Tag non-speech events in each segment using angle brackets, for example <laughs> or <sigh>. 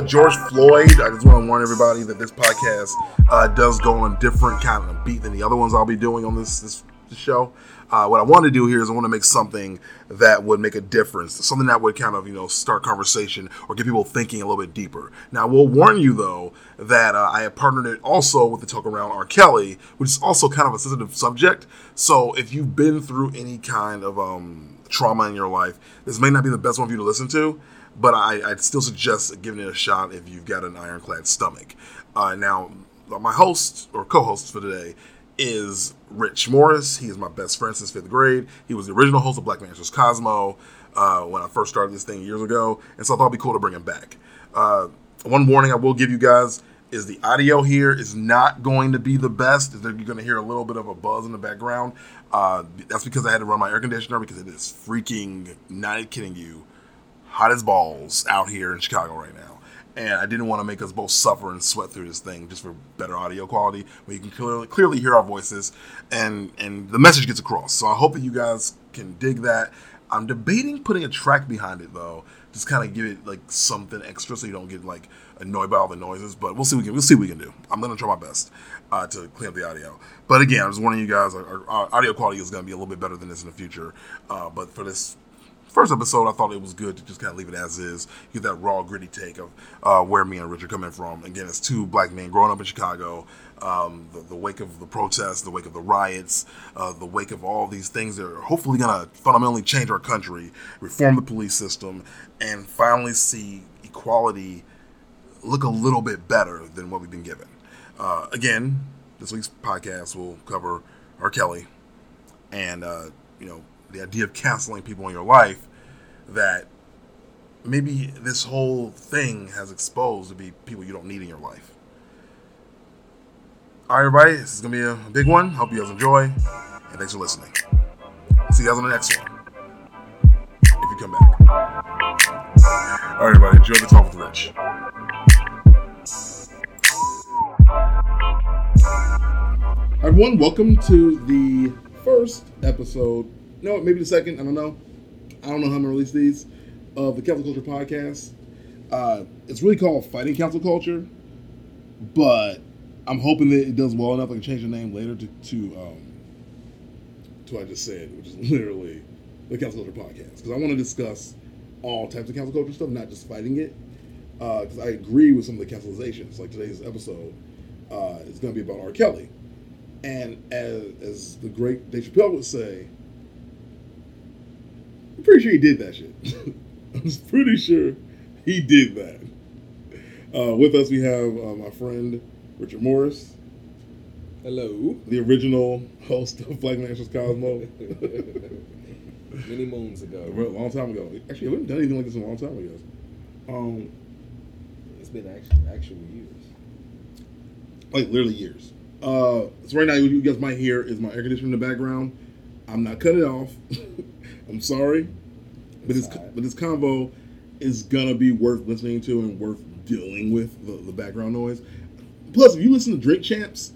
George Floyd. I just want to warn everybody that this podcast uh, does go on a different kind of beat than the other ones I'll be doing on this this, this show. Uh, what I want to do here is I want to make something that would make a difference, something that would kind of you know start conversation or get people thinking a little bit deeper. Now, we'll warn you though that uh, I have partnered it also with the talk around R. Kelly, which is also kind of a sensitive subject. So if you've been through any kind of um, trauma in your life, this may not be the best one for you to listen to. But I, I'd still suggest giving it a shot if you've got an ironclad stomach. Uh, now, my host or co-host for today is Rich Morris. He is my best friend since fifth grade. He was the original host of Black Managers Cosmo uh, when I first started this thing years ago, and so I thought it'd be cool to bring him back. Uh, one warning I will give you guys is the audio here is not going to be the best. You're going to hear a little bit of a buzz in the background. Uh, that's because I had to run my air conditioner because it is freaking, not kidding you, hot as balls out here in Chicago right now. And I didn't want to make us both suffer and sweat through this thing just for better audio quality, where you can clearly, clearly hear our voices and and the message gets across. So I hope that you guys can dig that. I'm debating putting a track behind it though, just kind of give it like something extra so you don't get like annoyed by all the noises. But we'll see. What we can we'll see what we can do. I'm gonna try my best uh, to clean up the audio. But again, I'm just warning you guys, our, our audio quality is gonna be a little bit better than this in the future. Uh, but for this first episode, I thought it was good to just kind of leave it as is, get that raw, gritty take of uh, where me and Richard coming from. Again, it's two black men growing up in Chicago, um, the, the, wake of the protests, the wake of the riots, uh, the wake of all these things that are hopefully going to fundamentally change our country, reform the police system, and finally see equality look a little bit better than what we've been given. Uh, again, this week's podcast will cover R. Kelly and, uh, you know, the idea of canceling people in your life that maybe this whole thing has exposed to be people you don't need in your life. All right, everybody, this is gonna be a big one. Hope you guys enjoy, and thanks for listening. See you guys on the next one. If you come back. All right, everybody, enjoy the talk with Rich. Everyone, welcome to the first episode no, maybe the second. I don't know. I don't know how I'm gonna release these of the Cancel Culture podcast. Uh, it's really called Fighting Cancel Culture, but I'm hoping that it does well enough. I can change the name later to to um, to what I just said, which is <laughs> literally the Cancel Culture podcast, because I want to discuss all types of cancel culture stuff, not just fighting it. Because uh, I agree with some of the cancelizations. Like today's episode uh, is going to be about R. Kelly, and as, as the great Dave Chappelle would say, pretty sure he did that shit. <laughs> I'm pretty sure he did that. Uh, with us, we have uh, my friend Richard Morris. Hello. The original host of Black Nationals Cosmo. <laughs> Many moons ago. A long time ago. Actually, I haven't done anything like this in a long time, I guess. Um, it's been actual, actual years. Like literally years. Uh, so right now, you guys might hear is my air conditioner in the background. I'm not cutting it off. <laughs> I'm sorry, but this but this convo is gonna be worth listening to and worth dealing with the, the background noise. Plus, if you listen to Drink Champs,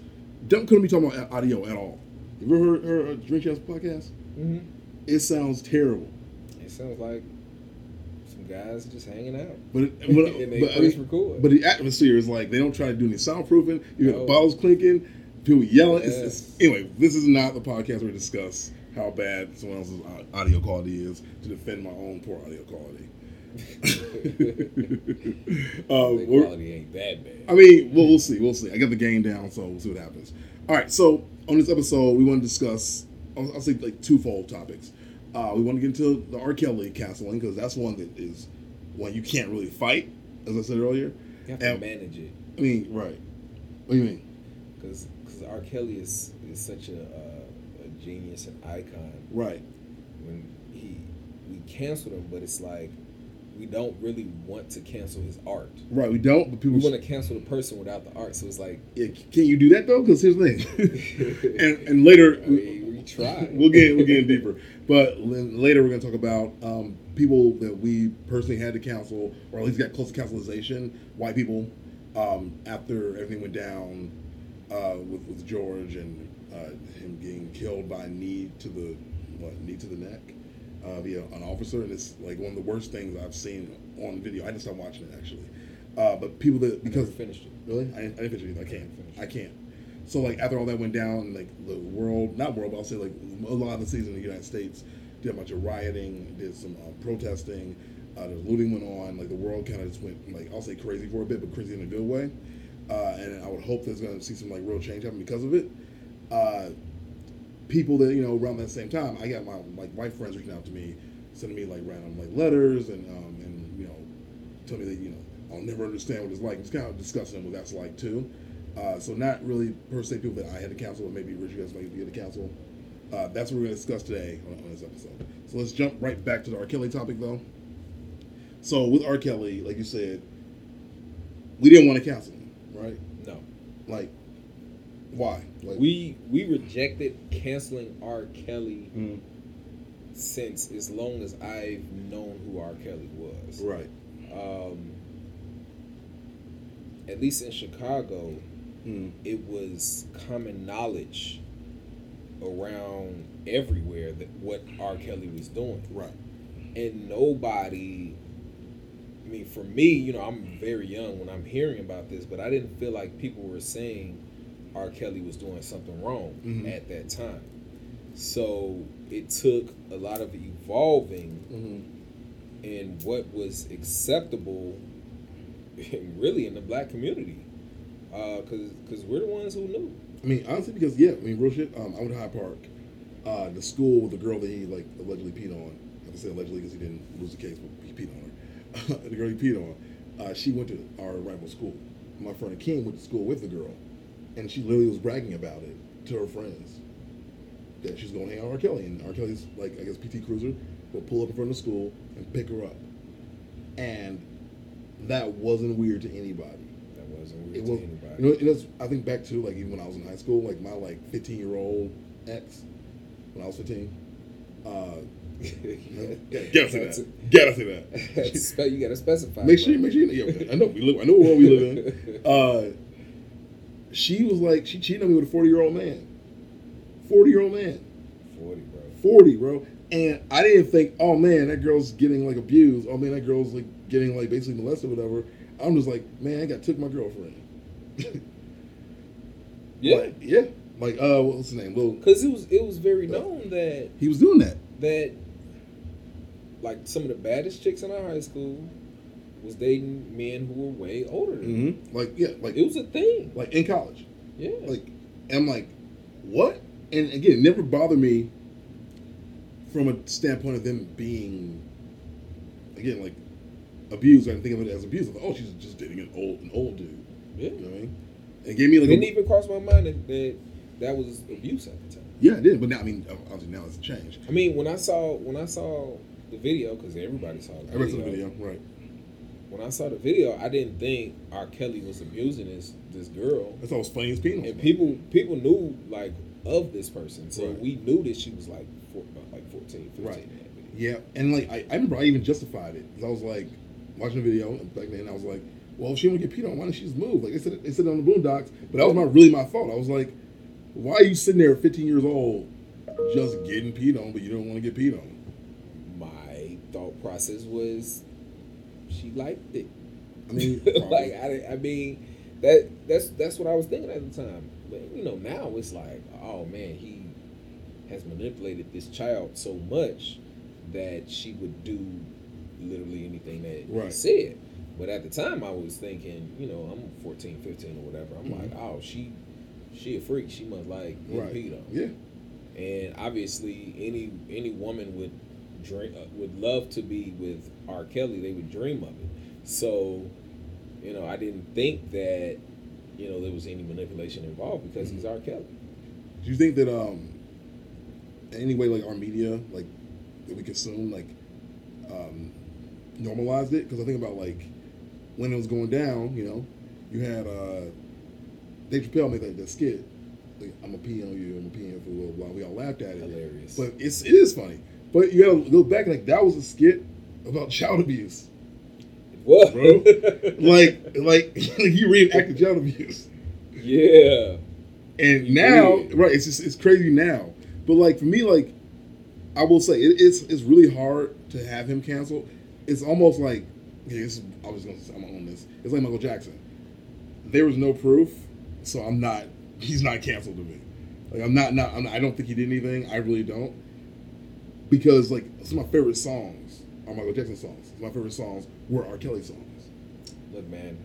don't couldn't be talking about audio at all. You ever heard, heard a Drink Champs podcast? Mm-hmm. It sounds terrible. It sounds like some guys just hanging out. But it, <laughs> but, but, I mean, but, the atmosphere is like they don't try to do any soundproofing. You no. got bottles clinking, people yelling. Yes. It's, it's, anyway, this is not the podcast we discuss how bad someone else's audio quality is to defend my own poor audio quality. <laughs> uh, quality ain't that bad. I mean, well, we'll see. We'll see. I got the game down, so we'll see what happens. All right. So on this episode, we want to discuss. I'll, I'll say like twofold topics. Uh, we want to get into the R. Kelly canceling because that's one that is one you can't really fight, as I said earlier. You have and, to manage it. I mean, right. What do you mean? Because R. Kelly is is such a uh, genius and icon. Right. When he we canceled him, but it's like we don't really want to cancel his art. Right, we don't. But people we want to cancel the person without the art. So it's like, yeah, can you do that though? Because here's the thing, <laughs> and, and later I mean, we try. <laughs> we'll get we'll get deeper, but later we're going to talk about um, people that we personally had to cancel, or at least got close to cancelization. White people um, after everything went down uh, with with George and uh, him getting killed by knee to the what knee to the neck uh, via an officer, and it's like one of the worst things I've seen on video. I just stopped watching it actually. Uh, but people that I because never finished it. really, I, I didn't finish it. either. I can't. I can't. So like after all that went down, like the world, not world, but I'll say like a lot of the season in the United States did a bunch of rioting, did some uh, protesting, uh, there's looting went on. Like the world kind of just went like I'll say crazy for a bit, but crazy in a good way. Uh, and I would hope there's going to see some like real change happen because of it. Uh, people that you know around that same time, I got my like white friends reaching out to me, sending me like random like letters and um, and you know, tell me that you know I'll never understand what it's like. It's kind of discussing what that's like too. Uh, so not really per se people that I had to counsel, but maybe Rich you guys might be to counsel. Uh, that's what we're going to discuss today on, on this episode. So let's jump right back to the R. Kelly topic though. So with R. Kelly, like you said, we didn't want to cancel him, right? No. Like, why? Like, We we rejected canceling R. Kelly Mm, since as long as I've known who R. Kelly was. right. Um, at least in Chicago, Mm, it was common knowledge around everywhere that what R. Kelly was doing. right. and nobody I mean for me, you know, I'm very young when I'm hearing about this, but I didn't feel like people were saying R. Kelly was doing something wrong Mhm. at that time. So it took a lot of evolving Mm-hmm. in what was acceptable really in the black community. Because cause we're the ones who knew. I mean, honestly, because yeah, I mean, real shit. Um, I went to Hyde Park, uh, the school with the girl that he like allegedly peed on. I to say allegedly because he didn't lose the case, but he peed on her. <laughs> the girl he peed on, uh, she went to our rival school. My friend Akeem went to school with the girl, and she literally was bragging about it to her friends that she's going to hang out with R. Kelly, and R. Kelly's like I guess PT Cruiser will pull up in front of the school and pick her up, and that wasn't weird to anybody That wasn't weird it to was anybody. you know it is i think back to like even when i was in high school like my like 15 year old ex when i was 15 uh <laughs> gotta, gotta say that <laughs> gotta say that <laughs> Spe- you gotta specify. make sure bro. make sure you yeah, i know we live i know what world we live in uh she was like she cheated on me with a 40 year old man 40 year old man 40, bro. 40 bro and i didn't think oh man that girl's getting like abused oh man that girl's like getting like basically molested or whatever i'm just like man i got took my girlfriend <laughs> Yeah, Like, yeah. Like, uh, what's his name? Lil. because it was it was very known that He was doing that. that like some of the baddest chicks in our high school was dating men who were way older than. Mm-hmm. Like, yeah, like, It was a thing. like in college. Yeah. Like, and I'm like, what? And again, it never bothered me from a standpoint of them being, again, like abused. I didn't think of it as abuse. I thought, oh, she's just dating an old, an old dude. yeah. You know what I mean? It gave me like, It Didn't a, even cross my mind that, that that was abuse at the time. yeah, it did. But now, I mean, obviously now it's changed. I mean, when I saw when I saw the video, because everybody saw the video, the video, right? When I saw the video, I didn't think R. Kelly was abusing this this girl. That's all as penis. and people people knew like of this person, so Right. we knew that she was like four, like 14, 15. Right. in that video. Yeah, and like I, I remember I even justified it because I was like watching the video back then. I was like, well, if she want to get peed on, why don't she just move? Like they said, they said it on the Boondocks, but that was not really my fault. I was like, why are you sitting there 15 years old just getting peed on, but you don't want to get peed on? My thought process was she liked it. I mean, <laughs> like I, I mean that that's that's what I was thinking at the time. But you know now it's like oh man he has manipulated this child so much that she would do literally anything that he said. But at the time I was thinking you know I'm 14, 15 or whatever. I'm Mhm. like oh she she a freak. She must like right? peed. Yeah, And obviously, any any woman would drink uh, would love to be with R. Kelly. They would dream of it. So, you know, I didn't think that you know there was any manipulation involved because he's R. Kelly. Do you think that um, any way like our media like that we consume like um, normalized it? Because I think about like when it was going down, you know, you had uh, Dave Chappelle make like that skit. Like, I'm gonna pee on you. I'm gonna pee on you for a little while. We all laughed at it. Hilarious. But it's it is funny. But you gotta go back like that was a skit about child abuse, What, bro. like like <laughs> he reenacted child abuse. yeah, And now, right, it's just it's crazy now. But like for me, like I will say, it, it's it's really hard to have him canceled. It's almost like yeah, this is, I was gonna say, I'm on this. It's like Michael Jackson. There was no proof, so I'm not. He's not canceled to me. Like I'm not. Not. I'm not I don't think he did anything. I really don't. Because like some of my favorite songs are Michael Jackson songs. My favorite songs were R. Kelly songs. Look, man.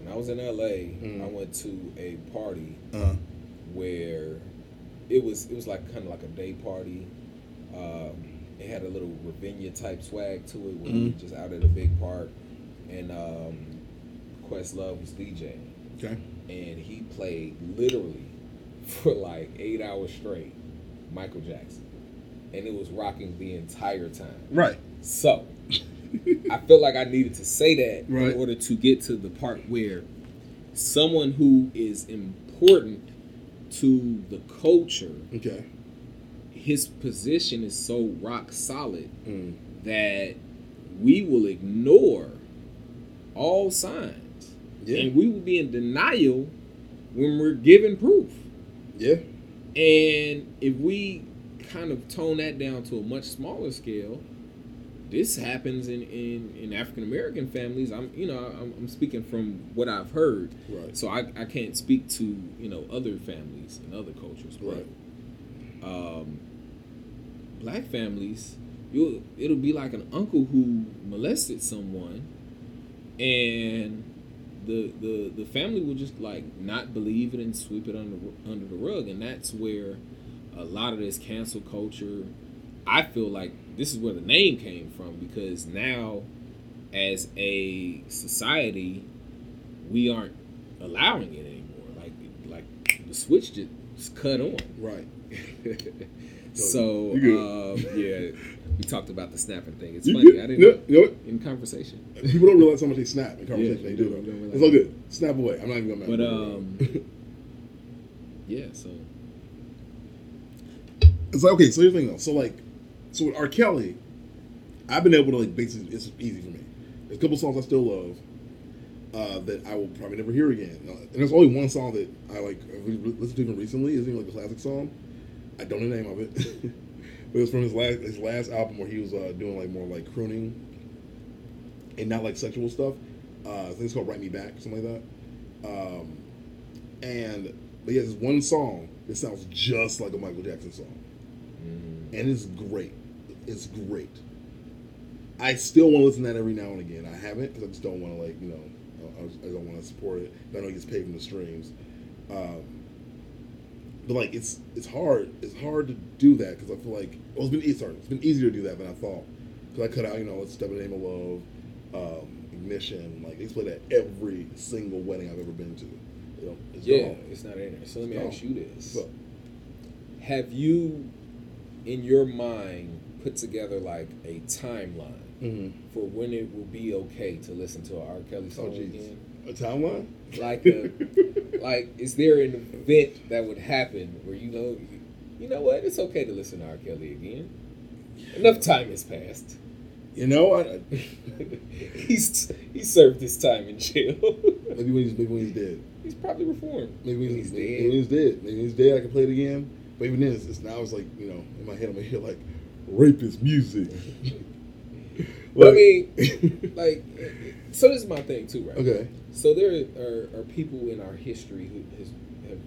When I was in LA, Mm. I went to a party Uh, where it was it was like kind of like a day party. Um, it had a little Ravinia type swag to it, where we Mhm. were just out at a big park, and um, Questlove was DJing, okay. and he played literally <laughs> for like eight hours straight, Michael Jackson, and it was rocking the entire time. Right. So, I feel like I needed to say that Right. in order to get to the part where someone who is important to the culture, Okay. his position is so rock solid Mm. that we will ignore all signs. Yeah. And we will be in denial when we're given proof. Yeah. And if we kind of tone that down to a much smaller scale, this happens in, in, in African American families. I'm you know I'm, I'm speaking from what I've heard, Right. so I, I can't speak to you know other families and other cultures. But, Right. Um, black families, you it'll be like an uncle who molested someone, and the the the family will just like not believe it and sweep it under under the rug, and that's where a lot of this cancel culture. I feel like this is where the name came from because now, as a society, we aren't allowing it anymore. Like like the switch just cut on. Right. <laughs> so um, yeah, we talked about the snapping thing. It's You funny. good? I didn't You know, you know what? in conversation. People don't realize how much they snap in conversation. Yeah, they do. don't- though. they It's all good. Snap away. I'm not even gonna. But um, <laughs> yeah. So It's like okay. So here's the thing though. So like, so with R. Kelly, I've been able to like basically it's easy for me. There's a couple songs I still love uh, that I will probably never hear again. Uh, And there's only one song that I like listened to even recently. Isn't even like a classic song. I don't know the name of it, <laughs> but it was from his last his last album where he was uh, doing like more like crooning and not like sexual stuff. Uh, I think it's called "Write Me Back" something like that. Um, and but has this one song that sounds just like a Michael Jackson song and it's great. It's great. I still want to listen to that every now and again. I haven't because I just don't want to like you know I, I don't want to support it. I don't know it gets paid from the streams, um, but like it's it's hard. It's hard to do that because I feel like well, it's been hard. It's been easier to do that than I thought because I cut out you know Step in the Name of Love, um, Ignition. Like they play that every single wedding I've ever been to. You know, it's yeah, gone. it's not in there. So let me No. ask you this: So, Have you, in your mind, put together like a timeline mhm. for when it will be okay to listen to R. Kelly Oh song jeez, again? a timeline. Like, a, like, is there an event that would happen where you know, you know what, it's okay to listen to R. Kelly again? Enough time has passed. You know, I, <laughs> he's he served his time in jail. maybe when he's maybe when he's dead. he's probably reformed. Maybe when When he's, he's maybe dead. when he's dead. Maybe when he's dead. I can play it again. But even then, it's, it's now it's like you know in my head I'm gonna hear like rapist music. <laughs> But I mean, like, so this is my thing too, right? okay, So there are, are people in our history who has, have,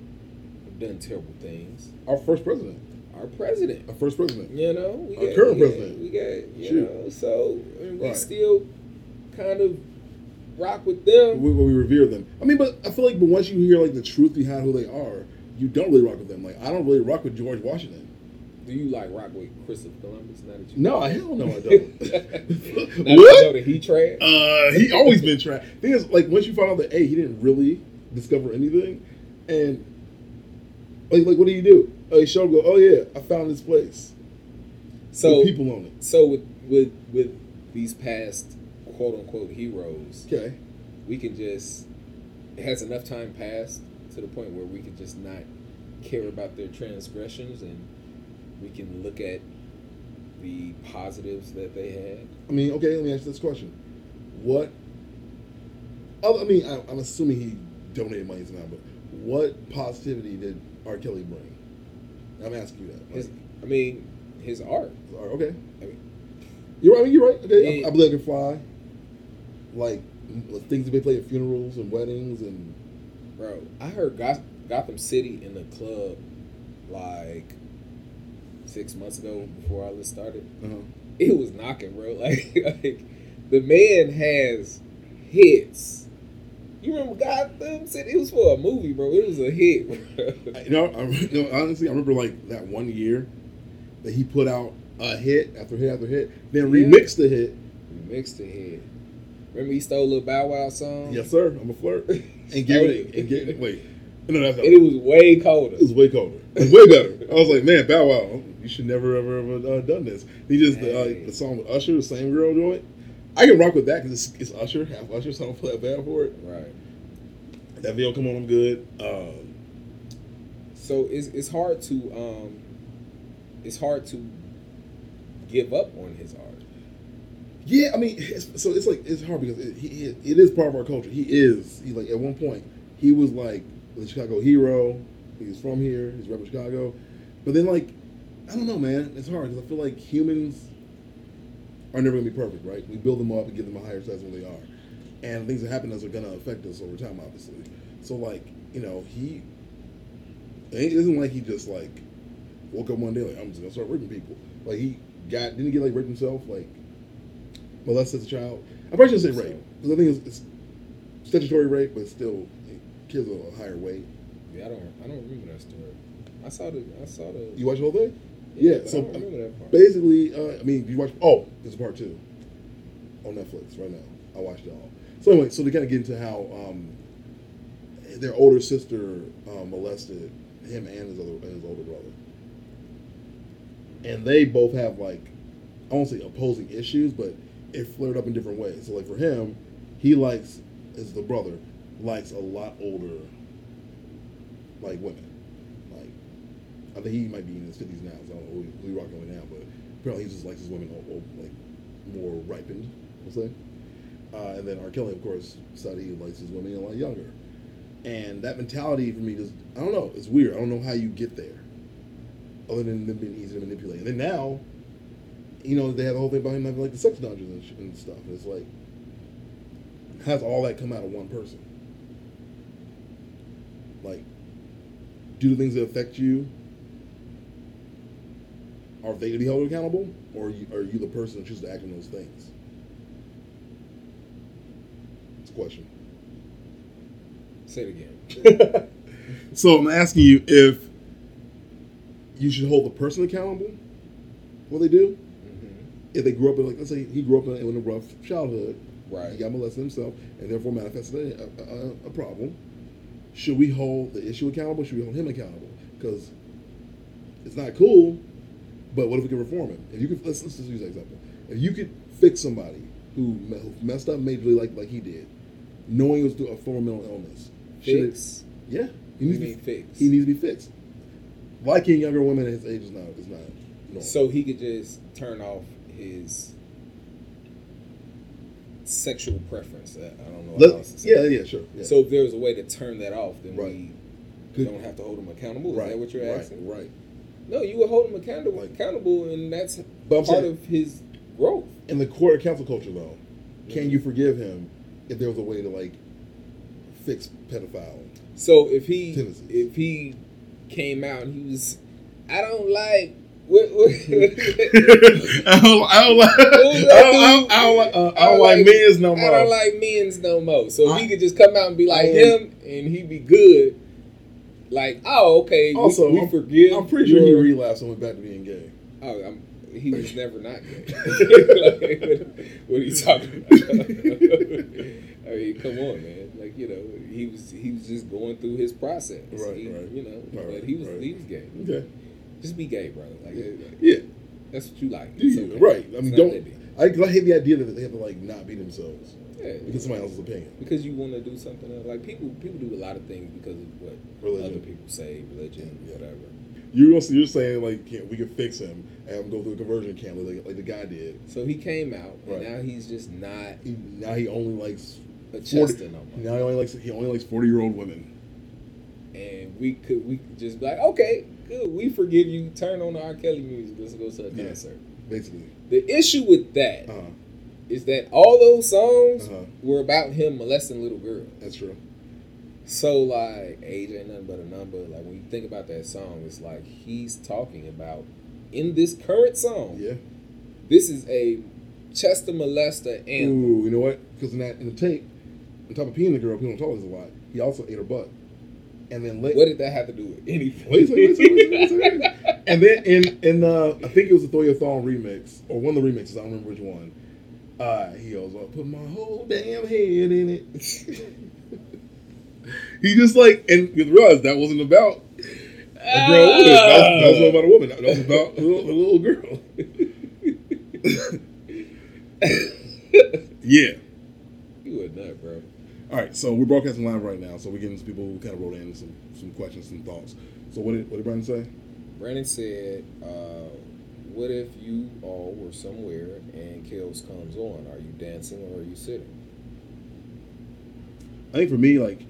have done terrible things. our first president, Our president, our first president. you know, we Our got, current we got- president. we got, you Shoot. know, so I mean, we Right. still kind of rock with them. We, we revere them. I mean, but I feel like, but once you hear like the truth behind who they are, you don't really rock with them. Like I don't really rock with George Washington. Do you like rock with Christopher Columbus? Now that you No, hell no, I don't. <laughs> <laughs> What? you know that he trash. Uh, he always been trash. Thing is, like once you find out that a he didn't really discover anything, and like like what do you do? Oh, he showed go. Oh yeah, I found this place. so With people on it. So with with with these past quote unquote heroes, Okay. we can just it has enough time passed to the point where we can just not care about their transgressions and we can look at the positives that they had. I mean, okay. Let me ask you this question: What? I mean, I, I'm assuming he donated money somehow, but what positivity did R. Kelly bring? I'm asking you that. His, I mean, his art. Art, okay. I mean, You're right. I mean, you're right. Okay. Yeah. I, I believe I can fly. like things that they play at funerals and weddings and Bro, I heard Goth- Gotham City in the club like six months ago before all this started. uh It was knocking, bro. <laughs> Like, like the man has hits. You remember Gotham City? It was for a movie, bro. It was a hit. Bro. you know, I, you know, honestly, I remember like that one year that he put out a hit after hit after hit, then Yeah. remixed the hit. Mixed the hit. Remember he stole a Bow Wow song? Yes, sir. I'm a flirt. <laughs> And give it and give it. Wait, no, that's not. And it was way colder. It was way colder. It was way better. I was like, man, Bow Wow, you should never ever ever uh, done this. He just the, Hey. uh, the song with Usher, the same girl joint. I can rock with that because it's, it's Usher, half Usher, so I don't feel bad for it. Right. That video come on, I'm good. Um, So it's it's hard to um it's hard to give up on his art. Yeah, I mean, it's, so it's like it's hard because it, he, it is part of our culture. He is. He like at one point he was like the Chicago hero. He's from here. He's from Chicago, but then like I don't know, man. It's hard because I feel like humans are never gonna be perfect, right? We build them up and give them a higher status than they are, and things that happen to us are gonna affect us over time, obviously. So like you know he. It isn't like he just like woke up one day like I'm just gonna start ripping people. Like he got didn't he get like ripped himself like molested as a child. I'm probably shouldn't say rape because I think it's, it's statutory rape, but still it kills a higher weight. Yeah, I don't I don't remember that story. I saw the I saw the You watch the whole thing? Yeah. but so I don't remember that part. basically, uh, I mean, you watch. Oh, there's a part two on Netflix right now. I watched it all. So anyway, so they kind of get into how um, their older sister um, molested him and his other and his older brother, and they both have like I won't say opposing issues, but it flared up in different ways. So like for him, he likes as the brother likes a lot older like women, like I think he might be in his fifties now. So I don't know who who he rocking with now, but apparently he just likes his women old, old, like more ripened. We'll say. Uh, and then R. Kelly, of course, said he likes his women a lot younger. And that mentality for me just I don't know. It's weird. I don't know how you get there, other than them being easy to manipulate. And then now, you know, they have the whole thing about him having like the sex dungeons and, sh- and stuff. And it's like, how's all that come out of one person? Like, do the things that affect you are they to be held accountable, or are you, are you the person that chooses to act on those things? It's a question. Say it again. <laughs> so I'm asking you if you should hold the person accountable for what they do. If they grew up in, like, let's say he grew up in, in a rough childhood, Right. he got molested himself, and therefore manifested a, a, a problem. Should we hold the issue accountable? Should we hold him accountable? Because it's not cool. But what if we can reform him? If you could, let's, let's just use that example. If you could fix somebody who messed up majorly like like he did, knowing it was through a form of mental illness, it- Fix. yeah, he needs to be fixed. He needs to be fixed. Liking younger women at his age is not is not. normal. So he could just turn off his sexual preference. I I don't know. Let- how else to say yeah, yeah, sure. Yeah. So if there was a way to turn that off, then Right. we Good. don't have to hold him accountable. Is right, that what you're right, asking? Right. No, you would hold him accountable, Like- accountable, and that's part saying- of his growth. In the court of cancel culture, though, can Mhm. you forgive him if there was a way to like fix pedophile? So if he Tendencies. if he came out and he was, I don't like. What, what, <laughs> I don't, I don't like. I don't, I don't, I don't like. Uh, I don't like men's no more. I don't like men's no more. So if I- he could just come out and be like I- him, and he'd be good. Like, oh, okay. Also, we, I'm- forgive. I'm pretty sure he your- relapsed and went back to being gay. Oh, I'm, he was never not gay. like, <laughs> what, <laughs> what are you talking about? I mean, come on, man. Like you know, he was he was just going through his process. Right, He- right. You know, Right, but he was right. he was gay. Okay. Just be gay, bro. Like, like, Yeah. that's what you like. You? okay. Right. I mean, not don't. I, I hate the idea that they have to like not be themselves Yeah. because somebody else's opinion. because you want to do something else. Like people, people do a lot of things because of what Religion. other people say, religion, Yeah. whatever. You're also, you're saying like we can fix him and go through a conversion camp like, like the guy did. So he came out, Right. and now he's just not He, now he only likes a 40, Chester now he only likes he only likes forty year old women. And we could we could just be like, okay, good, we forgive you. Turn on the R. Kelly music. Let's go to a Yeah. concert. Basically, The issue with that uh, is that all those songs Uh-huh. were about him molesting little girls. That's true. So like age ain't nothing but a number. Like when you think about that song, it's like he's talking about in this current song. Yeah. This is a Chester molester anthem. Ooh, you know what? Because in that in the tape, on top of peeing the girl, people don't talk this a lot. He also ate her butt, and then. What did that have to do with anything? Wait, wait, wait, wait, wait, wait, wait. <laughs> And then in in uh, I think it was the Your Thong remix or one of the remixes. I don't remember which one. Uh, he goes, "I'll put my whole damn head in it." <laughs> he just like, and you realize that wasn't about a grown woman. That was, that about a woman. That was about a little, a little girl. <laughs> yeah. You a nut, bro. All right, so we're broadcasting live right now, so we're getting some people who kind of wrote in some some questions, some thoughts. So what did what did Brandon say? Brandon said, uh, "What if you all were somewhere and Kells comes on? Are you dancing or are you sitting?" I think for me, like,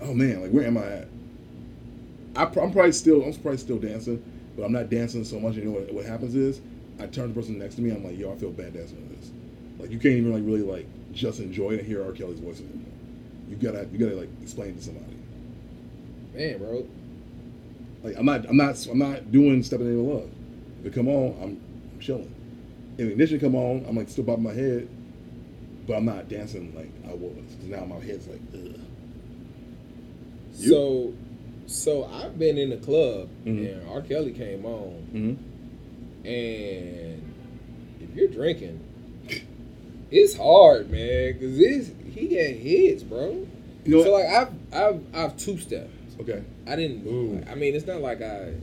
oh man, like where am I at? I, I'm probably still I'm probably still dancing, but I'm not dancing so much. You know what, what happens is I turn to the person next to me. I'm like, yo, I feel bad dancing to this. Like you can't even like really like just enjoy it and hear R. Kelly's voice anymore. You gotta you gotta like explain to somebody. Man, bro, Like I'm not I'm not I'm not doing stepping in the love. If it come on, I'm, I'm chilling. If the ignition come on, I'm like still bobbing my head, but I'm not dancing like I was. Cause now my head's like, ugh. So so I've been in the club Mhm. and R. Kelly came on, Mm-hmm. and if you're drinking, it's hard, man, because it's he got hits, bro. You know so what? like I've I've I've two stepped. okay. I didn't. Ooh. I mean, it's not like I.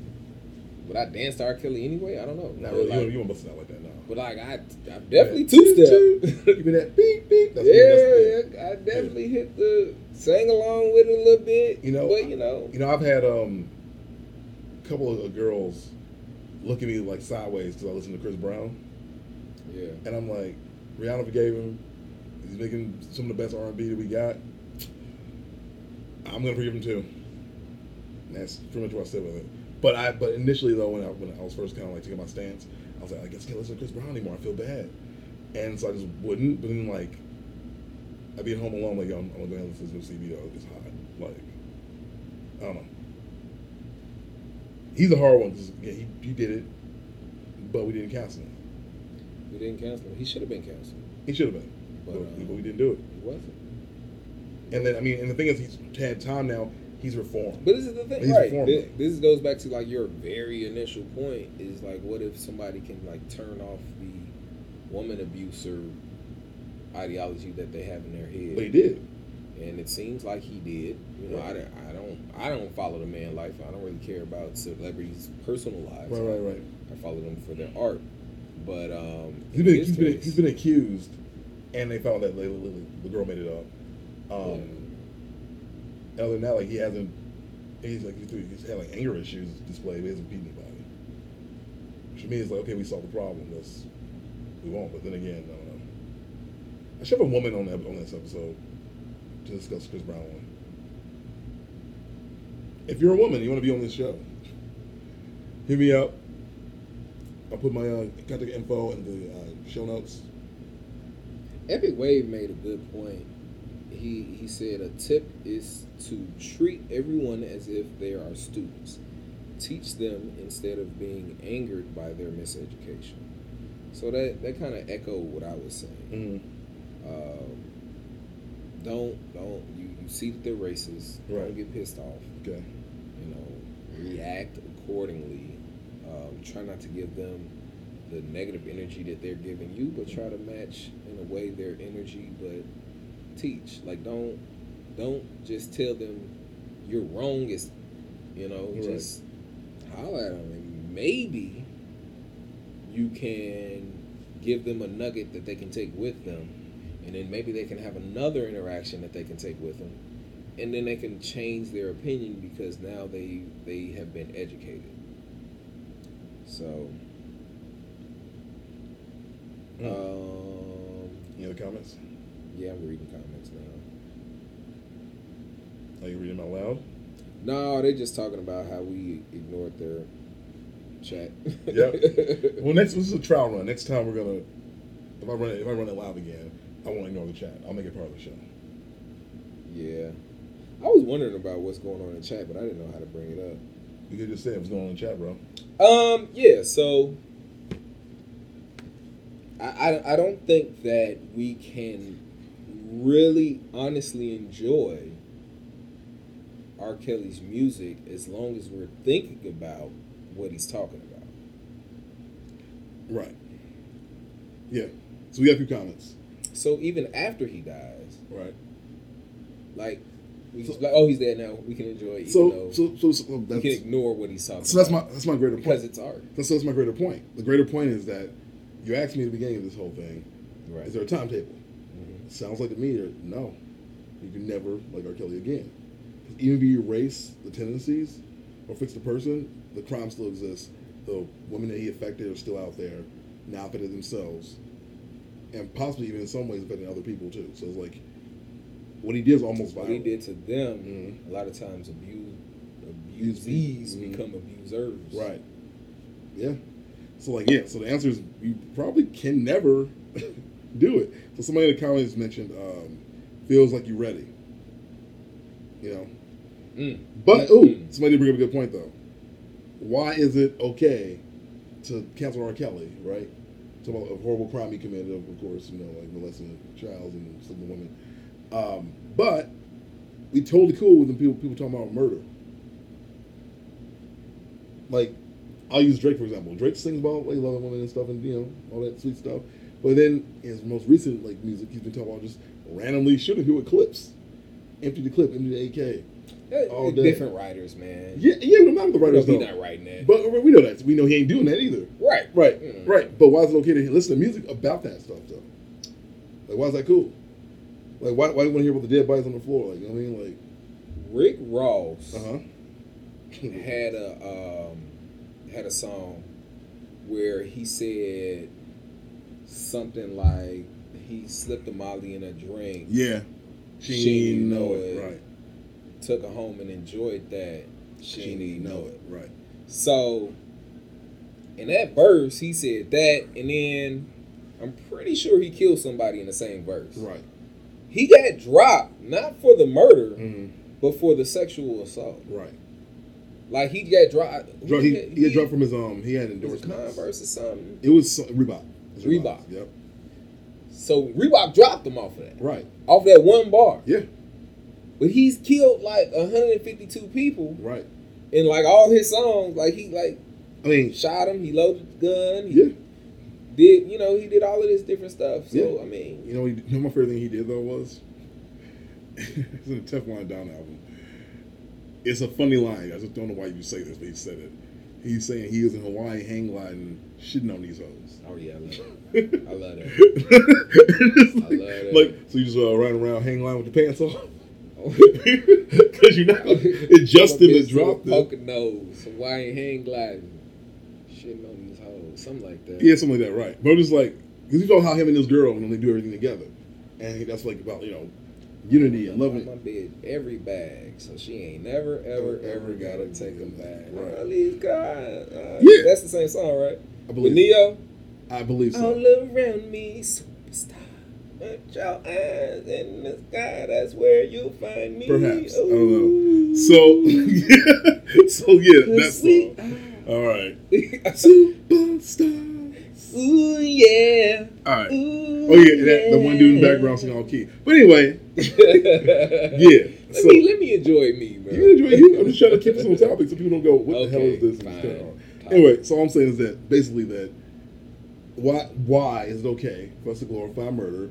Would I dance to R. Kelly anyway? I don't know. Not really. like- you, don't, you don't bust it out like that now. But like I, I definitely two step. Give me that beep beep. That's what- yeah, I definitely hit the sang along with it a little bit. You know, but you know, You know, I've had um, a couple of girls look at me like sideways because I listen to Chris Brown, yeah. and I'm like, Rihanna forgave him. He's making some of the best R&B that we got. I'm gonna forgive him too. And that's pretty much what I said with it. But I, but initially though, when I when I was first kind of like taking my stance, I was like, I guess I can't listen to Chris Brown anymore. I feel bad, and so I just wouldn't. But then like, I'd be at home alone, like, I'm, I'm gonna go and listen to CB though. It's hot. Like, I don't know. He's a hard one because yeah, he, he did it, but we didn't cancel him. We didn't cancel him. He should have been canceled. He should have been, But, but, uh, but we didn't do it. He wasn't. And then I mean, and the thing is, he's had time now. He's reformed. But this is the thing, He's right? reformed, This, this goes back to like your very initial point is like, what if somebody can like turn off the woman abuser ideology that they have in their head? But he did. and it seems like he did. You know, I, Right. don't, I don't, I don't follow the man life. I don't really care about celebrities' personal lives. Right, right, right. I follow them for their art. But um, He's been he's been he's been accused, and they found that the, girl made it up. Um, Other than that, like he hasn't. He's like he's, he's had like anger issues displayed. But he hasn't beat anybody. Which to me is like okay, we solved the problem. Let's move on. But then again, I don't know. I should have a woman on that on this episode to discuss Chris Brown one. If you're a woman, you want to be on this show, hit me up. I'll put my uh, contact info in the uh, show notes. Epic Wave made a good point. He he said a tip is to treat everyone as if they are students. Teach them instead of being angered by their miseducation. So that that kind of echoed what I was saying. Mm-hmm. Um, don't don't you, you see that they're racist. Don't get pissed off. Okay. You know, react accordingly. Um, try not to give them the negative energy that they're giving you, but try to match in a way their energy. But teach like don't don't just tell them you're wrong. Is you know Right. just holler at them and maybe you can give them a nugget that they can take with them and then maybe they can have another interaction that they can take with them and then they can change their opinion because now they they have been educated so Mm. um Any other comments? yeah i'm reading comments now Are you reading them out loud? no they're just talking about how we ignored their chat Yep. <laughs> Well, next this is a trial run. Next time we're gonna If I run it, if I run it live again, I won't ignore the chat. I'll make it part of the show. Yeah. I was wondering about what's going on in chat, but I didn't know how to bring it up. You could just say what's going on in chat, bro. Um, yeah, so I, I, I don't think that we can really honestly enjoy R. Kelly's music as long as we're thinking about what he's talking about. Right. Yeah. So we got a few comments. So even after he dies, Right. like So- like, oh, he's dead now. We can enjoy So so so, so we that's can ignore what he's talking so that's my that's my greater because point. it's art. That's, that's my greater point. The greater point is that you asked me at the beginning of this whole thing, Right. is there a timetable? Mhm. Sounds like to me no, you can never like R. Kelly again. Even if you erase the tendencies or fix the person, the crime still exists. The women that he affected are still out there, now affected themselves, and possibly even in some ways affecting other people too. So it's like what he did is almost What viral. he did to them, Mhm. a lot of times abuse Use- abusees mhm. become abusers. Right. Yeah. So like yeah. So the answer is you probably can never <laughs> do it. So somebody in the comments mentioned um, feels like you're ready. You know. Mm. But Mm. ooh, somebody bring up a good point though. Why is it okay to cancel R. Kelly? Right. So about a horrible crime he committed, of course, you know, like molesting child and with women. Um, but we totally cool with them people people talking about murder. Like, I'll use Drake for example. Drake sings about like loving women and stuff, and you know all that sweet stuff. But then his most recent like music, he's been talking about just randomly shooting people with clips, empty the clip, empty the AK. All day. different writers, man. Yeah, yeah, but not the writers he though. not writing that. But we know that. We know he ain't doing that either. right, Right, Mm. right. But why is it okay to listen to music about that stuff though? Like, why is that cool? Like, why, why do you want to hear about the dead bodies on the floor? Like, you know what I mean? Like, Rick Ross uh huh. had a um, had a song where he said something like he slipped a Molly in a drink, yeah. She She didn't know know it. it. Right. took her home and enjoyed that. She, She didn't even know it. Right. So in that verse, he said that, and then I'm pretty sure he killed somebody in the same verse. Right. He got dropped not for the murder, Mm-hmm. but for the sexual assault. Right. Like he got dropped. Dro- he, he got dropped from his um. He had endorsements. Converse or something. It was Reebok. It was Reebok. Yep. So Reebok dropped him off of that, Right. off that one bar. Yeah. But he's killed like 152 people Right. And like all his songs. Like he like I mean, shot him, he loaded the gun, he yeah. Did you know he did all of this different stuff. So Yeah. I mean, You know, he, you know, my favorite thing he did though was <laughs> it's in the Teflon Don album. It's a funny line. I just don't know why you say this, but he said it. He's saying he was in Hawaii hang gliding, shitting on these hoes. oh yeah, I love it. <laughs> I love that. I love that. Like, so you just uh, running around hang gliding with your pants off? Because you're not adjusting the drop. a nose, Hawaiian hang gliding, shitting on something like that. Yeah, something like that, right? But I'm just like, because you know how him and this girl, and know, they do everything together, and that's like about you know, unity and love. My loving. bed every bag, so she ain't never, ever, ever gotta take them back. Right. All these guys, uh, Yeah. that's the same song, right? I believe With believe. Ne-Yo, I believe so. all around me, superstar. Put your eyes in the sky, that's where you'll find me. Perhaps. I don't know. Ooh. So, <laughs> so yeah, that's we song. All right, are. <laughs> superstars. Ooh yeah. All right. Ooh, Oh yeah, and that, the one dude in the background singing all key. But anyway, yeah. <laughs> yeah. Let So me let me enjoy me, bro. you enjoy you. I'm just trying to keep this on topic so people don't go, "What the hell is this?" fine. what's going on?" Fine. Anyway, so all I'm saying is that basically that why why is it okay for us to glorify murder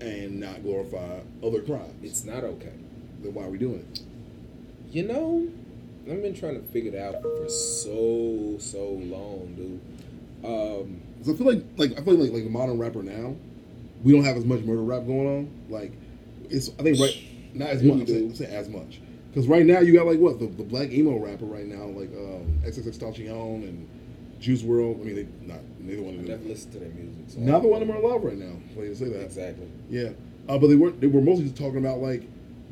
and not glorify other crimes? It's not okay. then why are we doing it? You know, I've been trying to figure it out for so so long, dude. Um, 'Cause I feel like like I feel like like the modern rapper now, we don't have as much murder rap going on. Like it's I think right not as much. I'm saying as much. Because right now you got like what the, the black emo rapper right now like um, XXXTentacion and Juice WRLD. I mean they not neither one I of never them. listen to their music. So Neither one of them are alive right now. Funny to say that. Exactly. Yeah, uh, but they weren't. They were mostly just talking about like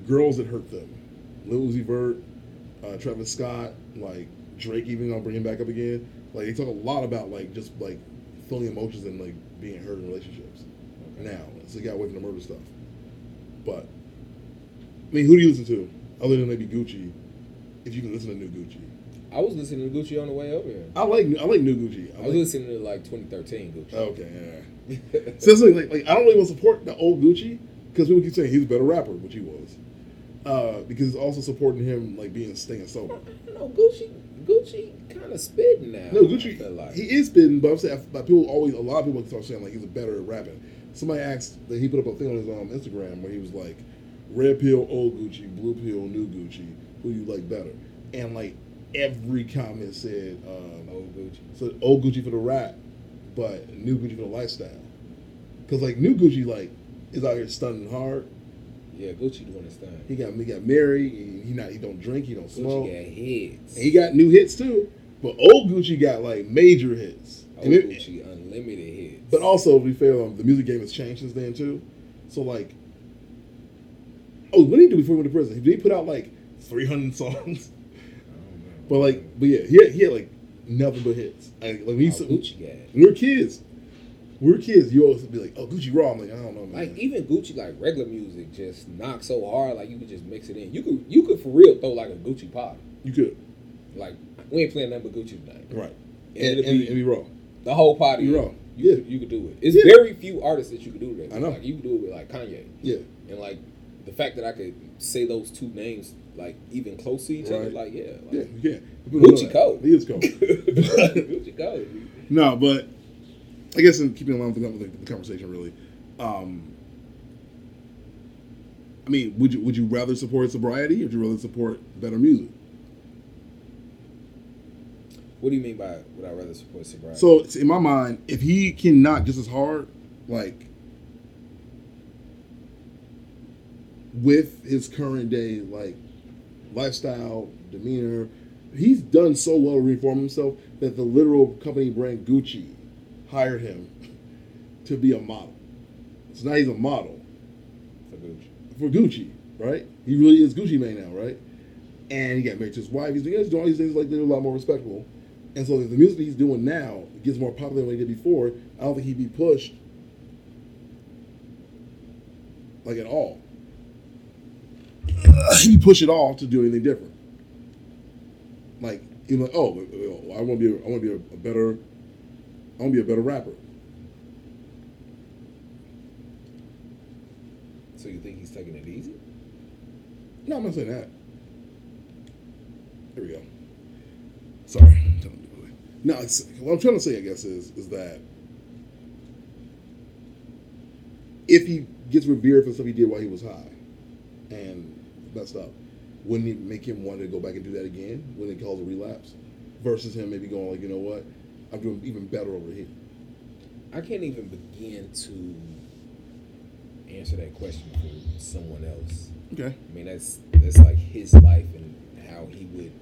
girls that hurt them. Lil Uzi Vert, uh, Travis Scott, like Drake. Even I'll bring him back up again. Like they talk a lot about like just like feeling emotions and like being hurt in relationships Okay. now. So he got away from the murder stuff. But I mean, who do you listen to other than maybe Gucci? If you can listen to new Gucci, I was listening to Gucci on the way over here. I like I like new Gucci. I I was like, listening to like 2013 Gucci. okay, yeah. So like, like I don't really want to support the old Gucci because people keep saying he's a better rapper, which he was. Uh, because it's also supporting him like being staying sober. no, Gucci, Gucci kind of spitting now. No, Gucci, like. he is spitting, but I'm saying, but people always, a lot of people start saying like he's a better at rapping. Somebody asked that he put up a thing on his um, Instagram where he was like, "Red pill, old Gucci; blue pill, new Gucci. Who you like better?" And like every comment said, um, Old Gucci. so old Gucci for the rap, but new Gucci for the lifestyle. Because like new Gucci like is out here stunning hard. Yeah, Gucci doing his thing. He got he got married. He, he not he don't drink. He don't smoke. Gucci got hits. And he got new hits too. But old Gucci got like major hits. Old it- Gucci unlimited hits. but also, to be fair, um, the music game has changed since then too. So like, oh, what did he do before he went to prison? Did he put out like three hundred songs? I don't know. But like, but yeah, he had, he had like nothing but hits. Like, like we Oh, got. when we were kids. We were kids. You always be like, "Oh, Gucci Raw." I'm like, I don't know, man. Like even Gucci, like regular music, just knock so hard, like you could just mix it in. You could, you could for real throw like a Gucci party. you could, Like we ain't playing nothing but Gucci tonight. right? And And, it'll and, be and be raw. the whole party. You're wrong. You, Yeah. could, you could do it. It's Yeah. very few artists that you could do that. with. I know. Like you could do it with like Kanye, Yeah, and like the fact that I could say those two names like even close to each other, like yeah, like, yeah, you can. People know Gucci cold. He is cold. <laughs> Gucci Code. <laughs> No, but I guess in keeping along with the, with the conversation, really, um, I mean, would you would you rather support sobriety or would you rather support better music? What do you mean by would I rather support sobriety? So in my mind, if he can knock just as hard, like with his current day like lifestyle, demeanor, he's done so well to reform himself that the literal company brand Gucci hired him to be a model. So now he's a model for Gucci. for Gucci, right? He really is Gucci man now, right? And he got married to his wife. He's doing, all these things like they're a lot more respectable. And so the music he's doing now gets more popular than what he did before, I don't think he'd be pushed like at all. <clears throat> He'd be pushed at all to do anything different. Like you know, oh, oh I want to be, a, I want to be a, a better, I want to be a better rapper. So you think he's taking it easy? No, I'm not saying that. There we go. Sorry. No, what I'm trying to say, I guess, is is that if he gets revered for stuff he did while he was high and messed up, wouldn't it make him want to go back and do that again when it calls a relapse? Versus him maybe going like, you know what, I'm doing even better over here. I can't even begin to answer that question for someone else. Okay. I mean, that's that's like his life and how he would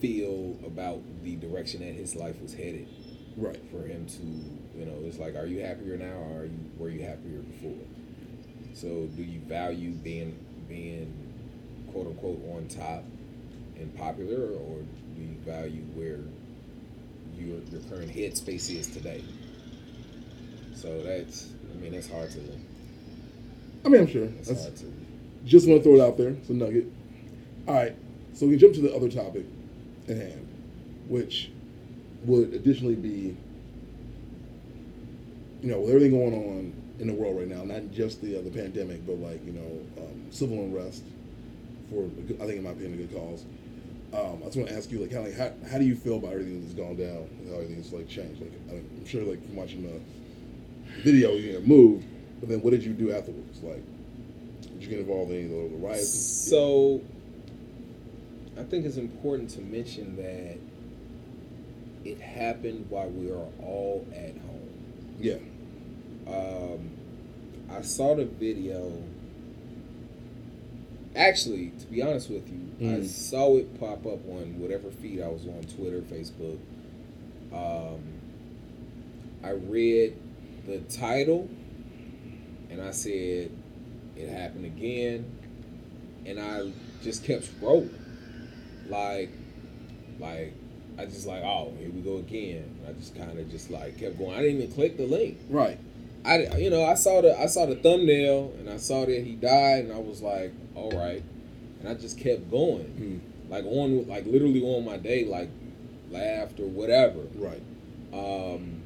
feel about the direction that his life was headed. Right. For him to, you know, it's like, are you happier now, or are you were you happier before? So, do you value being being quote unquote on top and popular, or do you value where your your current headspace is today? So that's, I mean, that's hard to. I mean, I'm sure. That's That's, hard to. Just want to throw it out there. It's a nugget. All right. So we can jump to the other topic at hand, which would additionally be, you know, with everything going on in the world right now, not just the uh, the pandemic, but like you know, um, civil unrest for I think in my opinion a good cause. Um, I just want to ask you, like, of like, how, how do you feel about everything that's gone down, how everything's like changed? Like, I'm sure, like, from watching the video, you know, moved, but then what did you do afterwards? Like, did you get involved in any of the riots? So, I think it's important to mention that it happened while we are all at home. yeah, Um, I saw the video. Actually, to be honest with you, I Mm. saw it pop up on whatever feed I was on Twitter, Facebook. Um, I read the title and I said, it happened again. And I just kept scrolling. Like, like I just like, oh, here we go again. I just kind of just like kept going. I didn't even click the link. Right. I, you know, I saw the I saw the thumbnail and I saw that he died, and I was like, all right, and I just kept going, Mm. like on like literally on my day, like laughed or whatever. Right. Um,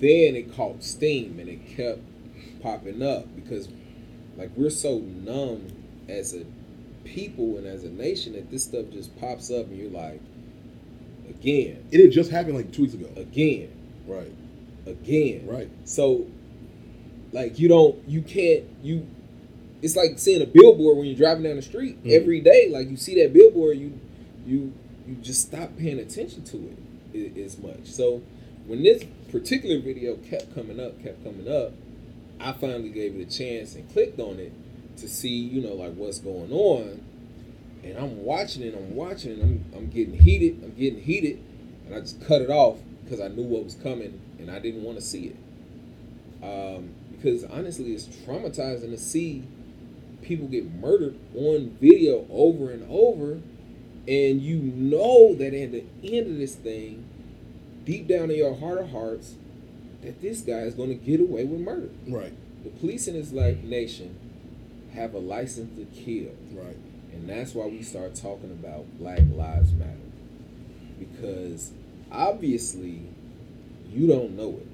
then it caught steam and it kept popping up because like we're so numb as a people and as a nation that this stuff just pops up and you're like again It had just happened like two weeks ago. again Right. again Right. so like you don't you can't you it's like seeing a billboard when you're driving down the street Mhm. every day like you see that billboard you you you just stop paying attention to it as much. So when this particular video kept coming up kept coming up i finally gave it a chance and clicked on it to see you know like what's going on. And i'm watching it i'm watching it i'm, I'm getting heated i'm getting heated and i just cut it off because i knew what was coming and i didn't want to see it. Um, because honestly, it's traumatizing to see people get murdered on video over and over, and you know that at the end of this thing, deep down in your heart of hearts, that this guy is going to get away with murder. Right. The police in this like nation have a license to kill, Right. and that's why we start talking about Black Lives Matter, because obviously you don't know it.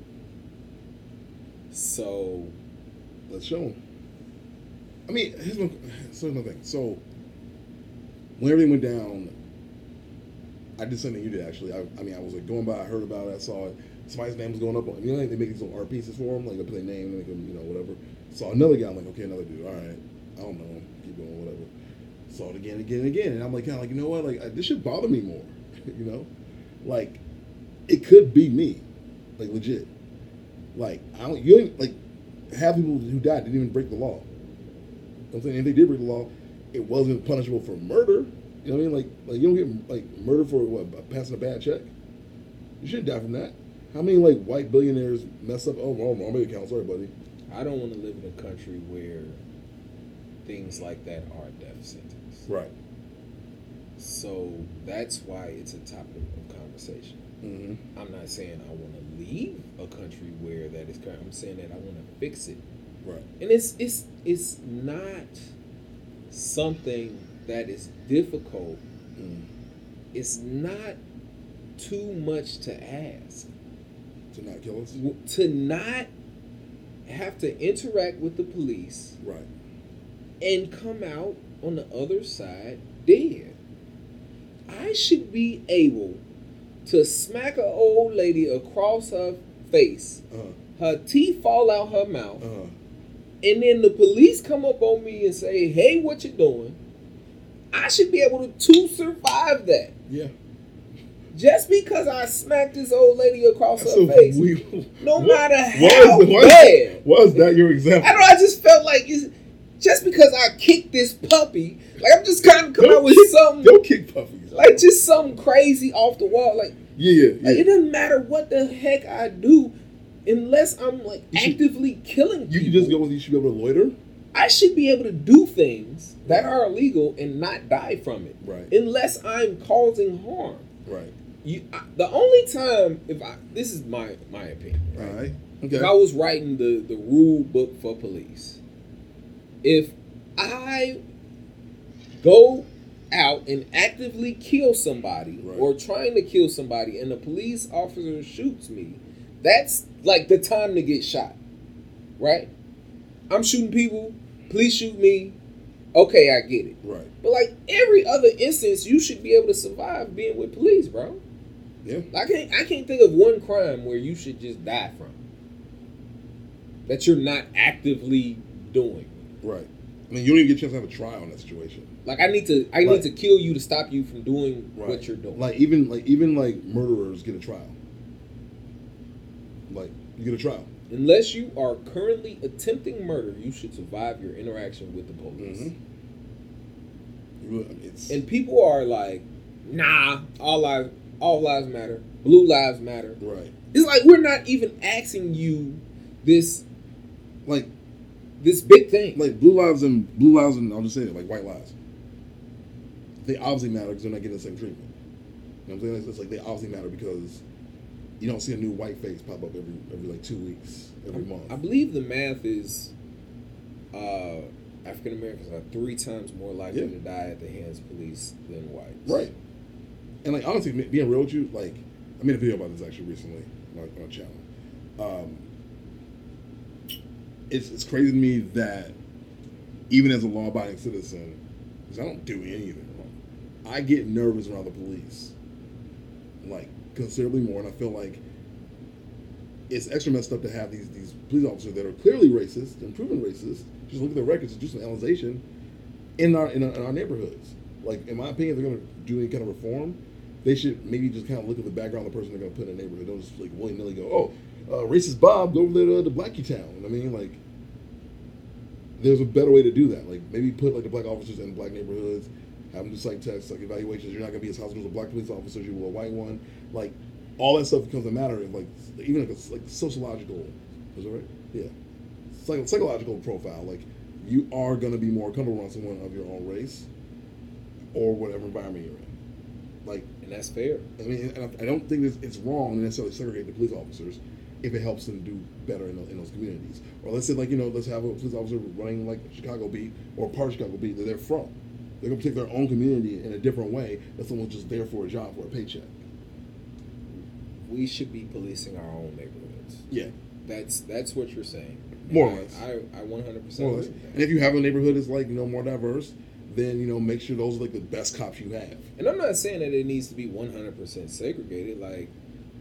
So Let's show them. I mean, here's my, so another thing. So when everything went down, I did something you did actually. I, I mean, I was like going by, I heard about it, I saw it. Somebody's name was going up on. You know, like they make these little art pieces for them, like they put their name, and make them, you know, whatever. Saw another guy. I'm like, okay, another dude. All right, I don't know. Keep going, whatever. Saw it again, again, and again, and I'm like, kind of like, you know what? Like I, this should bother me more. <laughs> you know, like it could be me, like legit. Like I don't. You ain't like half people who died didn't even break the law. You know what I'm saying if they did break the law, it wasn't punishable for murder. You know what I mean? Like, like you don't get like murder for what passing a bad check. You shouldn't die from that. How many like white billionaires mess up? Oh, wrong, wrong bank account. Sorry, buddy. I don't want to live in a country where things like that are death sentence. Right. So that's why it's a topic of conversation. Mm-hmm. I'm not saying I want to leave a country where that is current. I'm saying that I want to fix it. Right. And it's it's it's not something that is difficult. Mm. It's not too much to ask. To not kill us. To not have to interact with the police Right. and come out on the other side dead. I should be able to smack an old lady across her face, Uh. her teeth fall out her mouth, Uh. And then the police come up on me and say, "Hey, what you doing?" I should be able to, to survive that. Yeah. Just because I smacked this old lady across That's her face, we- no What- matter how is- bad. Is that your example? I don't know. I just felt like it's, just because I kicked this puppy, like I'm just kind of coming out with kick- something Don't kick puppies. like just something crazy off the wall. Like, Yeah, yeah, yeah. like, it doesn't matter what the heck I do, unless I'm like You should- actively killing you people. can just go. You should be able to loiter. I should be able to do things that are illegal and not die from it, Right. unless I'm causing harm. Right. You, I, the only time, if I, this is my my opinion, right? right. Okay. If I was writing the, the rule book for police, if I go out and actively kill somebody Right. or trying to kill somebody and the police officer shoots me, that's like the time to get shot. Right? I'm shooting people, Please shoot me. Okay, I get it. Right. But like every other instance, you should be able to survive being with police, bro. Yeah. I can't I can't think of one crime where you should just die from. That you're not actively doing. Right. I mean, you don't even get a chance to have a trial in that situation. Like I need to I Right. need to kill you to stop you from doing Right. what you're doing. Like even like even like murderers get a trial. Like you get a trial. Unless you are currently attempting murder, you should survive your interaction with the police. Mhm. It's And people are like, nah, all lives all lives matter. Blue lives matter. right. It's like we're not even asking you this Like this big thing. like blue lives and blue lives and I'll just say it like white lives. They obviously matter because they're not getting the same treatment. You know what I'm saying? It's like they obviously matter because you don't see a new white face pop up every every like two weeks, every month. I believe the math is uh, African Americans are three times more likely Yeah. to die at the hands of police than whites. Right. And like honestly, being real with you, like I made a video about this actually recently on, on a channel. Um, it's it's crazy to me that even as a law-abiding citizen, because I don't do anything wrong, I get nervous around the police, like considerably more, and I feel like it's extra messed up to have these these police officers that are clearly racist and proven racist. Just look at their records do some analyzation in our in our, in our neighborhoods. Like in my opinion, they're going to do any kind of reform, they should maybe just kind of look at the background of the person they're going to put in a neighborhood. Don't just like willy nilly go, oh, uh, racist Bob, go over there to, to Blackie Town. I mean, like, there's a better way to do that. Like maybe put like the black officers in black neighborhoods, have them do psych tests, like evaluations. You're not going to be as hostile as a black police officer as you will a white one. Like all that stuff becomes a matter of like even like a like sociological, is that right? Yeah, Psych- psychological profile. Like you are going to be more comfortable around someone of your own race or whatever environment you're in. Like And that's fair. I mean, and I don't think it's, it's wrong to necessarily segregate the police officers if it helps them do better in, those, in those communities. Or let's say, like, you know, let's have a police officer running like Chicago beat or part of Chicago beat that they're from. They're going to take their own community in a different way than someone's just there for a job, for a paycheck. We should be policing our own neighborhoods. Yeah. That's that's what you're saying. More or And less. I, I, I 100% More or less. And if you have a neighborhood that's like, you know, more diverse, then, you know, make sure those are like the best cops you have. And I'm not saying that it needs to be 100% segregated. Like,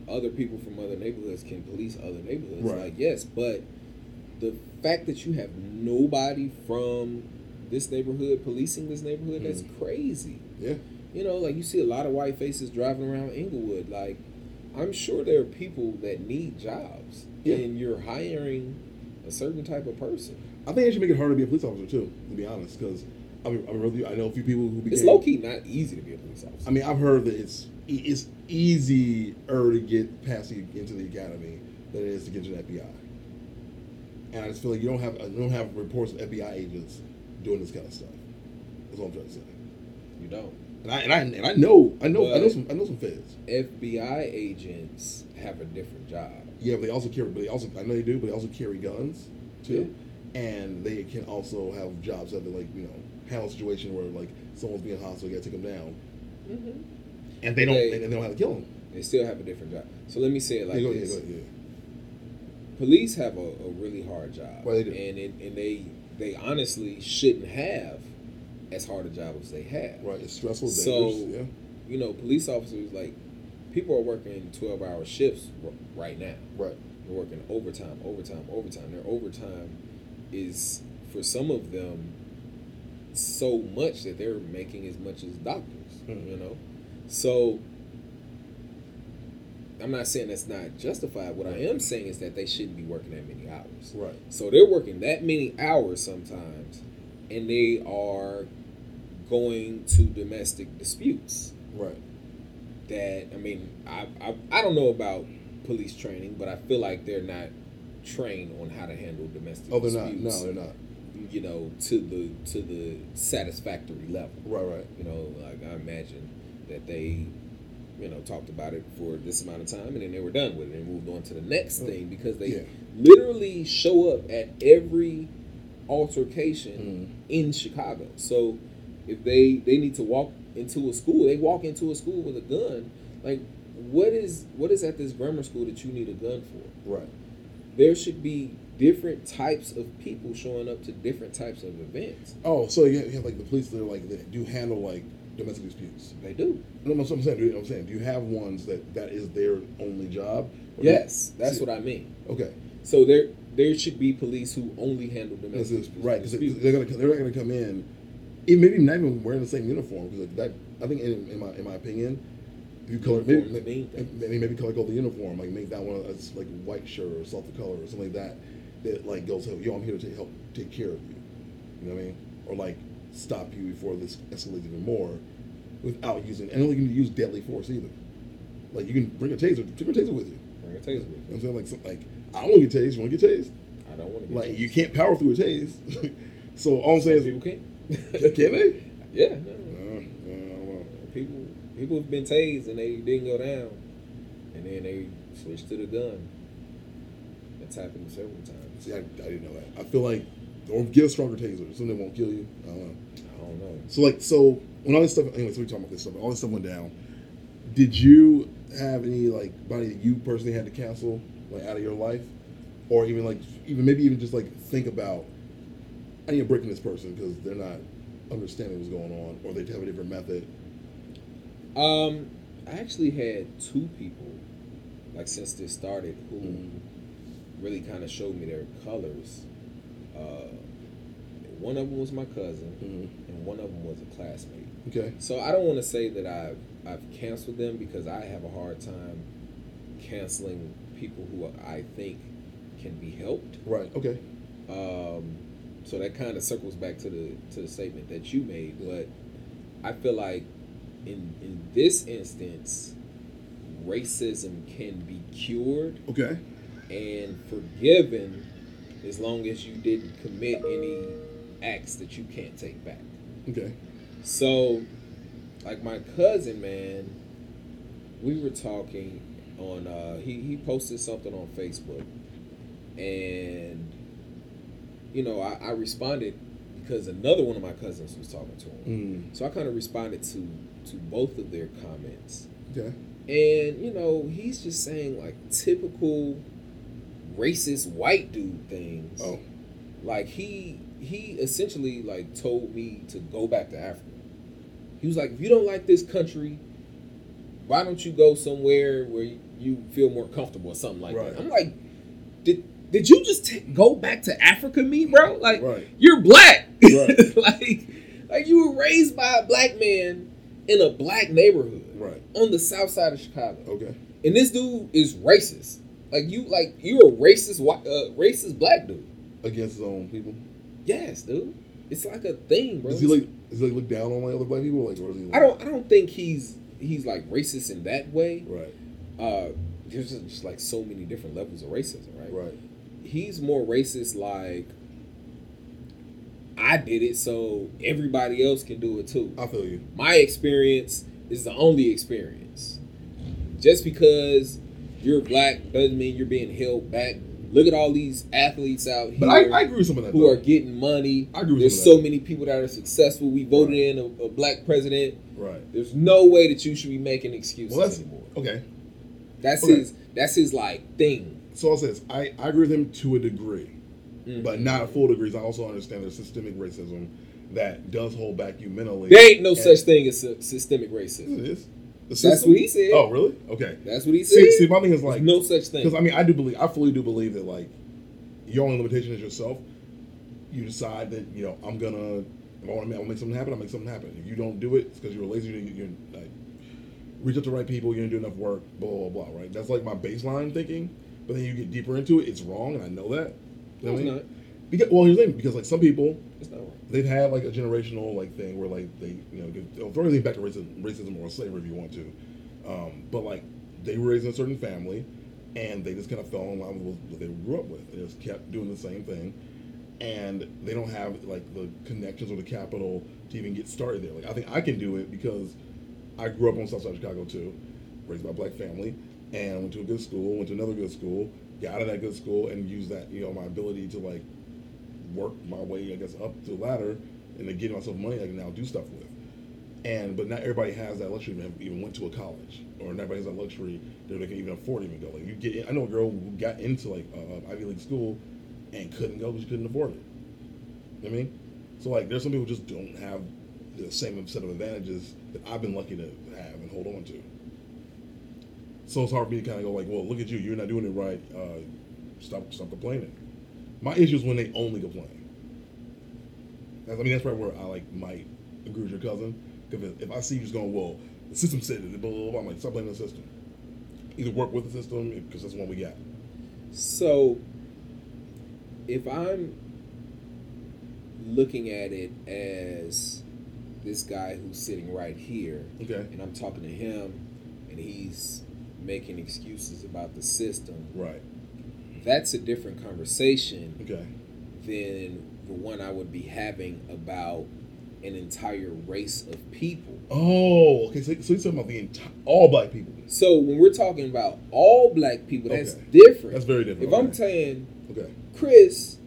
other people from other neighborhoods can police other neighborhoods. Right. Like, yes, but the fact that you have nobody from this neighborhood policing this neighborhood, that's Mm. crazy. Yeah. You know, like you see a lot of white faces driving around Inglewood. Like, I'm sure there are people that need jobs, Yeah. and you're hiring a certain type of person. I think it should make it harder to be a police officer, too, to be honest, because I mean, I know a few people who became. It's low key not easy to be a police officer. I mean, I've heard that it's it's easier to get past the, into the academy than it is to get into the FBI. And I just feel like you don't have you don't have reports of FBI agents doing this kind of stuff. That's what I'm trying to say. you don't. And I and I, and I know I know I know some I know some feds. FBI agents have a different job. Yeah, but they also carry. But they also I know they do, but they also carry guns too. And they can also have jobs that they like you know handle a situation where like someone's being hostile, you gotta take them down, Mm-hmm. and they don't They- and they don't have to kill them. They still have a different job. So let me say it like yeah, yeah, this: yeah. police have a, a really hard job, Well, they do. and it, and they they honestly shouldn't have as hard a job as they have. Right, it's stressful, So- yeah. You know, police officers like people are working twelve hour shifts r- right now. Right. They're working overtime, overtime, overtime. Their overtime is for some of them so much that they're making as much as doctors. Mhm. You know, so I'm not saying that's not justified. What I am saying is that they shouldn't be working that many hours. Right. So they're working that many hours sometimes, and they are going to domestic disputes. Right. That I mean, I I, I don't know about police training, but I feel like they're not trained on how to handle domestic Oh, they're not. No, they're not. You know, to the to the satisfactory level. Right, right. You know, like I imagine that they, you know, talked about it for this amount of time and then they were done with it and moved on to the next Oh, thing because they yeah. literally show up at every altercation Mm. in Chicago. So if they they need to walk into a school, they walk into a school with a gun. Like, what is what is at this grammar school that you need a gun for? Right. There should be different types of people showing up to different types of events. Oh, so you have, you have like the police that are like that do handle like domestic disputes. They do. No, I'm saying. I'm saying, do you have ones that that is their only job? Do you- Yes, that's See- what I mean. Okay. So there there should be police who only handle domestic is right because disputes. they're gonna they're not gonna come in, even maybe not even wearing the same uniform because that I think in, in my in my opinion, you color maybe, maybe maybe color code the uniform like make that one as like white shirt or softer color or something like that that like goes yo I'm here to help take care of you, you know what I mean or like stop you before this escalates even more without using and only can use deadly force either. Like you can bring a taser, take a taser with you. Bring a taser with You I'm saying like like I don't want to get tased. You want to get tased? I don't want to get Like tased. you can't power through a tase. <laughs> so all I'm saying Some is people can. can they? <laughs> Yeah. No. Uh, uh, well, People People have been tased and they didn't go down, and then they switched to the gun. That's happened several times. See, I, I didn't know that. I feel like, or get a stronger taser. Something that won't kill you. I don't know. I don't know. So like, so when all this stuff, anyway, so we talking about this stuff. All this stuff went down. Did you have any like body that you personally had to cancel like out of your life, or even like even maybe even just like think about I need a break in this person because they're not understanding what's going on, or they have a different method. Um, I actually had two people, like since this started, who Mhm. really kind of showed me their colors. Uh, one of them was my cousin, Mm-hmm. and one of them was a classmate. Okay. So I don't want to say that I've I've canceled them because I have a hard time canceling people who I think can be helped. Right. Okay. Um, so that kind of circles back to the to the statement that you made, but I feel like in in this instance, racism can be cured Okay. and forgiven as long as you didn't commit any acts that you can't take back. Okay. So, like my cousin, man, we were talking on. Uh, he he posted something on Facebook, and you know I, I responded because another one of my cousins was talking to him. Mm. So I kind of responded to to both of their comments, Okay. and you know he's just saying like typical racist white dude things. Oh. Like he he essentially like told me to go back to Africa. He was like, if you don't like this country, why don't you go somewhere where you feel more comfortable or something like Right. that? I'm like, did did you just ta- go back to Africa, me, bro? Like Right. you're black, Right. <laughs> like like you were raised by a black man in a black neighborhood Right. on the south side of Chicago, Okay. and this dude is racist. Like you, like you're a racist, white, uh, racist black dude. Against his own people. Yes, dude. It's like a thing, bro. Does he like? Does he like look down on like other black people? Like, or is he? Like, I don't. I don't think he's he's like racist in that way. Right. Uh, there's just, just like so many different levels of racism, right? Right. He's more racist. Like I did it, so everybody else can do it too. I feel you. My experience is the only experience. Just because you're black doesn't mean you're being held back. Look at all these athletes out here. But I, I agree with some of that. who though. are getting money. I agree with There's so many people that are successful. We voted in a, a black president. right. There's no way that you should be making excuses Well, that's anymore. okay. That's okay. his. That's his like thing. So I'll say this. I, I agree with him to a degree, Mhm. but not a full degree. I also understand there's systemic racism that does hold back you mentally. There ain't no And- such thing as sy- systemic racism. It is. That's what he said. Oh, really? Okay. That's what he said. See, see, my thing is There's like no such thing. because I mean I do believe I fully do believe that like your only limitation is yourself. You decide that you know I'm gonna if I want to make, something happen. I'll make something happen. If you don't do it, it's because you're lazy. You're, you're like reach out to the right people. You didn't do enough work. Blah blah blah. Right? That's like my baseline thinking. But then you get deeper into it, it's wrong, and I know that. You know no, I mean? Because, well, here's the thing. Because like some people, they've had like a generational like thing where like they you know give- throw everything back to racism, racism or slavery if you want to, um, but like they were raised in a certain family, and they just kind of fell in line with what they grew up with. They just kept doing the same thing, and they don't have like the connections or the capital to even get started there. Like I think I can do it because I grew up on South Side of Chicago too, raised by a black family, and went to a good school, went to another good school, got out of that good school, and used that you know my ability to like work my way, I guess, up the ladder and to get myself money I can now do stuff with. And but not everybody has that luxury have even went to a college, or not everybody has that luxury that they can even afford to even go. Like you get, in, I know a girl who got into like uh, Ivy League school and couldn't go because she couldn't afford it. You know I mean? So like, there's some people just don't have the same set of advantages that I've been lucky to have and hold on to. So it's hard for me to kind of go like, well, look at you, you're not doing it right. Uh, stop, stop complaining. My issue is when they only complain. That's, I mean, that's right where I like might agree with your cousin. Because if I see you just going, well, the system said it, blah, blah, blah, I'm like, stop blaming the system. Either work with the system because that's what we got. So, if I'm looking at it as this guy who's sitting right here, Okay. and I'm talking to him, and he's making excuses about the system, Right. That's a different conversation Okay. than the one I would be having about an entire race of people. Oh, okay. So, so you're talking about the entire all black people. So when we're talking about all black people, that's Okay. different. That's very different. If I'm Okay. saying Okay. Chris,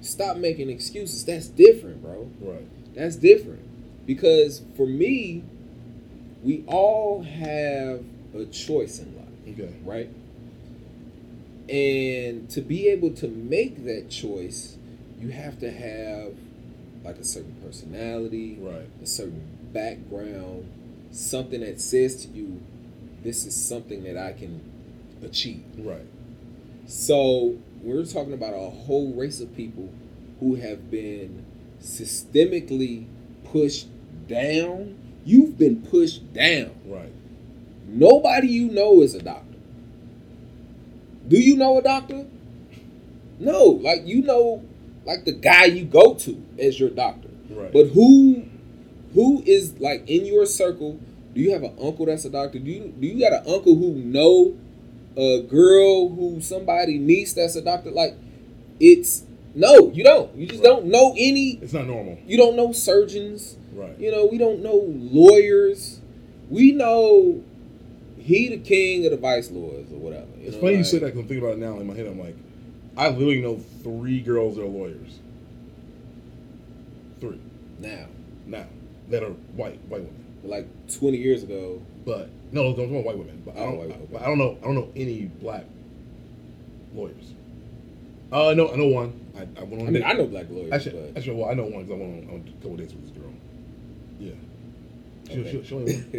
stop making excuses, that's different, bro. Right. That's different. Because for me, we all have a choice in life, Okay. right? And to be able to make that choice, you have to have like a certain personality, Right. a certain background, something that says to you, this is something that I can achieve. Right. So we're talking about a whole race of people who have been systemically pushed down. You've been pushed down. Right. Nobody you know is a doctor. Do you know a doctor? No, like you know, like the guy you go to as your doctor. Right. But who, who is like in your circle? Do you have an uncle that's a doctor? Do you do you got an uncle who know a girl who somebody niece that's a doctor? Like, it's no, you don't. You just Right. don't know any. it's not normal. You don't know surgeons. Right. You know, we don't know lawyers. We know he the king of the vice lords or whatever. You It's know, funny you like- said that because I'm thinking about it now in my head. I'm like, I literally know three girls that are lawyers. Three now. now that are white white women. Like 20 years ago, But no, talking about white women. But I Oh, don't. I, but I don't know. I don't know any black lawyers. Uh, no, I know one. I, I went on. I mean, a I date- know black lawyers, Actually, but actually, well, I know one because I went on, on a couple dates with this girl. Yeah. She, Okay. she, she only <laughs> one.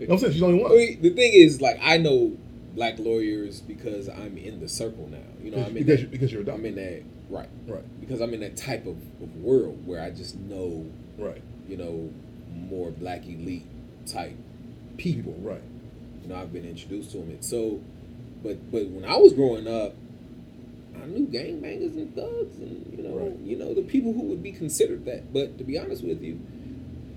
You know I'm saying? She's only I one. mean, the thing is, like, I know black lawyers because I'm in the circle now. You know, I'm in because, that, because you're a I'm in that right Right. because I'm in that type of, of world where I just know, Right. you know, more black elite type People. people. Right. You know, I've been introduced to them. And so, but but when I was growing up, I knew gangbangers and thugs, and you know, Right. you know, the people who would be considered that. But to be honest with you,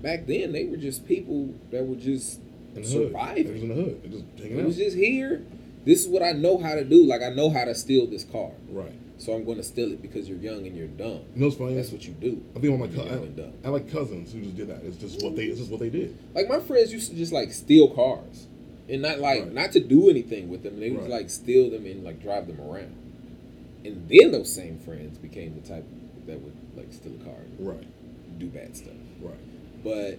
back then they were just people that were just In the hood. surviving. They was in the hood. They just It was just here. This is what I know how to do. Like I know how to steal this car, right. so I'm going to steal it because you're young and you're dumb. You know what's funny? That's what you do. I think on my You're co- young and dumb. I, I like cousins who just did that. It's just what they. It's just what they did. Like my friends used to just like steal cars, and not like Right. not to do anything with them. They would Right. like steal them and like drive them around. And then those same friends became the type that would like steal a car and Right. do bad stuff. Right. But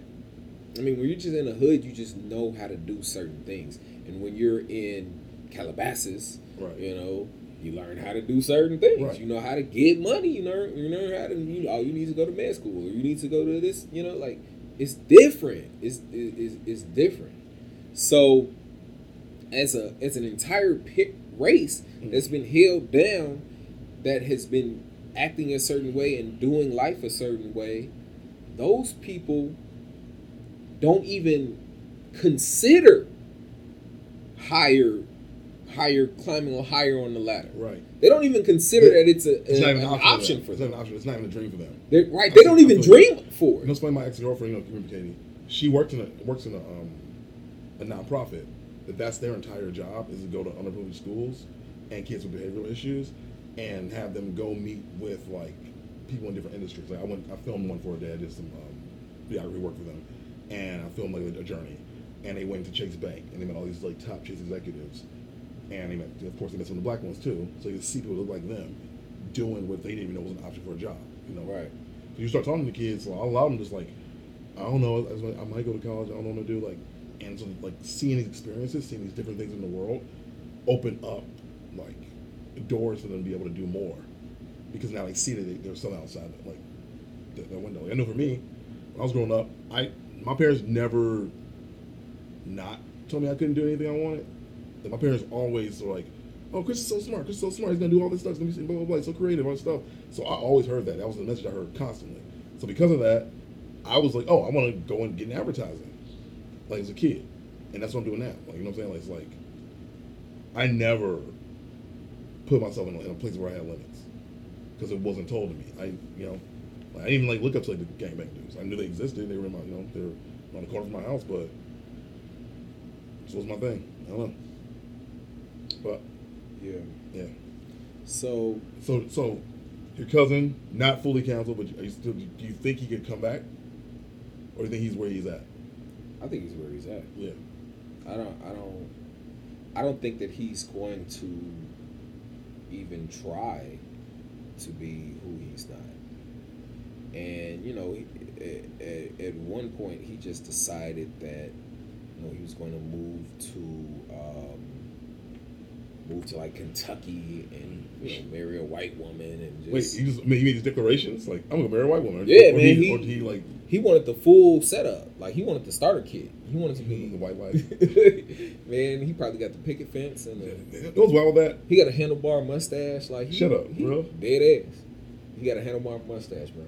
I mean, when you're just in the hood, you just know how to do certain things. And when you're in Calabasas, Right. you know, you learn how to do certain things. Right. You know how to get money. You learn you learn how to. You, know, oh, you need to go to med school, or you need to go to this. You know, like it's different. It's it's, it's different. So, as a as an entire race mm-hmm. that's been held down, that has been acting a certain way and doing life a certain way, those people don't even consider higher higher climbing or higher on the ladder. Right. They don't even consider It- that it's a, It's an an option, for them. It's not an option. It's not even a dream for them. They're, right? I They feel- don't even dream for You know, it. it's funny. My ex girlfriend, you know, remember Katie? She works in a works in a um, a nonprofit. That that's their entire job is to go to underprivileged schools and kids with behavioral issues, and have them go meet with like people in different industries. Like I went, I filmed one for her dad, did some um, videography work for them, and I filmed like a journey. And they went to Chase Bank, and they met all these like top Chase executives, and they met, of course, they met some of the black ones too. So you see people look like them doing what they didn't even know was an option for a job. You know, Right. so you start talking to kids, a lot of them just like, I don't know, I, I might go to college, I don't know what to do, like, and so like seeing these experiences, seeing these different things in the world, open up like doors for them to be able to do more, because now they see that there's something outside like the, the window. I know for me, when I was growing up, I my parents never not told me I couldn't do anything I wanted. And my parents always were like, "Oh, Chris is so smart. Chris is so smart. He's gonna do all this stuff. He's gonna be blah blah blah. He's so creative, all this stuff." So I always heard that. That was the message I heard constantly. So because of that, I was like, "Oh, I want to go and get in advertising." Like as a kid, and that's what I'm doing now. Like you know what I'm saying? Like it's like I never put myself in a, in a place where I had limits because it wasn't told to me. I you know. I didn't even like look up to like the gangbang dudes. I knew they existed. They were in my, you know, they were on the corner of my house, but this was my thing. I don't know. But Yeah. yeah. So So so your cousin not fully counseled, but are you still, do you think he could come back? or do you think he's where he's at? I think he's where he's at. Yeah. I don't. I don't. I don't think that he's going to even try to be who he's not. And you know, at, at, one point, he just decided that you know he was going to move to um, move to like Kentucky and you know marry a white woman and Wait, just he just I mean, he made these declarations like I'm gonna marry a white woman. Yeah, or man, He, he- or did he like he wanted the full setup. Like he wanted the starter kit. He wanted to be <laughs> the white wife. <laughs> man. He probably got the picket fence and the, It was wild with that. he got a handlebar mustache. Like he, Shut up, he, bro. Dead ass. He got a handlebar mustache, bro.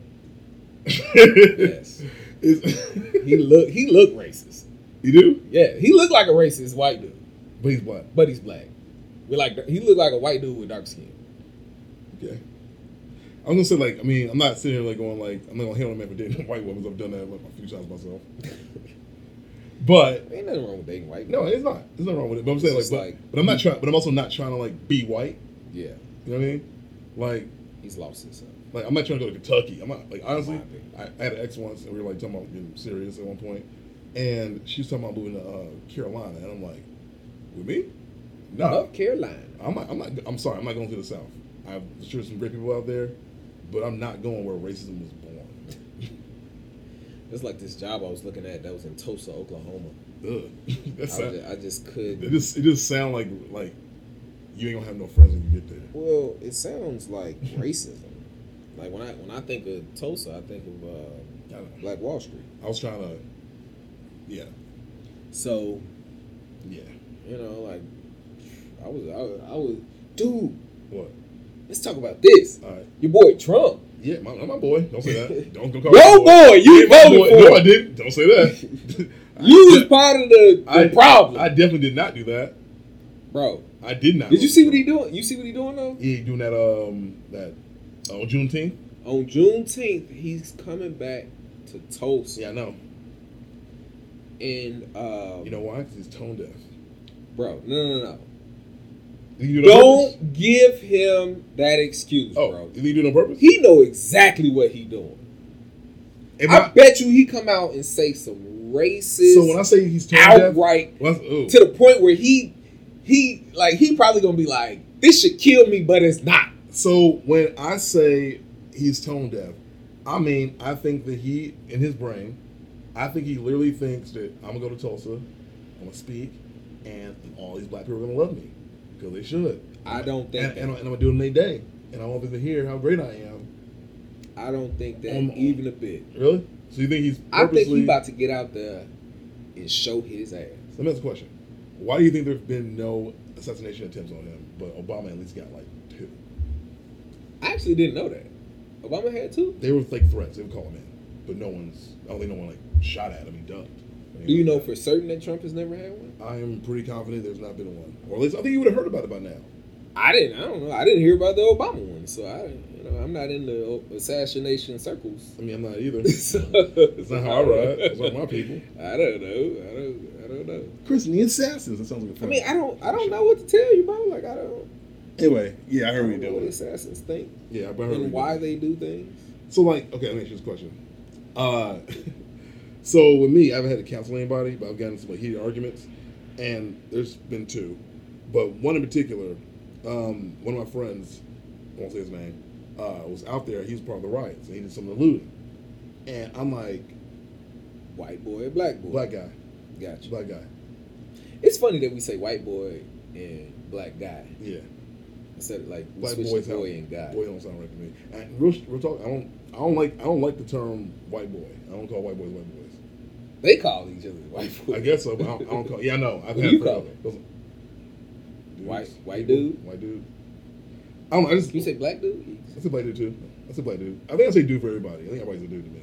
<laughs> Yes. Is- He look he looked racist. you do, Yeah, he looked like a racist white dude, but he's black. but he's black. We like he looked like a white dude with dark skin. Okay. I'm gonna say like I mean I'm not sitting here like going like I'm not gonna hate on a man for dating <laughs> white women. I've done that like a few times myself. But Ain't nothing wrong with dating white. no, it's not. There's nothing wrong with it. But I'm saying like, but, like- but I'm not trying. But I'm also not trying to like be white. yeah, You know what I mean? Like he's lost himself. like I'm not trying to go to Kentucky. I'm not like honestly. I, I had an ex once, and we were like talking about getting serious at one point, and she was talking about moving to uh, Carolina, and I'm like, with me? No, North Carolina. I'm not. I'm not. I'm sorry. I'm not going to the South. I'm sure some great people out there, but I'm not going where racism was born. <laughs> It's like this job I was looking at that was in Tulsa, Oklahoma. Ugh. <laughs> I, That's was just, I just it. could. Just it just sound like like you ain't gonna have no friends when you get there. Well, it sounds like <laughs> racism. Like when I when I think of Tulsa, I think of uh, I. Black Wall Street. I was trying to. Yeah. So Yeah. you know, like I was, I was, I was, dude. What? Let's talk about this. All right. Your boy Trump. Yeah, my, my boy. Don't say that. <laughs> Don't go call Yo, me boy, you voted boy. for No, I didn't. Don't say that. <laughs> You was part of the, the I- problem, I definitely did not do that. bro. I did not. Did you see what he doing? You see what he doing though? Yeah, he doing that. Um, that on Juneteenth. On Juneteenth, he's coming back to Tulsa, Yeah, I know. and um, You know why? Because he's tone deaf. bro, no, no, no. Do on purpose? Don't give him that excuse, Oh, bro. did he do it on purpose? He know exactly what he doing. Am I I- bet you he come out and say some racist, so when I say he's tone deaf, outright ooh. to the point where he he like he probably gonna be like, this should kill me, but it's not. So when I say he's tone deaf, I mean I think that he in his brain, I think he literally thinks that I'm gonna go to Tulsa, I'm gonna speak, and all these black people are gonna love me because they should. I don't think And, and, and I'm gonna do it in their day, and I want them to hear how great I am. I don't think that Um, even a bit. Really? So you think he's I think he's about to get out there and show his ass. Let me ask a question. Why do you think there's been no assassination attempts on him, but Obama at least got like two? I actually didn't know that. Obama had two. They were like threats. They would call him in, but no one's. I don't think no one like shot at him. He ducked. Do you know for certain that Trump has never had one? I am pretty confident there's not been one, or at least I think you would have heard about it by now. I didn't. I don't know. I didn't hear about the Obama one, so I, you know, I'm not in the assassination circles. I mean, I'm not either. So- <laughs> It's not how I ride. <laughs> It's not my people. I don't know. I don't. I don't know. Chris and the Assassins. That sounds like a I fun. I mean, I don't. I don't know what to tell you, bro. Like I don't. Anyway, yeah, I heard you know what assassins think Yeah, I heard and why doing. they do things. So like, okay, let me ask you this question. Uh, <laughs> so with me, I haven't had to counsel anybody, but I've gotten some like heated arguments, and there's been two, but one in particular, um, one of my friends, I won't say his name, uh, was out there. He was part of the riots, and he did some of the looting, and I'm like, White boy, black boy. black guy, Gotcha. black guy, It's funny that we say white boy and black guy yeah, of like black boy sound, boy and guy. boy don't sound right to me. And real, real talk, I don't, I don't like, I don't like the term white boy. I don't call white boys white boys. They call each other white boy. I guess so, but I don't, I don't call. Yeah, I know. I've had you call it? White- dudes, white people, dude? White dude. I don't know. I just You say black dude? I say black dude too. I say black dude. I think I say dude for everybody. I think everybody's a dude to me.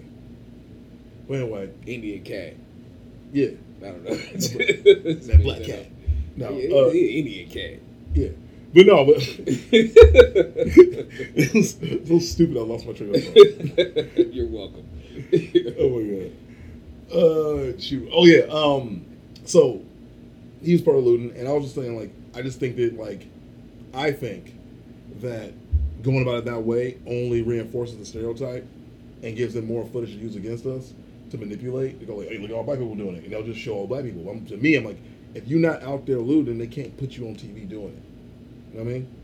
But anyway, Indian cat. yeah, I don't know. <laughs> that black cat. No, Yeah, uh, Indian cat. yeah, but no, but <laughs> it was so stupid. I lost my train of thought. <laughs> You're welcome. <laughs> oh my god. Uh, shoot. Oh yeah. Um. So he was part of looting, and I was just saying, like, I just think that, like, I think that going about it that way only reinforces the stereotype and gives them more footage to use against us. to manipulate. They go like, "Hey, look at all black people doing it," and they'll just show all black people. I'm, to me, I'm like, if you're not out there looting, they can't put you on TV doing it. You know what I mean?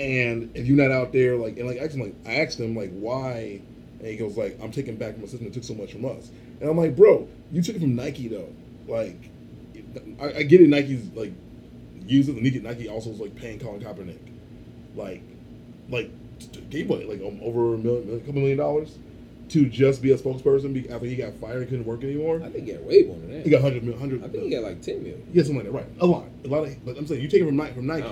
And if you're not out there, like, and like, I asked him, like, I asked him, like, why? And he goes, like, I'm taking back from a system that took so much from us. And I'm like, bro, you took it from Nike though. Like, I, I get it. Nike's like using the Nike. Nike also is like paying Colin Kaepernick, like, like gave what, like um, over a million, a couple million dollars to just be a spokesperson be- after he got fired and couldn't work anymore. I think he got way more than that. He got hundred million, hundred. I think he got like ten million. Yeah, something like that. Right, a lot, a lot. Of, but I'm saying you take it from Nike. From Nike.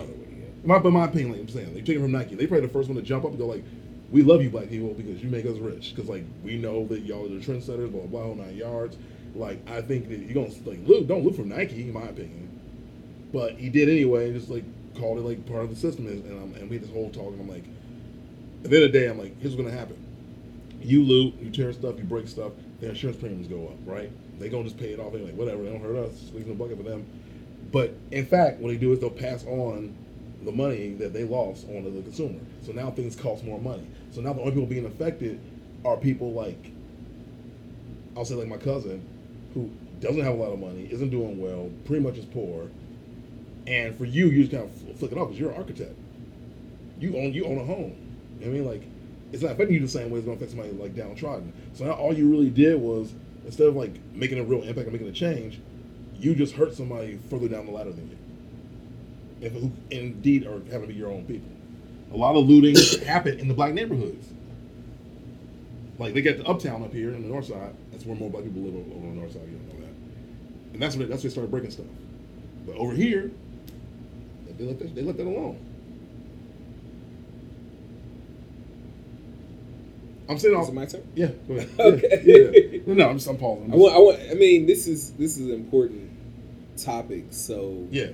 My, but my opinion, like I'm saying, they take it from Nike. They probably the first one to jump up and go like, "We love you, black people, because you make us rich." Because like we know that y'all are the trendsetters, blah blah blah, nine yards. Like I think that you're gonna like look, don't look from Nike, in my opinion. But he did anyway, and just like called it like part of the system. And, and, and we had this whole talk, and I'm like, at the end of the day, I'm like, here's what's gonna happen. You loot, you tear stuff, you break stuff, the insurance premiums go up, right? They gonna just pay it off. They're like, whatever, they don't hurt us. Squeezing the bucket for them. But in fact, what they do is they'll pass on the money that they lost onto the consumer. So now things cost more money. So now the only people being affected are people like, I'll say like my cousin, who doesn't have a lot of money, isn't doing well, pretty much is poor. And for you, you just kind of flick it off because you're an architect. You own you own a home. You know I mean, like it's not affecting you the same way it's going to affect somebody like downtrodden. So now all you really did was instead of like making a real impact and making a change, you just hurt somebody further down the ladder than you. If who indeed are having to be your own people. A lot of looting <coughs> happened in the black neighborhoods. Like they got the uptown up here in the north side. That's where more black people live over on the north side. You don't know that. And that's where that's where they started breaking stuff. But over here, they let that, they let that alone. I'm all, it my turn? yeah, go ahead. <laughs> Okay. Yeah, yeah. No, no, I'm just I'm pausing. I want. I want. I mean, this is this is an important topic. So yeah,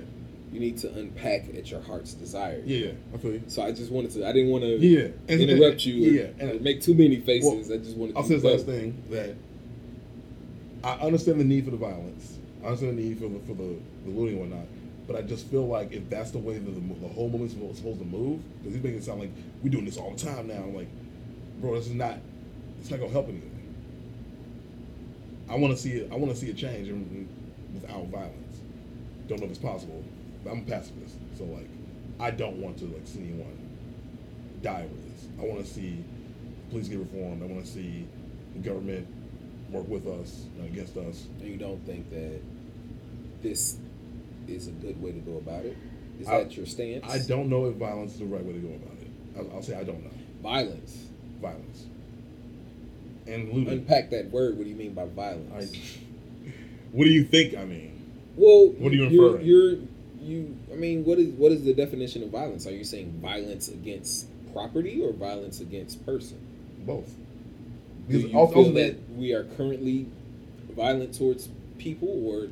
you need to unpack at your heart's desire. yeah. I feel you. So I just wanted to. I didn't want to Yeah, and- interrupt you. Yeah, and make too many faces. Well, I just wanted. I'll to say this last thing that I understand the need for the violence. I understand the need for the for the, the looting and whatnot. But I just feel like if that's the way that the, the whole movement's supposed supposed to move, because he's making it sound like we're doing this all the time now. I'm like, bro, this is not. It's not gonna help anything. I want to see it. I want to see a change without violence. Don't know if it's possible. I'm a pacifist, so like, I don't want to like see anyone die over this. I want to see police get reformed. I want to see the government work with us, not against us. And you don't think that this is a good way to go about it? Is I- that your stance? I don't know if violence is the right way to go about it. I'll, I'll say I don't know Violence. violence and looting. Unpack that word. What do you mean by I, violence? <laughs> what do you think? I mean, well, What are you you're, inferring? You're you. I mean, what is what is the definition of violence? Are you saying violence against property or violence against person? both. Do Because you feel that we are currently violent towards people, or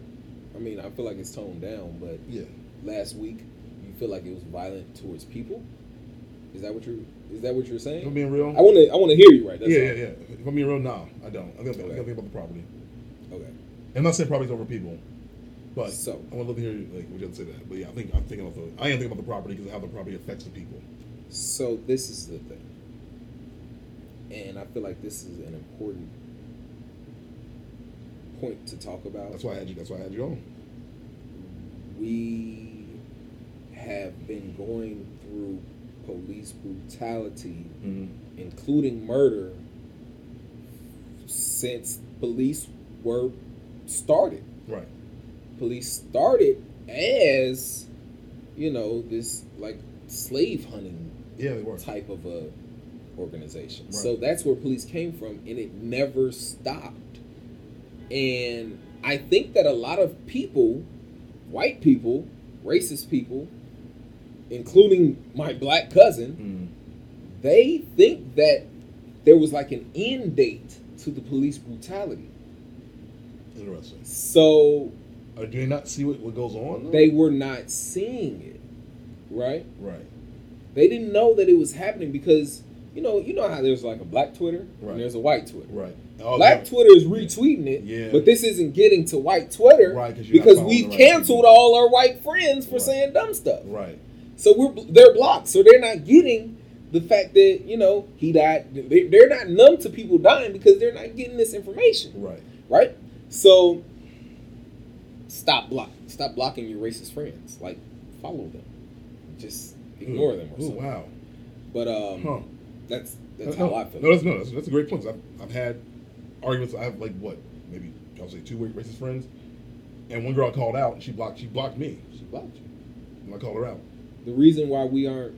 I mean, I feel like it's toned down, but yeah, last week you feel like it was violent towards people. Is that what you're? Is that what you're if I'm saying? being real. I want to. I want to hear you right. That's yeah, all. yeah, yeah. If I'm being real, no, I don't. I think, I Okay. think about the property. Okay. I'm not saying property's over people, but So- I want to love to hear like what you have to say that. But yeah, I think I'm thinking about the. I am thinking about the property because of how the property affects the people. So this is the thing, and I feel like this is an important point to talk about. That's why I had you. That's why I had you on. we have been going through police brutality, Mm-hmm. including murder, since police were started. Right. Police started as, you know, this like slave hunting Yeah, type of a organization. Right. So that's where police came from, and it never stopped. And I think that a lot of people, white people, racist people, including my black cousin, Mm. they think that there was like an end date to the police brutality. Interesting. So Uh, do they not see what, what goes on? though? they were not seeing it, right? right. They didn't know that it was happening because you know, you know how there's like a black Twitter Right. and there's a white Twitter. Right. Oh, Black. Twitter is retweeting it, Yeah. but this isn't getting to white Twitter Right, 'cause because we've right canceled people. all our white friends for Right. saying dumb stuff. Right. So we're they're blocked, so they're not getting the fact that you know he died. They, they're not numb to people dying because they're not getting this information. Right. right? So stop block, stop blocking your racist friends. Like follow them, just ignore Ooh. them or Ooh, something. wow. But um, Huh. that's that's no, how I feel. No, that's no, that's, that's a great point. I've, I've had arguments. I have like what, maybe I'll say two racist friends, and one girl I called out, and she blocked. She blocked me, She blocked you. and I called her out. The reason why we aren't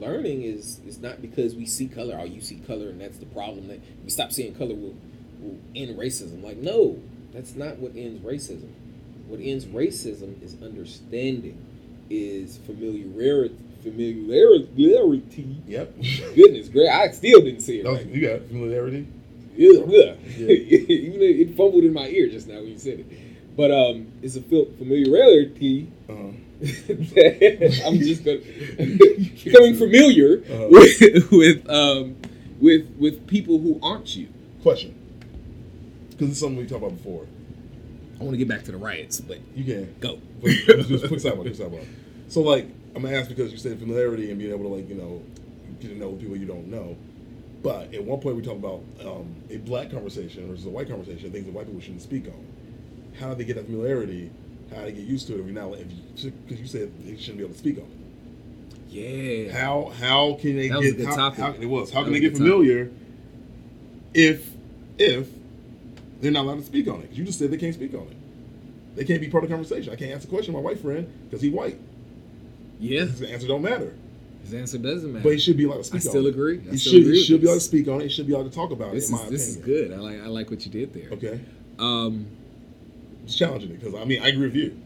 learning is is not because we see color. Oh, you see color, and that's the problem. That we stop seeing color will, will end racism. Like, no, that's not what ends racism. What ends racism is understanding, is familiarity. Familiarity. Yep. Goodness, great. I still didn't see it. Right. you got familiarity. Yeah, yeah. <laughs> Even it fumbled in my ear just now when you said it. But um, it's a familiarity Uh-huh. that <laughs> I'm just gonna <laughs> becoming familiar Uh-huh. with with um with with people who aren't you. Question. Because it's something we talked about before. I want to get back to the riots, but You can. go. But just, just quick sidebar, quick sidebar. So like, I'm gonna ask because you said familiarity and being able to like, you know, get to know people you don't know. But at one point we talk about um, a black conversation versus a white conversation, things that white people shouldn't speak on. How do they get that familiarity? How do they get used to it? If you now, if you, because you said they shouldn't be able to speak on it. Yeah. How how can they That was a get? good How, topic. how it was? How That can was they get good topic. familiar if if they're not allowed to speak on it? you just said they can't speak on it. They can't be part of the conversation. I can't ask a question my white friend because he's white. Yeah. His answer don't matter. His answer doesn't matter. But he should be allowed to I speak still on it. agree. I He still should, agree he should be allowed to speak on it. He should be allowed to talk about This it, in is my this is good. I like I like what you did there. Okay. Um, It's challenging it because, I mean, I agree with you.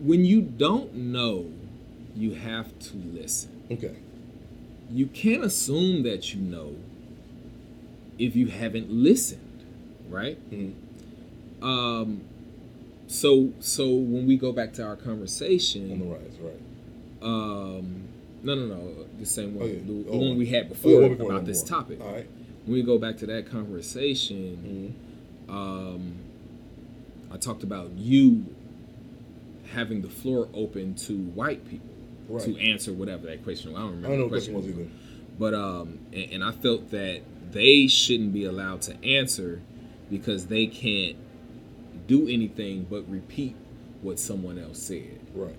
when you don't know, you have to listen. Okay. You can't assume that you know if you haven't listened, right? Mhm. Um, so so when we go back to our conversation, On the rise, right. um, no, no, no, the same one, Okay. the, the Oh, one we had Oh, before, yeah, before, about this before. topic. All right. When we go back to that conversation, Mhm. um, I talked about you having the floor open to white people Right. to answer whatever that question. I don't remember. I don't know the what question was either. But um, and, and I felt that they shouldn't be allowed to answer because they can't do anything but repeat what someone else said. Right.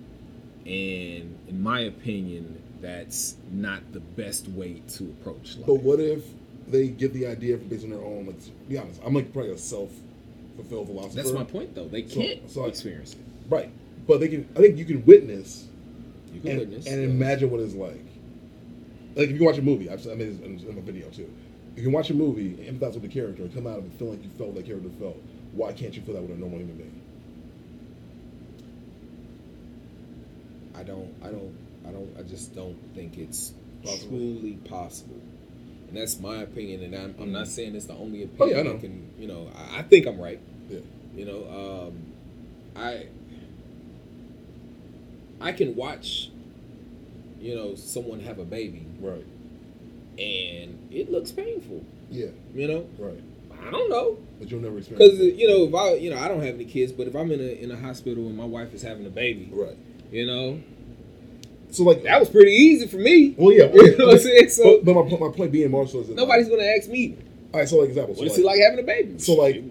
And in my opinion, that's not the best way to approach life. But what if they get the idea from based on their own? Like, to be honest, I'm like probably a self-fulfilled philosopher. that's my point, though. They can't so I- experience it. Right. But they can. I think you can witness You can and, witness and imagine what it's like. Like if you watch a movie, I've, I made this in, in my video too. You can watch a movie, empathize with the character, and come out of it feeling like you felt what that character felt. Why can't you feel that with a normal human being? I don't, I don't, I don't, I just don't think it's Possible. truly possible. And that's my opinion. And I'm, I'm not saying it's the only opinion. Oh, yeah, I know. Can, you know, I, I think I'm right. Yeah. You know, um, I, I can watch, you know, someone have a baby Right. And it looks painful. Yeah. You know, Right. I don't know. But you'll never experience. Because you know, if I, you know, I don't have any kids, but if I'm in a in a hospital and my wife is having a baby, Right. you know, So like that was pretty easy for me. Well, yeah. <laughs> You know what I'm saying? So but, but my, point- my point being so is that nobody's gonna ask me, All right. So like example. So what is like, it like having a baby? So like.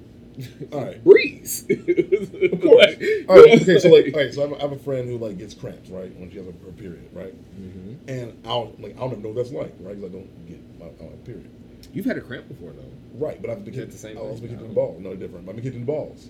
All right. breeze. <laughs> Of <laughs> course. All right. Okay. So like. <laughs> All right. So I have, a, I have a friend who like gets cramps right when she has a, her period right, Mhm. and I'll like I'll never know what that's like right because I don't get my, my period. You've had a cramp before though. Right, but I've been kicked. the same I thing? been kicked in the balls. No different. I've been kicked in the balls,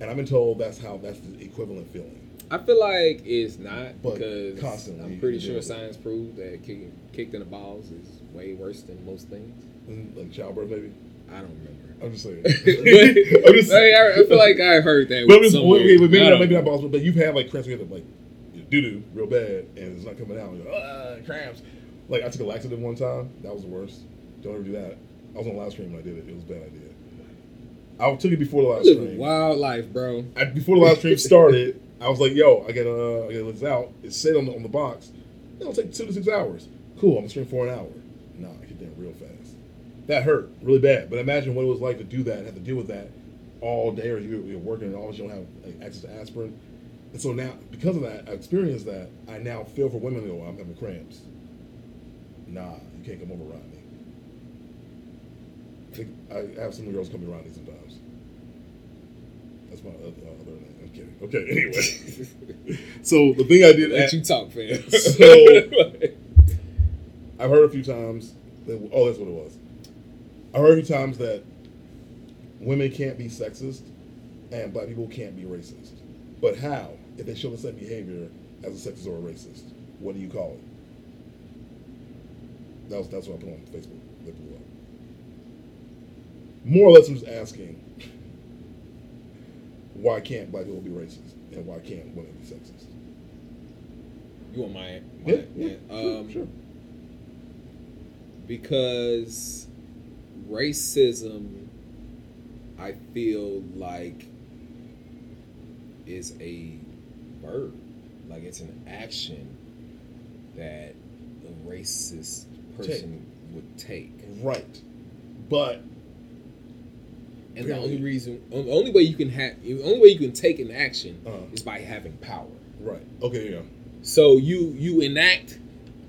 and I've been told that's how that's the equivalent feeling. I feel like it's not But because constantly I'm pretty sure science proved that kicking, kicked in the balls is way worse than most things. Mm, Like childbirth, maybe. I don't remember. I'm just saying. but, <laughs> I'm just I, I feel like I heard that. But, just, but maybe, I not, maybe not balls, but you've had like cramps. You have like doo doo real bad, and it's not coming out. Like, ah, cramps. Like I took a laxative one time. That was the worst. Don't ever do that. I was on the live stream when I did it. It was a bad idea. I took it before the live You live a stream. wild life, bro. I, before the live stream started, <laughs> I was like, "Yo, I gotta, uh, I gotta let this out." It said on the on the box, "It'll take two to six hours." Cool, I'm gonna stream for an hour. Nah, I hit that real fast. That hurt really bad. But imagine what it was like to do that and have to deal with that all day, or you're, you're working and all you don't have like, access to aspirin. And so now, because of that, I experienced that. I now feel for women who go, "I'm having cramps." Nah, you can't come over around me. I have some girls coming around me sometimes. That's my other, uh, other name. I'm kidding. Okay, <laughs> anyway. <laughs> so the thing I did. Let you talk, fam. <laughs> So I've heard a few times. That, oh, that's what it was. I heard a few times that women can't be sexist and black people can't be racist. But how? If they show the same behavior as a sexist or a racist, what do you call it? That was, that's what I put on Facebook. They blew up. More or less, I'm just asking why can't black people be racist and why can't women be sexist? You want my, my Yeah, yeah, sure, um, sure. because racism i feel like is a verb like it's an action that a racist person would take Right. But and the only reason the only way you can have the only way you can take an action Uh-huh. is by having power right. Okay, yeah. So you you enact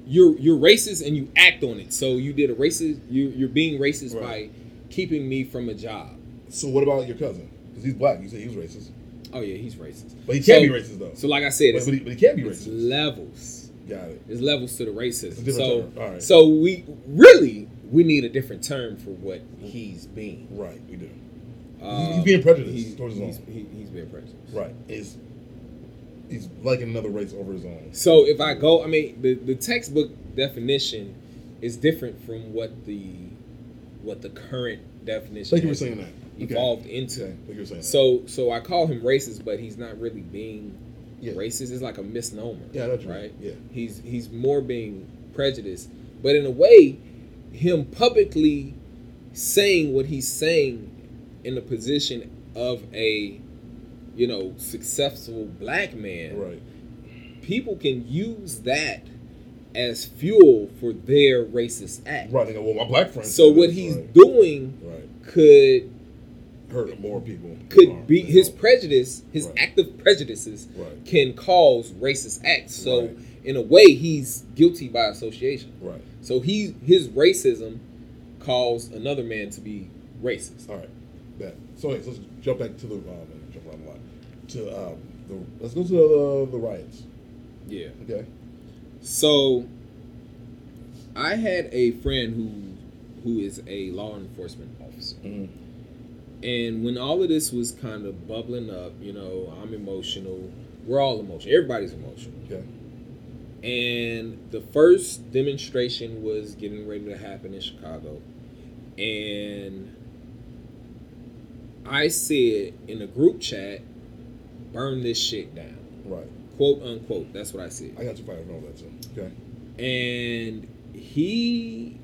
you're you're racist and you act on it. So you did a racist you you're being racist Right. by keeping me from a job. So what about your cousin? Because he's black. You said he was racist. Oh yeah, he's racist. But he can't be racist though. So like I said, but, it's, but, he, but he can't be it's racist. levels. Got it. There's levels to the It's racism. So term. All right. so we really we need a different term for what he's being. Right, we do. Um, he's being prejudiced He's, towards his he's, own. he, he's being prejudiced. Right. Is he's liking another race over his own. So if I go, I mean, the, the textbook definition is different from what the what the current definition Thank you for saying that. Okay. evolved into. Okay. Thank you for saying that. So so I call him racist, but he's not really being Yeah. racist. It's like a misnomer. Yeah, that's right. right. Yeah. He's he's more being prejudiced, but in a way, him publicly saying what he's saying in the position of a you know successful black man Right. people can use that as fuel for their racist act. Right. Go, well, my black friend. So what he's right. doing right could hurt more people. could be his don't. prejudice, his Right. active prejudices can cause racist acts. So in a way, he's guilty by association. Right. So he his racism caused another man to be racist. All right. That. So let's jump back to the um, jump around a lot. To um, the let's go to the, the riots. Yeah. Okay. So I had a friend who who is a law enforcement officer. Mm-hmm. And when all of this was kind of bubbling up, you know, I'm emotional. We're all emotional. Everybody's emotional. Okay. And the first demonstration was getting ready to happen in Chicago. And I said in a group chat, burn this shit down. Right. Quote unquote. That's what I said. I got you fired on that too. Okay. And he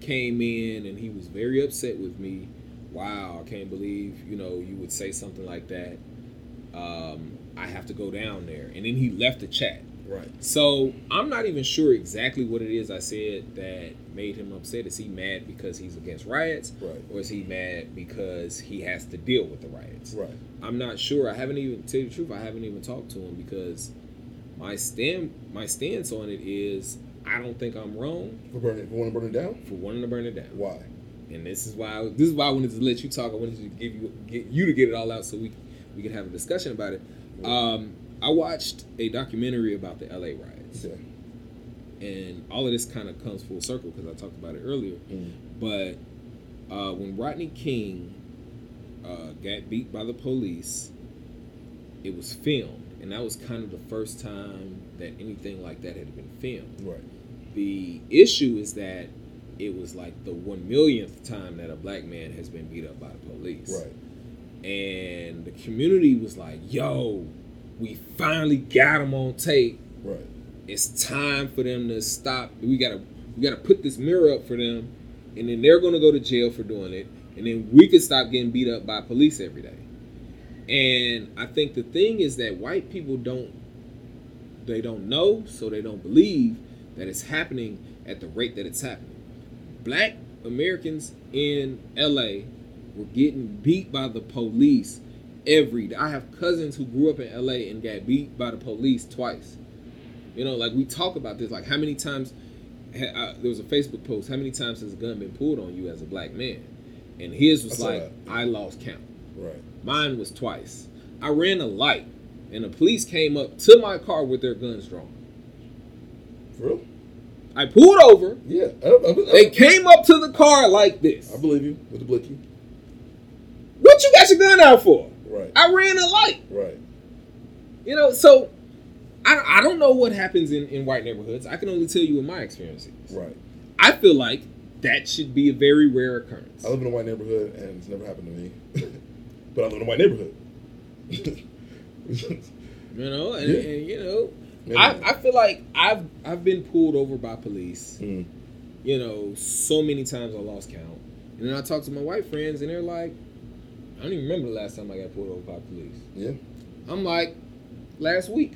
came in and he was very upset with me. Wow, I can't believe, you know, you would say something like that. Um, I have to go down there. And then he left the chat. Right. So I'm not even sure exactly what it is I said that made him upset. Is he mad because he's against riots? Right. Or is he mad because he has to deal with the riots? Right. I'm not sure. I haven't even tell you the truth. I haven't even talked to him because my stand my stance on it is I don't think I'm wrong For burning, for wanting to burn it down. for wanting to burn it down. Why? And this is why this is why I wanted to let you talk. I wanted to give you get you to get it all out so we we could have a discussion about it. Um, I watched a documentary about the LA riots, Okay. and all of this kind of comes full circle because I talked about it earlier. Mm. But uh, when Rodney King uh, got beat by the police, it was filmed, and that was kind of the first time that anything like that had been filmed. Right. The issue is that it was like the one millionth time that a black man has been beat up by the police. Right. And the community was like, yo, we finally got him on tape. Right. It's time for them to stop. We gotta we gotta put this mirror up for them, and then they're gonna go to jail for doing it, and then we could stop getting beat up by police every day. And I think the thing is that white people don't they don't know, so they don't believe that it's happening at the rate that it's happening. Black Americans in LA were getting beat by the police every day. I have cousins who grew up in LA and got beat by the police twice. You know, like we talk about this, like how many times ha- uh, there was a Facebook post, how many times has a gun been pulled on you as a black man? And his was like that. I lost count. Right. Mine was twice. I ran a light, and the police came up to my car with their guns drawn. For real? I pulled over. Yeah. I, I, I, They came up to the car like this. I believe you with the blicky. What you got your gun out for? Right. I ran a light. Right. You know, so I, I don't know what happens in, in white neighborhoods. I can only tell you what my experience is. Right. I feel like that should be a very rare occurrence. I live in a white neighborhood, and it's never happened to me. <laughs> but I live in a white neighborhood. <laughs> You know, and, Yeah. and you know, Maybe. I, I feel like I've I've been pulled over by police. Mm. You know, so many times I lost count. And then I talk to my white friends, and they're like, I don't even remember the last time I got pulled over by police. Yeah. I'm like, last week.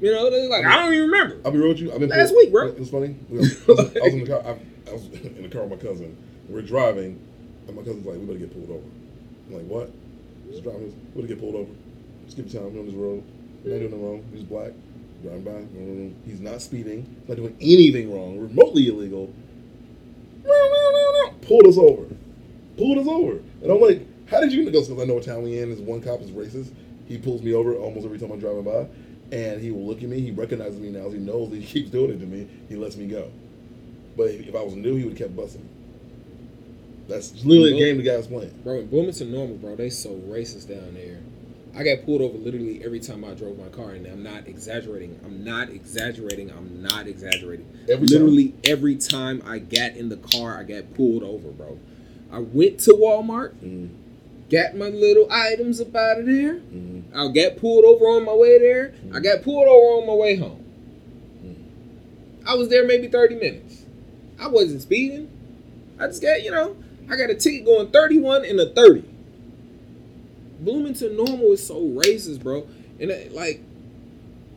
You know, they're like, I don't even remember. I'll be real with you. I've been Last week, bro. It was funny. <laughs> I was, I was- in the car. I, I was in the car with my cousin. We're driving, and my cousin's like, "We better get pulled over." I'm like, "What?" Just driving. We better get pulled over. Skip time. We're on this road. We're not doing nothing wrong. He's black. Driving by. He's not speeding. Not doing anything wrong. Remotely illegal. Pulled us over. Pulled us over. And I'm like, "How did you know?" Because I know what town we in. Is one cop is racist. He pulls me over almost every time I'm driving by. And he will look at me. He recognizes me now. He knows he keeps doing it to me. He lets me go. But if I was new, he would have kept busting. That's literally the game the guy's playing. Bro, in Bloomington Normal, bro, they so racist down there. I got pulled over literally every time I drove my car, and I'm not exaggerating. I'm not exaggerating. I'm not exaggerating. Every time. literally every time I got in the car, I got pulled over, bro. I went to Walmart, Mm, got my little items up out of there. mm, I got pulled over on my way there. I got pulled over on my way home. I was there maybe 30 minutes. I wasn't speeding. I just got, you know, I got a ticket going 31 and a 30. Bloomington Normal is so racist, bro. And uh, like,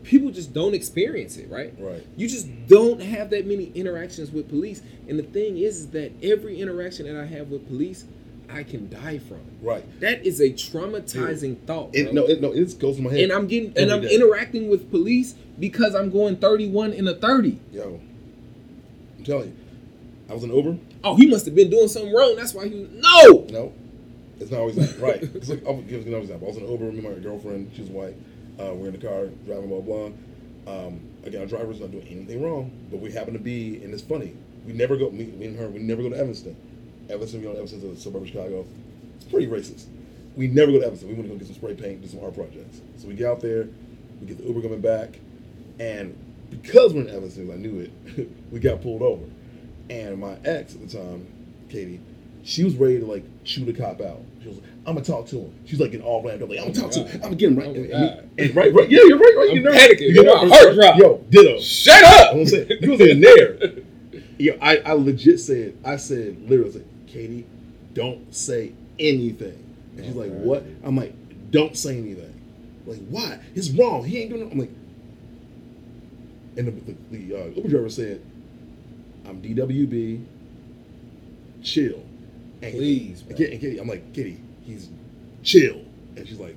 people just don't experience it, right? right. You just don't have that many interactions with police. And the thing is, is that every interaction that I have with police, I can die from. Right. That is a traumatizing thought. It, no, it, no, it goes to my head. and I'm getting and I'm day. interacting with police because I'm going 31 in a 30. Yo, I'm telling you, I was in Uber. Oh, he must have been doing something wrong. That's why he was no. No, it's not always that. Right. It's like, I'll give you another example. I was in Uber with my girlfriend. She was white. Uh, we're in the car driving, blah, blah, blah. Um, again, our driver's not doing anything wrong, but we happen to be, and it's funny. We never go, me, me and her, we never go to Evanston. Evanston, we go to Evanston, to the suburb of Chicago. It's pretty racist. We never go to Evanston. We want to go get some spray paint, do some art projects. So we get out there, we get the Uber coming back, and because we're in Evanston, I knew it, <laughs> we got pulled over. And my ex at the time, Katie, she was ready to like shoot a cop out. She was like, I'm gonna talk to him. She's like getting all ramped up, like, I'm gonna talk to him. I'm him right. Oh, and, and, and right, right, yeah, you're right, right. I'm you know, panicking. You know, heart dropped. Yo, ditto. Shut up. I'm saying, you was in there. <laughs> Yo, I, I legit said, I said, literally, Katie, don't say anything. And she's like, what? I'm like, don't say anything. Like, why? It's wrong. He ain't doing it. I'm like, and the, the, the uh, Uber driver said, I'm DWB, chill. And Please, and and Kitty, I'm like, Kitty, he's chill. And she's like,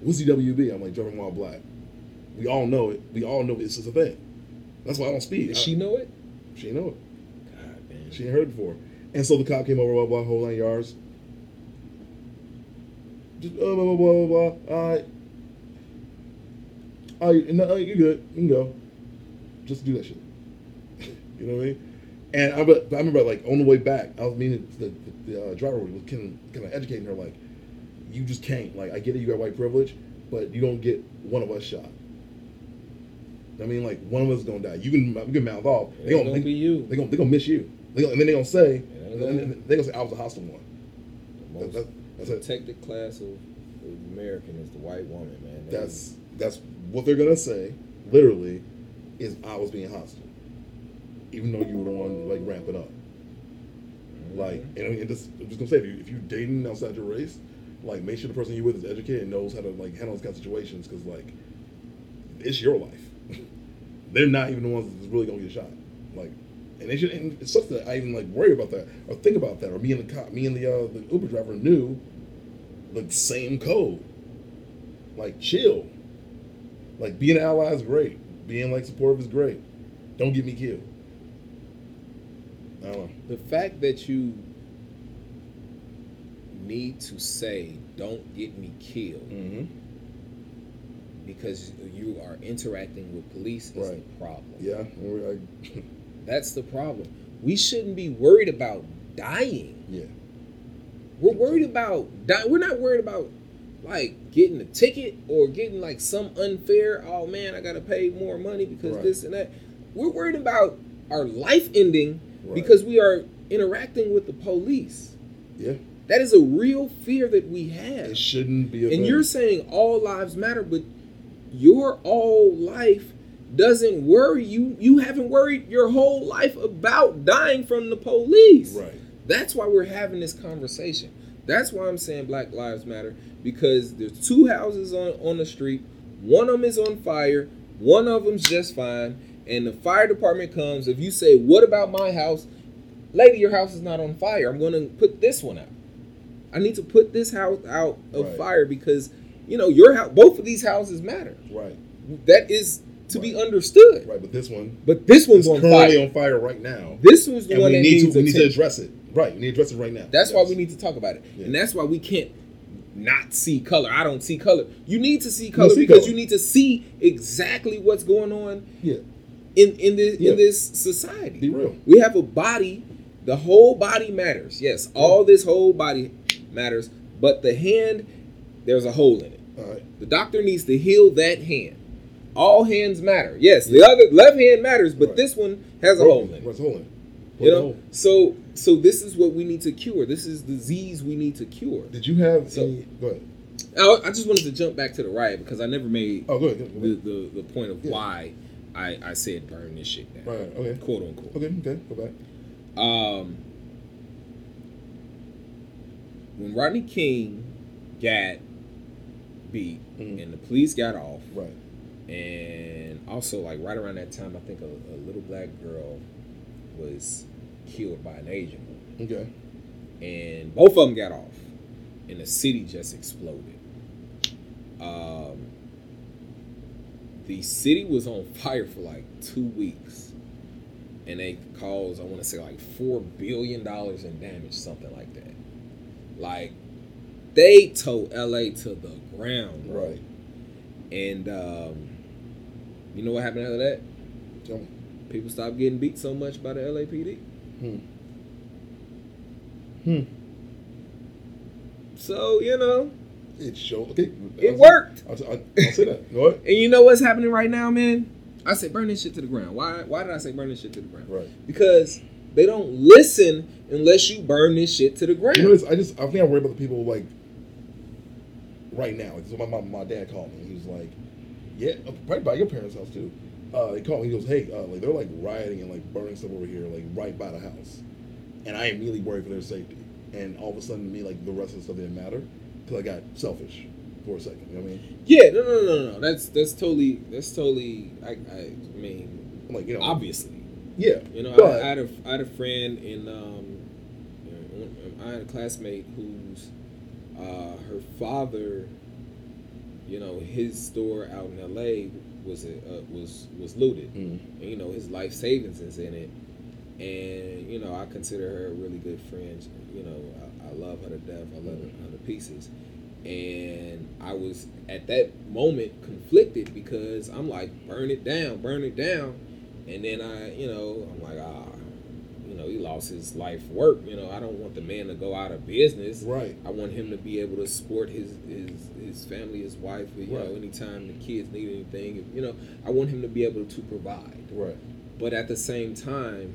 what's DWB? I'm like, driving while black. We all know it. We all know it's just a thing. That's why I don't speed. Did I- she know it? she know it. God, man. She ain't heard it before. And so the cop came over, blah, blah, whole nine yards. Just, uh, blah, blah, blah, blah, blah. All right. All right, no, you're good. You can go. Just do that shit. <laughs> you know what I mean? And I, but I remember, like, on the way back, I was meaning the, the, the uh, driver was kind of, kind of educating her, like, you just can't. Like, I get it, you got white privilege, but you don't get one of us shot. I mean, like, one of us is gonna die. You can, you can mouth off. Ain't gonna be you. They gonna they gonna miss you. They gonna, and then they're gonna say and then they gonna say I was a hostile one. The most that, that's it. protected class of, American is the white woman, man. They- That's that's what they're gonna say. Literally, is I was being hostile, even though you were the one like ramping up. Mm-hmm. Like, and, I mean, and just, I'm just gonna say, if, you, if you're dating outside your race, like make sure the person you're with is educated and knows how to like handle those kind of situations, because like, it's your life. <laughs> They're not even the ones that's really gonna get shot. Like, and should. And it sucks that I even like worry about that or think about that. Or me and the cop, me and the uh, the Uber driver knew the same code. Like, chill. Like, being an ally is great. Being like supportive is great. Don't get me killed. I don't know. The fact that you need to say, "Don't get me killed," Mm-hmm. because you are interacting with police is Right. the problem. Yeah. <laughs> That's the problem. We shouldn't be worried about dying. yeah. We're worried about die. We're not worried about like getting a ticket or getting like some unfair. Oh man, I gotta pay more money because Right. this and that. We're worried about our life ending Right. because we are interacting with the police. Yeah. That is a real fear that we have. It shouldn't be a And you're saying all lives matter, but your all life doesn't worry you. You haven't worried your whole life about dying from the police. right. That's why we're having this conversation. That's why I'm saying Black Lives Matter because there's two houses on on the street. One of them is on fire. One of them's just fine. And the fire department comes. If you say, "What about my house?" Lady, your house is not on fire. I'm going to put this one out. I need to put this house out of Right. fire because you know your house. Both of these houses matter. Right. That is to be understood. Right. But this one But this one's on currently fire. on fire right now. This one's the and one we that need needs to we need to address it. Right. We need to address it right now. That's why we need to talk about it, Yeah. and that's why we can't not see color. I don't see color. You need to see color see because color. you need to see exactly what's going on Yeah. in in this Yeah. in this society. Be real. We have a body. The whole body matters. Yes, all this whole body matters, but the hand, there's a hole in it. All right. The doctor needs to heal that hand. All hands matter. Yes, the other left hand matters, but Right. this one has a hole in it. What's holding? You know, so so this is what we need to cure. This is disease we need to cure. Did you have So- any? Go ahead. I, I just wanted to jump back to the riot because I never made Oh, go ahead. Go the, ahead. the, the point of Yeah. why I, I said burn this shit down, Right. Okay. quote unquote. Okay. Okay. Go back. Um, when Rodney King got beat Mhm. and the police got off, Right. And also like right around that time, I think a, a little black girl was killed by an Asian woman. Okay. and both of them got off, and the city just exploded. Um, the city was on <laughs> fire for like two weeks, and they caused I want to say like four billion dollars in damage, something like that. Like they towed LA to the ground, bro. Right. And um, you know what happened after that? Tell me. People stopped getting beat so much by the LAPD. Hmm. Hmm. So you know, It showed. Okay. it I'll- worked. I'll, I'll, I'll say that. <laughs> Go ahead. And you know what's happening right now, man? I said burn this shit to the ground. Why? Why did I say burn this shit to the ground? Right. Because they don't listen unless you burn this shit to the ground. You know, I just I think I worry about the people like right now. It's what my, my my dad called me. He was like, "Yeah, right by your parents' house too." Uh, he called me. He goes, "Hey, uh, like they're like rioting and like burning stuff over here, like right by the house," and I immediately worried for their safety. And all of a sudden, to me like the rest of the stuff didn't matter because I got selfish for a second. You know what I mean? yeah, no, no, no, no. That's that's totally that's totally. I, I mean, I'm like, you know, obviously, yeah, you know, but- I, I had a I had a friend in um, I had a classmate whose uh, her father, you know, his store out in L.A. was uh, was was looted. Mm. and, you know his life savings is in it and you know i consider her a really good friend you know i, I love her to death i love her to pieces and i was at that moment conflicted because i'm like burn it down burn it down and then i you know i'm like ah you know he lost his life work you know i don't want the man to go out of business right, I want him to be able to support his his, his family, his wife. You Right. know, anytime the kids need anything, you know, I want him to be able to provide. right, But at the same time,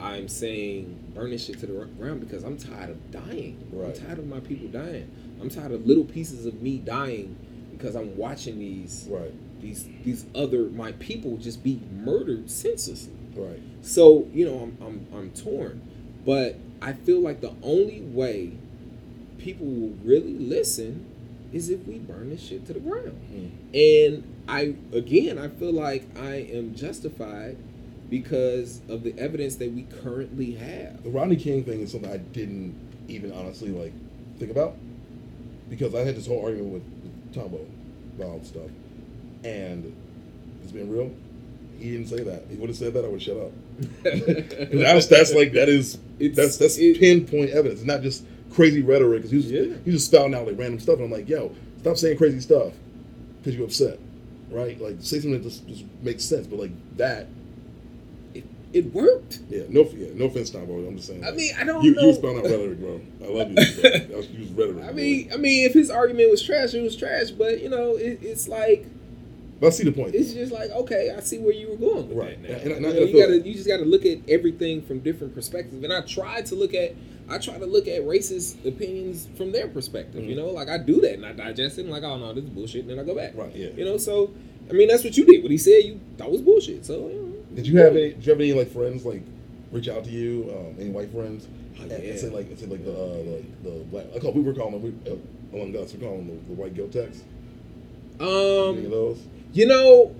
I'm saying burn this shit to the ground because I'm tired of dying. Right. I'm tired of my people dying. I'm tired of little pieces of me dying because I'm watching these right, these these other my people just be murdered senselessly. Right, So you know, I'm I'm I'm torn, but I feel like the only way people will really listen is if we burn this shit to the ground. Mm. And I again, I feel like I am justified because of the evidence that we currently have. The Rodney King thing is something I didn't even honestly like think about because I had this whole argument with, with Tombo about stuff, and it's been real. He didn't say that. He would have said that, I would shut up. <laughs> that's that's like that is It's- that's that's it- pinpoint evidence. It's not just crazy rhetoric. Because he was Yeah. he was just spouting out like random stuff, and I'm like, yo, stop saying crazy stuff because you're upset, right? Like say something that just, just makes sense. But like that, it, it worked. yeah, no, yeah, no offense, Tom, bro. I'm just saying. I like, mean, I don't you know. you was out rhetoric, bro. I love you. <laughs> That was, you was rhetoric. I mean, I mean, if his argument was trash, it was trash. But you know, it, it's like but I see the point. it's just like okay, I see where you were going with Right. that. Now. And I- and you, know, you gotta, you just got to look at everything from different perspectives. And I try to look at, I try to look at racist opinions from their perspective. You Mhm. know, like I do that and I digest it. And like, oh no, this is bullshit. And then I go back. Right, yeah. You know, so I mean, that's what you did. What he said, you that was bullshit. So you know, Did you have any? Did you have any like friends like reach out to you? Um, any white friends? Oh, and, and yeah. say like, and say like the uh, the, the black. I call we were calling them we, uh, among us. We call them the, the white guilt text. any of Um, those? You know,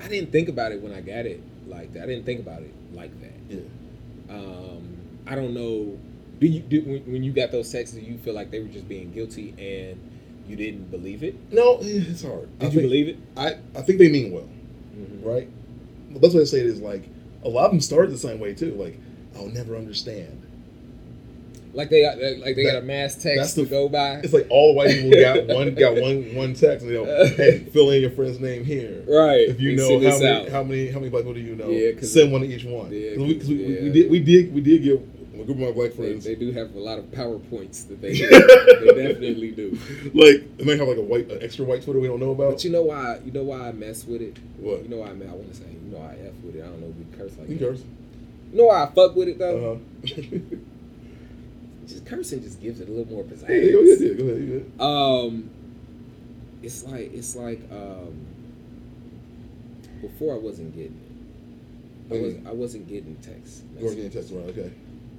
I didn't think about it when I got it like that. I didn't think about it like that. Yeah. um, I don't know. Do you do when, when you got those texts? Do you feel like they were just being guilty and you didn't believe it? No, eh, it's hard. Did I you think, believe it? I I think they mean well, Mm-hmm. right? The best way to say it is like a lot of them started the same way too. Like I'll never understand. Like they got like they got a That- mass that's text the- to go by. It's like all white people <laughs> got one got one one text and they go, hey, fill in your friend's name here. right. If you And know how many, how many how many black people do you know, Yeah, send one to each one. Yeah, 'Cause we, 'cause we, we, we did we did we did get a group of my black they, friends. they do have a lot of powerpoints that they <laughs> they definitely do. <laughs> like they might have like a white an extra white Twitter we don't know about. But you know why? You know why I mess with it. what? You know why I mean, I want to say. You know I f with it. I don't know if we curse like You that. curse. You know why I fuck with it though? Uh-huh. Just cursing just gives it a little more pizzazz. yeah, go ahead, yeah, go ahead. You. Um, it's like it's like um. Before I wasn't getting it. I was I wasn't getting texts. You weren't getting texts right, okay.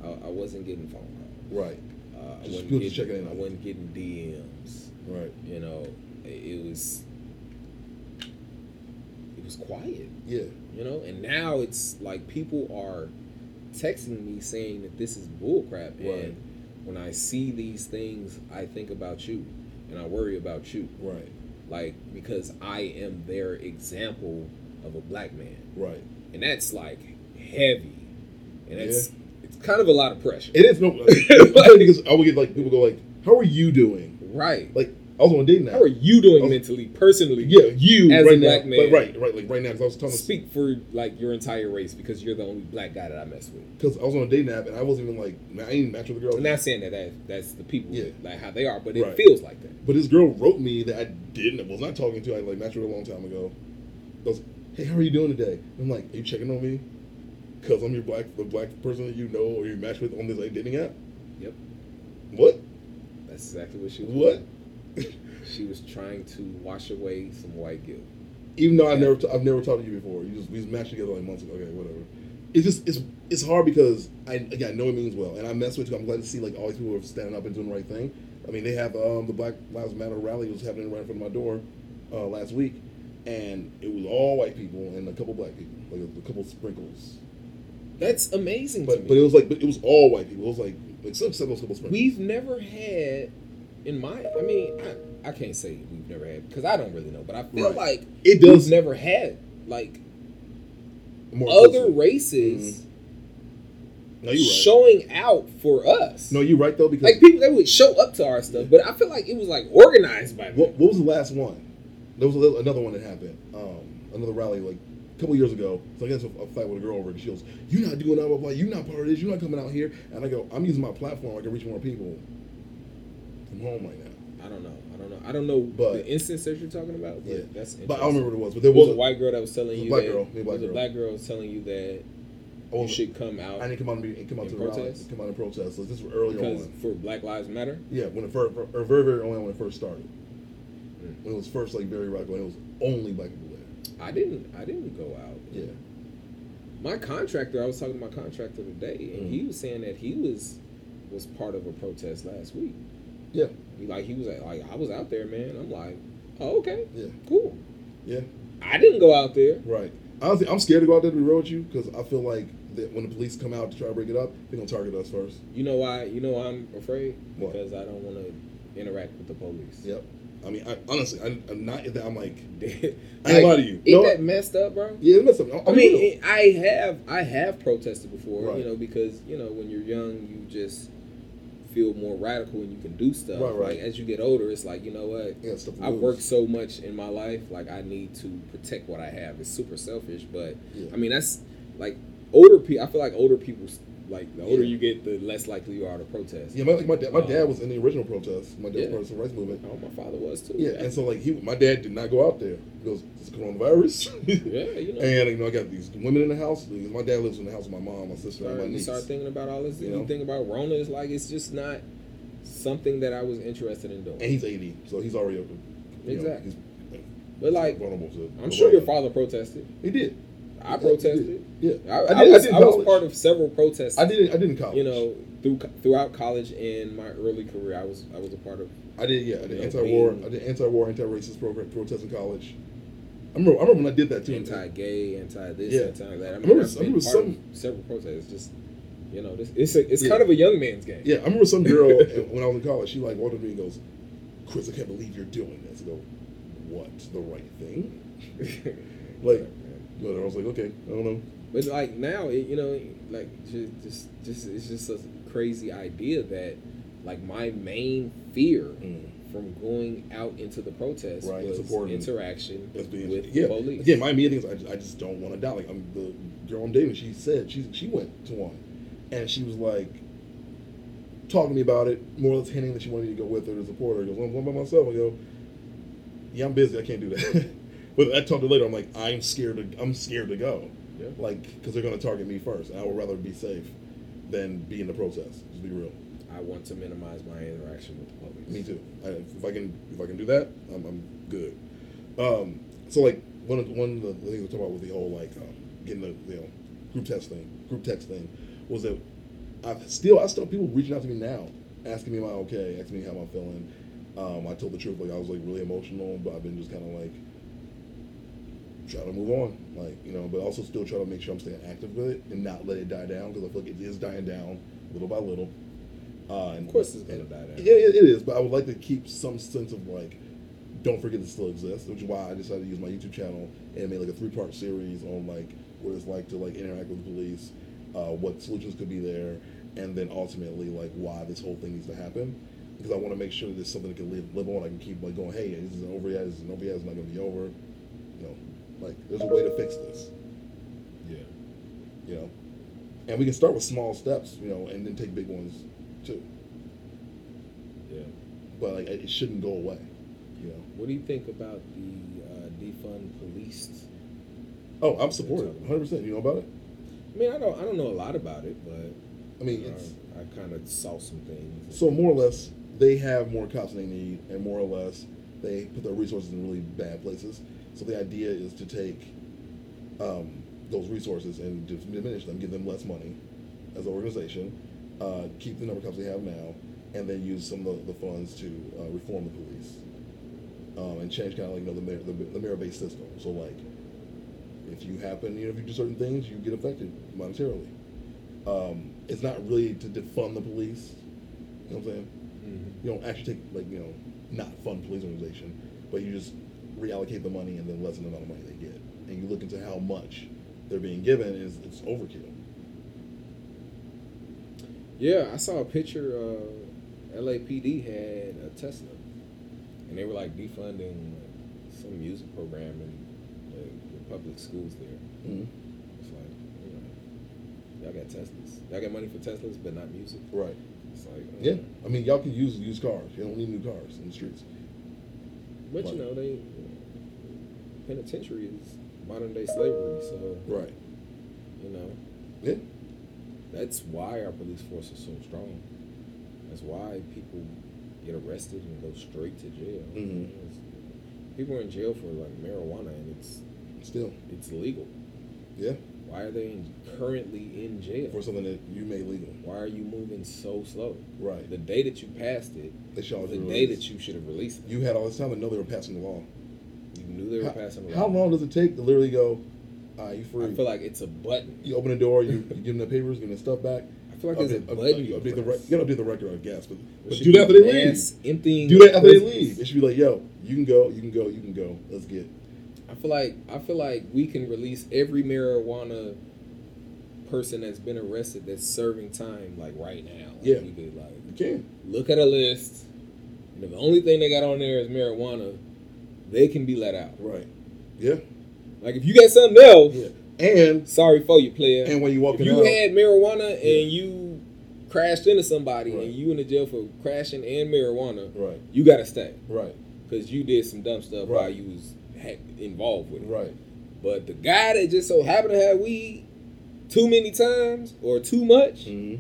I, I wasn't getting phone calls. Right, Uh, I wasn't getting, checking in I wasn't getting DMs. right. You know, it, it was it was quiet. Yeah. You know, and now it's like people are texting me saying that this is bullcrap. Right. And when I see these things, I think about you, and I worry about you. Right. like because I am their example of a black man, Right. and that's like heavy, and it's it's kind of a lot of pressure, It is no <laughs> because I would get like people go like, How are you doing? right? Like I was on a date now. How are you doing Oh. mentally, personally? Yeah, you As a right now. black man. But right, right, like right now because I was talking to Speak for like your entire race because you're the only black guy that I mess with. because I was on a date nap and I wasn't even like I ain't match with a girl. I'm not saying that, that that's the people Yeah. like how they are, but it Right. feels like that. But this girl wrote me that I didn't I was not talking to. I like matched with a long time ago. I was, hey, how are you doing today? I'm like, are you checking on me? Cause I'm your black the black person that you know or you match with on this like dating app. Yep, What? that's exactly what she was. What? doing. She was trying to wash away some white guilt. Even though I've never t- I've never talked to you before. You just we just matched together like months ago. Okay, whatever. It's just it's it's hard because I again I know it means well and I mess with you. I'm glad to see like all these people are standing up and doing the right thing. I mean they have um the Black Lives Matter rally was happening right in front of my door uh, last week, and it was all white people and a couple black people, like a, a couple sprinkles. That's amazing to But me. but it was like but it was all white people. It was like like some some couple sprinkles. We've never had, in my, I mean, I, I can't say we've never had because I don't really know, but I feel Right. like it we've does never had like more other inclusive. races No, you're right. showing out for us. no, you're right though because like people they would show up to our stuff, but I feel like it was like organized by. What, what was the last one? There was a little, another one that happened. Um, another rally like a couple years ago. So I guess a, a fight with a girl over, and she goes, "You're not doing that, blah blah. You're not part of this. You're not coming out here." And I go, "I'm using my platform. I can reach more people from home right now." I don't know. I don't know. I don't know But- the instance that you're talking about. But Yeah. that's. But I don't remember what it was. But there was was a white girl that was telling a you black that girl. Black a girl. black girl was telling you that I you should come out I didn't come out and be, come out to protest? come out and protest. So this was early because on. for Black Lives Matter. Yeah, when it first, or very very early on when it first started. Mm. When it was first like very radical, and it was only black people there. I didn't. I didn't go out. Yeah. My contractor. I was talking to my contractor today, and Mhm. he was saying that he was was part of a protest last week. Yeah. Like he was at, like I was out there, man. I'm like, oh okay, Yeah. cool. Yeah. I didn't go out there. Right. Honestly, I'm scared to go out there to be real with you because I feel like that when the police come out to try to break it up, they're gonna target us first. You know why? You know why I'm afraid? What? Because I don't want to interact with the police. Yep. I mean, I, honestly, I, I'm not that. I'm like, <laughs> I ain't lie to you. Ain't No, that messed up, bro? yeah, messed up. I I'm mean, real. I have I have protested before, Right. you know, because you know when you're young, you just feel more radical and you can do stuff. Right, right. Like as you get older, it's like you know what, yeah, I've worked so much in my life, like I need to protect what I have. It's super selfish, but Yeah. I mean that's like older people. I feel like older people, like the older Yeah. you get, the less likely you are to protest. Yeah, my, like my dad. My Um, dad was in the original protest. My dad yeah. was part of the civil rights movement. Oh, my father was too. Yeah, and so like he, my dad did not go out there because it's coronavirus. yeah, <laughs> you know. And you know, I got these women in the house. My dad lives in the house with my mom, my sister, and start, my you start thinking about all this. You You, know? think about Rona. It's like it's just not something that I was interested in doing. and he's 80, so he's already know, Exactly. he's But like, vulnerable to. I'm sure your father protested. He did. I protested. Yeah, I, I I did- I was, did I was part of several protests. I did. I did in college. You know, through throughout college and my early career, I was I was a part of. I did. Yeah, I did anti-war. being- I did anti-war, anti-racist program protest in college. I remember. I remember when I did that too. Anti-gay, anti-this, Yeah. anti-that. I mean, remember- I've I remember part some- of several protests. Just you know, this it's a, it's Yeah. kind of a young man's game. Yeah, I remember some girl <laughs> when I was in college. She like walked up to me and goes, "Chris, I can't believe you're doing this." I go, "What? The right thing?" <laughs> Like, but I was like, "Okay, I don't know." But like now, it, you know, like just, just, just, it's just a crazy idea that, like, my main fear Mm. from going out into the protest Right, was interaction That's being with yeah. the police. Again, my immediate thing is I just, I just don't want to die. Like I'm the girl I'm dating. She said she she went to one, and she was like talking to me about it, more or less hinting that she wanted me to go with her to support her. She goes, "I'm going by myself." I go, "Yeah, I'm busy. I can't do that." <laughs> but I talked to her later. I'm like, I'm scared to I'm scared to go, Yeah. like because they're going to target me first. I would rather be safe than be in the protest. Just be real. I want to minimize my interaction with the police. Me too. I, if I can, if I can do that, I'm, I'm good. Um, so like one of one of the things we talk about with the whole like um, getting the you know group text thing, group text thing, was that I still I still have people reaching out to me now, asking me am I okay, asking me how I'm feeling. Um, I told the truth, like I was like really emotional, but I've been just kind of like trying to move on, like you know, but also still try to make sure I'm staying active with it and not let it die down because I feel like it is dying down little by little. Uh, and, Of course it's gonna and- die down. Yeah, it it is, but I would like to keep some sense of like, don't forget it still exists, which is why I decided to use my YouTube channel and made like a three part series on like what it's like to like interact with the police, uh, what solutions could be there, and then ultimately like why this whole thing needs to happen. Because I want to make sure that there's something that can live live on. I can keep like going, hey, this isn't over yet. This isn't over yet. It's not going to be over. You know, like there's a way to fix this. Yeah. You know, and we can start with small steps. You know, and then take big ones too. Yeah. But like it shouldn't go away. You know. What do you think about the uh, defund police? Oh, I'm supportive, 100. percent You know about it? I mean, I don't I don't know a lot about it, but I mean, it's I kind of saw some things. so more or less they have more cops than they need, and more or less they put their resources in really bad places. So the idea is to take um, those resources and diminish them, give them less money as an organization, uh, keep the number of cops they have now, and then use some of the, the funds to uh, reform the police um, and change kind of like you know the merit, the, the merit-based system. So like, if you happen, you know, if you do certain things, you get affected monetarily. Um, it's not really to defund the police. You know what I'm saying? Mhm. You don't actually take like you know not fund police organization, but you just reallocate the money and then lessen the amount of money they get, and you look into how much they're being given is it's overkill. Yeah, I saw a picture. Uh, LAPD had a Tesla, and they were like defunding like, some music program in the, the public schools there. Mm-hmm. It's like, you know, y'all got Teslas. Y'all got money for Teslas, but not music. Right. It's like, uh, Yeah. I mean, y'all can use used cars. You don't need new cars in the streets. But you know, they penitentiary is modern day slavery, so Right. you know Yeah. that's why our police force is so strong. That's why people get arrested and go straight to jail. Mhm. It's- People are in jail for like marijuana and it's Still. it's legal. Yeah. Why are they in, currently in jail? For something that you made legal. Why are you moving so slow? Right. The day that you passed it, They the day that you should have released it. you had all this time to know they were passing the law. You knew they were how, passing the how long does it take to literally go? Ah, you free. I feel like it's a button. you open the door, you, you give them the papers, give them the stuff back. I feel like there's a Update- up- button. you update the rec- you gotta update the record, I guess, but, but do that after they leave. Emptying Do that after they prisons. leave. It should be like, yo, you can go, you can go, you can go. Let's get. I feel like I feel like we can release every marijuana person that's been arrested that's serving time like right now. Like, Yeah. we could like You can. look at a list. And if the only thing they got on there is marijuana, they can be let out. Right. Yeah. Like if you got something else, Yeah. And sorry for you, player. and when you walk if in you out, had marijuana and you crashed into somebody Right. and you in the jail for crashing and marijuana, right, you gotta stay right, because you did some dumb stuff Right. while you was involved with it. right. But the guy that just so happened to have weed too many times or too much, hmm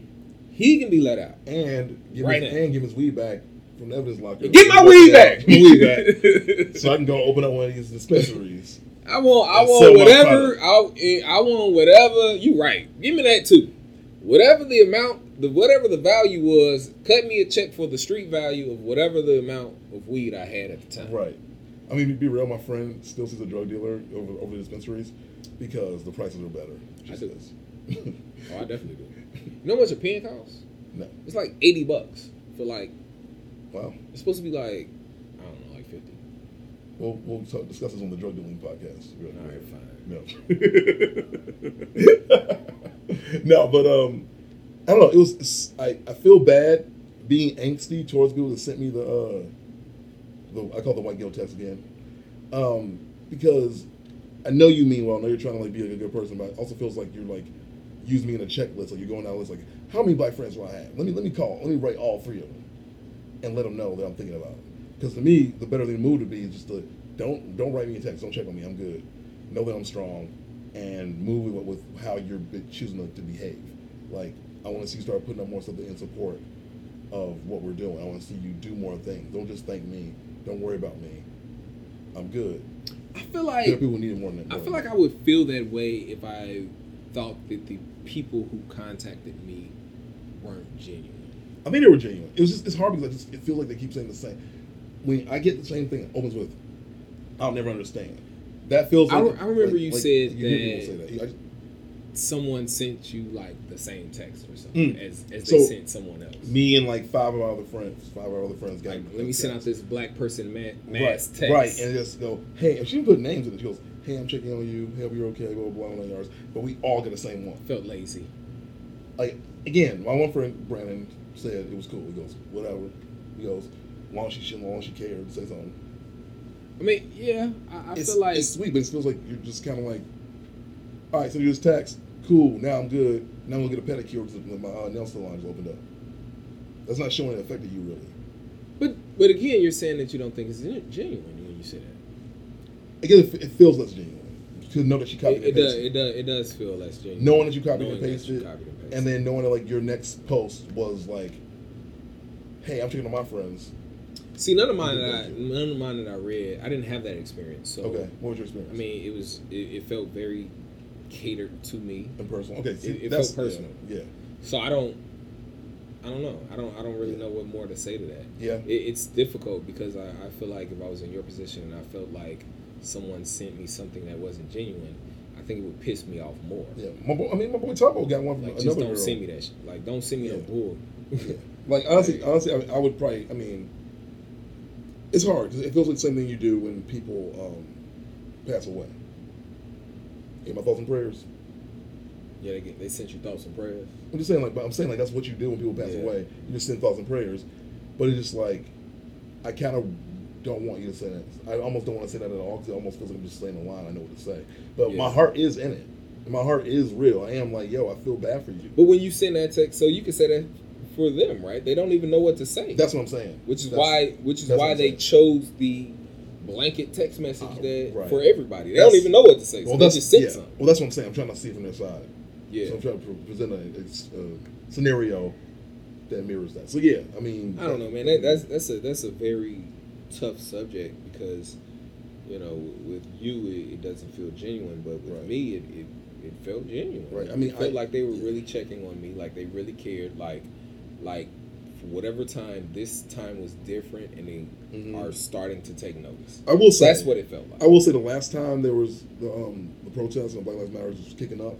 he can be let out. And give Right his, and give his weed back from the evidence locker. Get my weed back. my weed back. <laughs> so I can go open up one of these dispensaries. I want, I want whatever. I, I want whatever. You right. Give me that too. Whatever the amount, the whatever the value was, cut me a check for the street value of whatever the amount of weed I had at the time. Right. I mean, be real, my friend still sees a drug dealer over over the dispensaries because the prices are better. She I do. says. Oh, I definitely do. <laughs> You know how much a pen costs? no. It's like eighty bucks for like. Wow. It's supposed to be like, I don't know, like fifty. We'll we'll talk, discuss this on the drug dealing podcast. All right, fine. No. <laughs> no, but um, I don't know. It was I I feel bad being angsty towards people that sent me the uh the I call it the white guilt text again, um because I know you mean well. I know you're trying to like be like a good person, but it also feels like you're like using me in a checklist. Like you're going down a list like how many black friends do I have? Let me let me call. Let me write all three of them and let them know that I'm thinking about it. Because to me, the better thing to move to be is just to don't don't write me a text. Don't check on me. I'm good. Know that I'm strong, and move with, with how you're choosing to, to behave. Like I want to see you start putting up more stuff in support of what we're doing. I want to see you do more things. Don't just thank me. Don't worry about me. I'm good. I feel There like are people need more than I more feel like I would feel that way if I thought that the people who contacted me weren't genuine. I mean, they were genuine. It was just it's hard because I just, it feels like they keep saying the same. When I get the same thing, it opens with, "I'll never understand." That feels. I Like, re- I remember like- you like said you hear people that- say that. I just- Someone sent you like the same text or something Mm. as, as they So, sent someone else. me and like five of our other friends, five of our other friends got. Like, let me send out this black person ma- right, text. right, and just go, hey, and she didn't put names in it. She goes, hey, I'm checking on you. Hope you're okay. Blah blah blah. blah yours, but we all get the same one. felt lazy. Like again, my one friend Brandon said it was cool. He goes, whatever. He goes, long as she, as long as she cared, say something. I mean, yeah, I, I it's, feel like it's sweet, but it feels like you're just kind of like, all right, so you just text, cool. Now I'm good. Now I'm gonna get a pedicure because my uh, nail salon is opened up. That's not showing the effect affected you really. But but again, you're saying that you don't think it's genuine when you say that. Again, it, it feels less genuine to know that she It, copied it and does. pasted. It does. It does feel less genuine. Knowing that you copied and pasted, copied and pasted. and then knowing that like your next post was like, hey, I'm checking on my friends. See, none of mine that I, none of mine that I read, I didn't have that experience. So Okay, what was your experience? I mean, it was it, it felt very catered to me. in person. Okay, see, It- it that's felt personal. Yeah, So I don't, I don't know. I don't. I don't really know what more to say to that. yeah. It, it's difficult because I, I feel like if I was in your position and I felt like someone sent me something that wasn't genuine, I think it would piss me off more. yeah. My boy, I mean, my boy Tabo got one from Like, just don't girl. send me that. Shit. Like, don't send me no Yeah. bull. <laughs> Like honestly, honestly, I, I would probably. I mean, it's hard because it feels like the same thing you do when people um, pass away. Yeah, my thoughts and prayers. Yeah, they, get, they sent you thoughts and prayers. I'm just saying, like, but I'm saying, like, that's what you do when people pass Yeah. away. You just send thoughts and prayers. But it's just like, I kind of don't want you to say that. I almost don't want to say that at all because it almost feels like I'm just saying a line I know what to say. But Yeah. my heart is in it. My heart is real. I am like, yo, I feel bad for you. But when you send that text, so you can say that for them, right? They don't even know what to say. That's what I'm saying. which is That's- why which is why they chose the blanket text message Uh, that right. for everybody. They That's- don't even know what to say. So Well, they that's just sent yeah. something. Well, that's what I'm saying. I'm trying to see from their side. Yeah. So I'm trying to present a, a, a scenario that mirrors that. So yeah, I mean, I don't know, man. That, that's that's a that's a very tough subject because you know with you it, it doesn't feel genuine, but with Right. me it, it it felt genuine. Right. I mean, it felt I- like they were yeah. really checking on me, like they really cared, like like for whatever time this time was different, and they Mhm. are starting to take notice. I will say That's what it felt like. I will say the last time there was the um, the protests and Black Lives Matter was kicking up,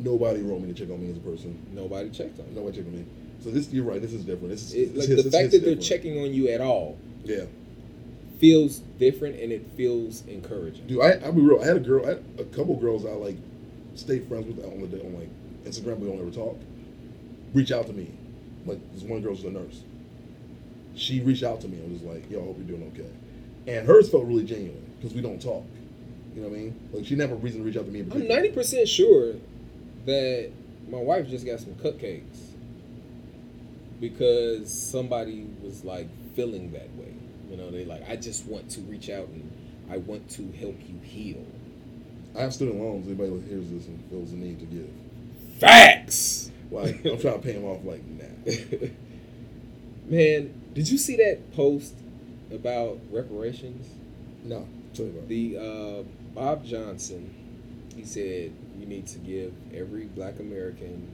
Nobody wrote me to check on me as a person. Nobody checked on you. Nobody checked on me. So this, you're right. This is different. This is It, like the this fact that they're different. checking on you at all Yeah, feels different and it feels encouraging. dude. I I'll be real. I had a girl. I had a couple girls I like stayed friends with on the on like Instagram. We don't ever talk. Reach out to me. Like this one girl's a nurse. She reached out to me and was like, "Yo, I hope you're doing okay." And hers felt really genuine because we don't talk. You know what I mean? Like she never reason to reach out to me. I'm ninety percent sure that my wife just got some cupcakes because somebody was like feeling that way. You know, they like I just want to reach out and I want to help you heal. I have student loans. Anybody that hears this and feels the need to give. Facts. Like I'm trying to pay them off. Like nah. <laughs> Man, did you see that post about reparations? No. The uh, Bob Johnson, he said you need to give every Black American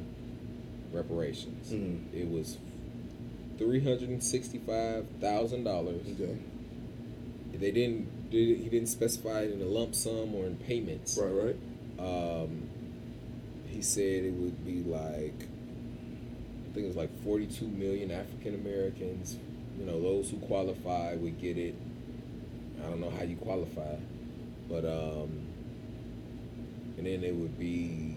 reparations. Mhm. It was three hundred and sixty-five thousand dollars. Okay. They didn't. Did, he didn't specify it in a lump sum or in payments. Right. Right. Um, he said it would be like, I think it was like 42 million African Americans. You know, those who qualify would get it. I don't know how you qualify, but um, and then it would be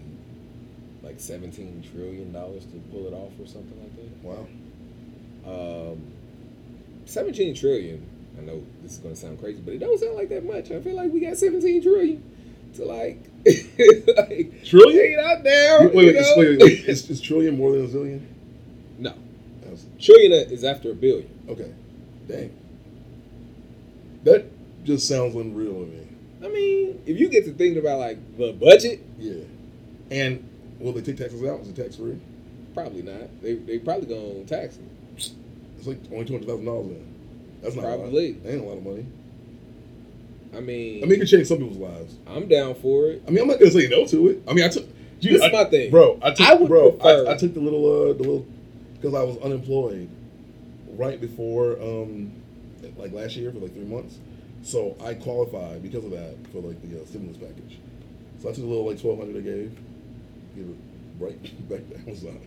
like 17 trillion dollars to pull it off or something like that. Wow. Um, 17 trillion. I know this is gonna sound crazy, but it don't sound like that much. I feel like we got 17 trillion to like, <laughs> like Trillion? out there. Wait, wait, wait, wait, wait. Is, is trillion more than a zillion? No, That's, trillion is after a billion. okay. Dang. That just sounds unreal to me. I mean, if you get to thinking about like the budget, Yeah. And will they take taxes out? Is it tax free? probably not. They they probably gonna tax it. It's like only two hundred thousand dollars then. That's not Probably. A lot. That ain't a lot of money. I mean, I mean, it could change some people's lives. I'm down for it. I mean, I'm not gonna say no to it. I mean, I took. This is I- my thing. bro. I took, I would bro. I, I took the little, uh, the little, because I was unemployed right before, um, like last year for like three months. So I qualified because of that for like the uh, stimulus package. So I took a little like twelve hundred I gave, give it right <laughs> back to Amazon.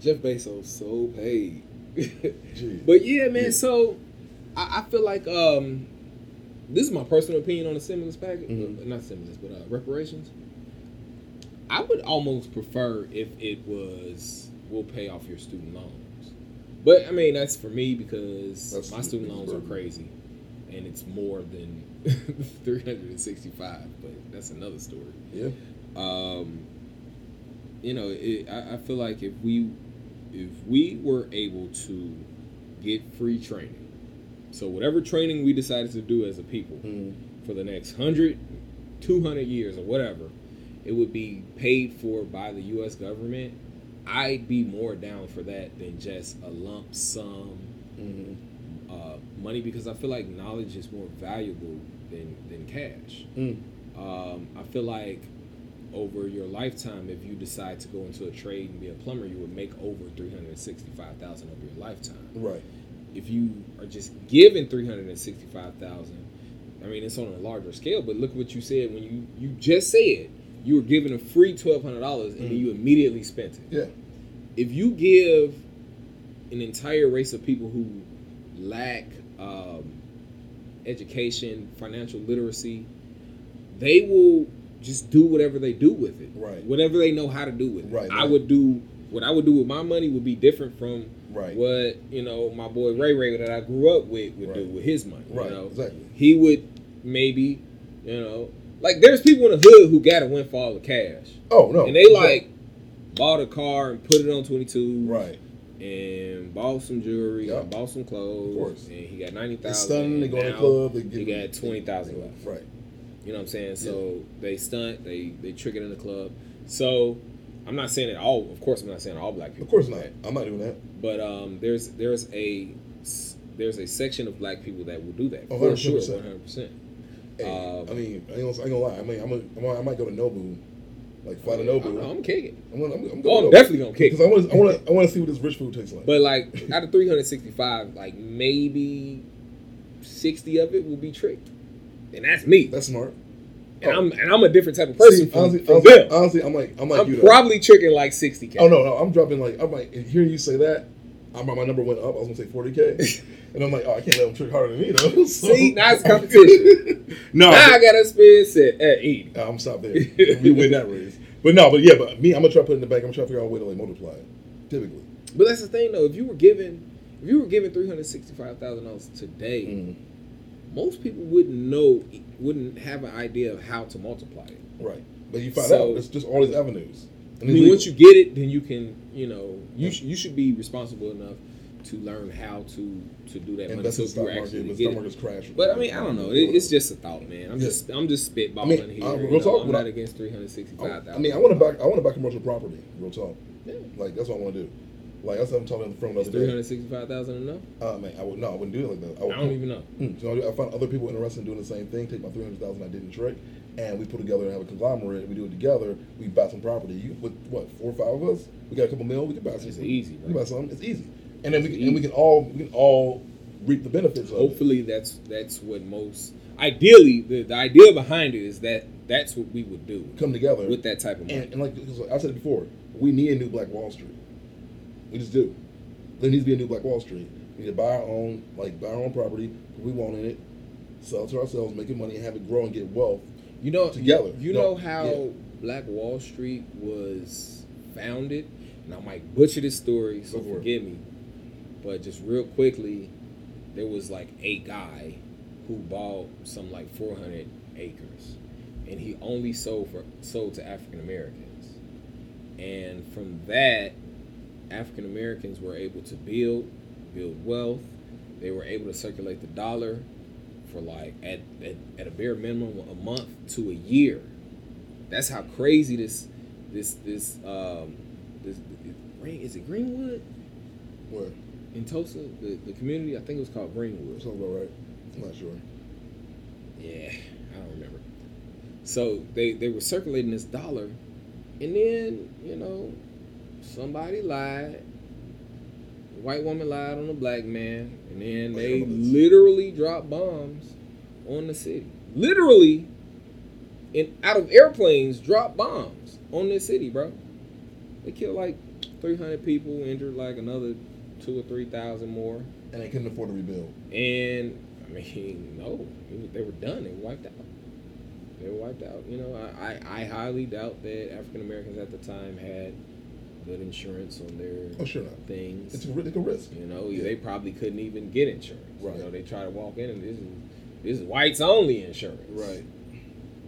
Jeff Bezos so paid. <laughs> But yeah, man. Yeah. So I, I feel like um, this is my personal opinion on the stimulus package. Mhm. Not stimulus, but uh, reparations. I would almost prefer if it was we'll pay off your student loans. But I mean that's for me because That's my student loans are crazy, and it's more than <laughs> three hundred and sixty-five. But that's another story yeah. um, you know, it, I, I feel like if we if we were able to get free training, so whatever training we decided to do as a people Mm. for the next 100, 200 years or whatever, it would be paid for by the U.S. government. I'd be more down for that than just a lump sum Mm. uh, money because I feel like knowledge is more valuable than than cash. Mm. Um, I feel like over your lifetime, if you decide to go into a trade and be a plumber, you would make over three hundred sixty-five thousand over your lifetime. Right. If you are just given three hundred sixty-five thousand, I mean it's on a larger scale. But look what you said when you you just said you were given a free twelve hundred dollars and Mhm. you immediately spent it. Yeah. If you give an entire race of people who lack um, education, financial literacy, they will just do whatever they do with it. Right. Whatever they know how to do with it. Right, I right. would do what I would do with my money would be different from Right. what you know my boy Ray Ray that I grew up with would do with his money. Right. You know? Exactly. He would maybe, you know, like there's people in the hood who got a windfall of cash, Oh no. and they like bought a car and put it on 22, Right. and bought some jewelry Yeah. and bought some clothes. Of course. And he got ninety thousand. stun. They go to the club. They he got 20,000 left. Right. You know what I'm saying? So they stunt, they they trick it in the club. So I'm not saying that all. Of course, I'm not saying all black people. Of course not. that. I'm not doing that. But um, there's there's a there's a section of black people that will do that Oh, for sure, 100%. 100. percent Um, I mean, I ain't, gonna, I ain't gonna lie. I mean, I'm gonna, I'm gonna, might go to Nobu, like fly to Nobu. I'm, I'm kicking. I'm gonna, I'm, I'm Oh, I'm Nobu. definitely gonna kick. because I want, to, I want to, I want to see what this rich food tastes like. But like out of 365, like maybe 60 of it will be tricked, and that's me. that's smart. and Oh. I'm and I'm a different type of person See, from, honestly, from honestly, honestly, I'm like, I'm like I'm you. though. probably tricking like 60k. Oh no, no, I'm dropping like I'm like hearing you say that. I'm my number went up. I was gonna say 40k, <laughs> and I'm like, oh, I can't let him trick harder than me though. <laughs> So- See, now it's competition. <laughs> no, now I gotta spend set at 80. but- I'm stop there. we win that race. But no, but yeah, but me, I'm gonna try to put it in the bank. I'm gonna try to figure out a way to like multiply it. Typically, But that's the thing though. If you were given, if you were given three hundred sixty-five thousand dollars today, Mm, most people wouldn't know, wouldn't have an idea of how to multiply it. right. But you find So- out it's just all these avenues. I mean, once you get it, then you can, you know, you sh- you should be responsible enough to learn how to to do that money. invest So in the if you stock market, but stock market's. But I mean, I don't know. It, it's just a thought, man. I'm Yeah. just I'm just spitballing I mean, here. you real know, talk, I'm not I- against three hundred sixty-five I, thousand. I mean, I want to buy. I want to buy commercial property. Real talk. Yeah. Like that's what I want to do. Like that's what I'm talking from the Is other three day. hundred sixty-five thousand enough? Uh, man, I would no, I wouldn't do it like that. I, would, I don't even know. Mm, so I, I found other people interested in doing the same thing. Take my three hundred thousand I did in trick, and we put together and have a conglomerate. We do it together. We buy some property. You with what four or five of us? We got a couple mil. We can buy some. It's easy, We buy something. It's easy, and then we It's can, and we can all we can all reap the benefits of it. Hopefully, that's that's what most. Ideally, the, the idea behind it is that that's what we would do Come together with that type of money. And, and like 'cause I said before, we need a new Black Wall Street. We just do. There needs to be a new Black Wall Street. We need to buy our own, like buy our own property. We want in it, sell it to ourselves, make it money, and have it grow and get wealth. You know, together. You No, know how yeah. Black Wall Street was founded, and I might butcher this story, so Go for it. forgive me. But just real quickly, there was like a guy who bought some like 400 acres, and he only sold for sold to African Americans, and from that, African Americans were able to build, build wealth. They were able to circulate the dollar for like at, at, at a bare minimum a month to a year. That's how crazy this this this um this is it Greenwood Where? in Tulsa the, the community I think it was called Greenwood. Sounds about right. I'm not sure. Yeah, I don't remember. So they they were circulating this dollar, and then you know somebody lied. The white woman lied on a black man, and then Oh, they yeah, but it's- literally dropped bombs on the city. Literally, and out of airplanes, dropped bombs on this city, bro. They killed like 300 people, injured like another two or three thousand more. And they couldn't afford to rebuild. And I mean, <laughs> no, they were done. They were wiped out. They were wiped out. You know, I, I, I highly doubt that African Americans at the time had good insurance on their Oh, sure things. It's a, it's a risk. you know, Yeah. they probably couldn't even get insurance. Right. You know, they try to walk in and this is this is whites only insurance. Right.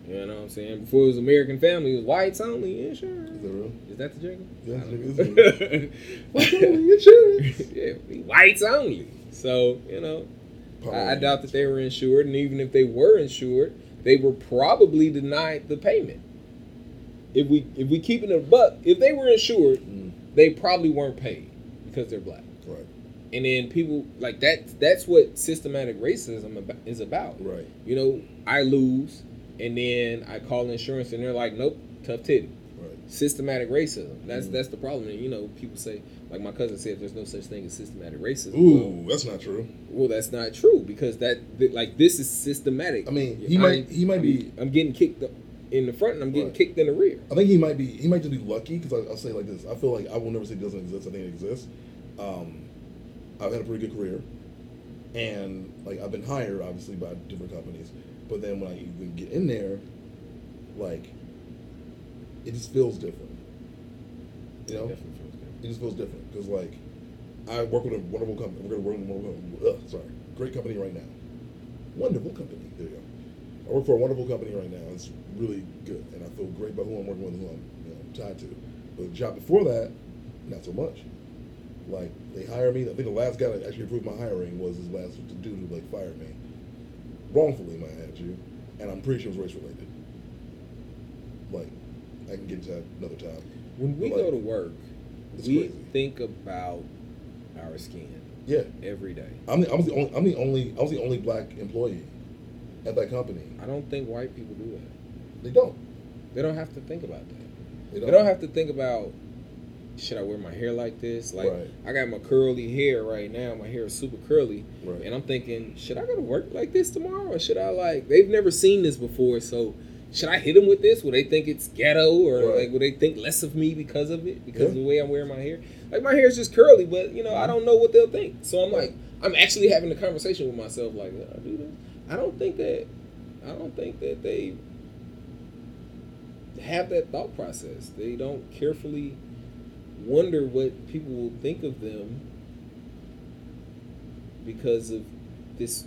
You know what I'm saying? Before it was American Family, it was whites only insurance. Is that real? Is that the jingle? Yeah, it is. <laughs> Whites only insurance. <laughs> yeah, whites only. So you know, I, I doubt that they were insured, and even if they were insured, they were probably denied the payment. If we if we keep it a buck, if they were insured, Mm, they probably weren't paid because they're black. right. And then people like that. That's what systematic racism is about. Right. You know, I lose, and then I call insurance, and they're like, "Nope, tough titty." Right. Systematic racism. That's Mhm. that's the problem. And you know, people say, like my cousin said, there's no such thing as systematic racism. Ooh, that's not true. Well, that's not true because that like this is systematic. I mean, he I'm- might he might I'm, be. I'm getting kicked in the front and I'm getting Right. kicked in the rear. I think he might be. He might just be lucky because I'll say like this. I feel like I will never say it doesn't exist. I think it exists. Um, I've had a pretty good career, and like I've been hired obviously by different companies. But then when I even get in there, like it just feels different. You know, it just feels different because like I work with a wonderful company. We're gonna work with a wonderful, uh, sorry, great company right now. Wonderful company. There you go. I work for a wonderful company right now. It's really good, and I feel great about who I'm working with and who I'm you know, tied to. But the job before that, not so much. Like they hire me. I think the last guy that actually approved my hiring was his last dude who like fired me, wrongfully, might I add you, and I'm pretty sure it was race related. Like I can get into that another time. When we Like, go to work, we crazy. think about our skin Yeah, every day. I'm the, I was the only I'm the only I was the only black employee at that company. I don't think white people do that. They don't. They don't have to think about that. They They don't have to think about should I wear my hair like this? Like Right. I got my curly hair right now. My hair is super curly. Right. And I'm thinking, should I go to work like this tomorrow? Or should I like they've never seen this before, so should I hit them with this? Will they think it's ghetto, or Right. like will they think less of me because of it, because Yeah. of the way I'm wearing my hair? Like my hair is just curly, but you know I don't know what they'll think. So I'm like, I'm actually having a conversation with myself, like, "Uh, do this? I don't think that, I don't think that they have that thought process. They don't carefully wonder what people will think of them because of this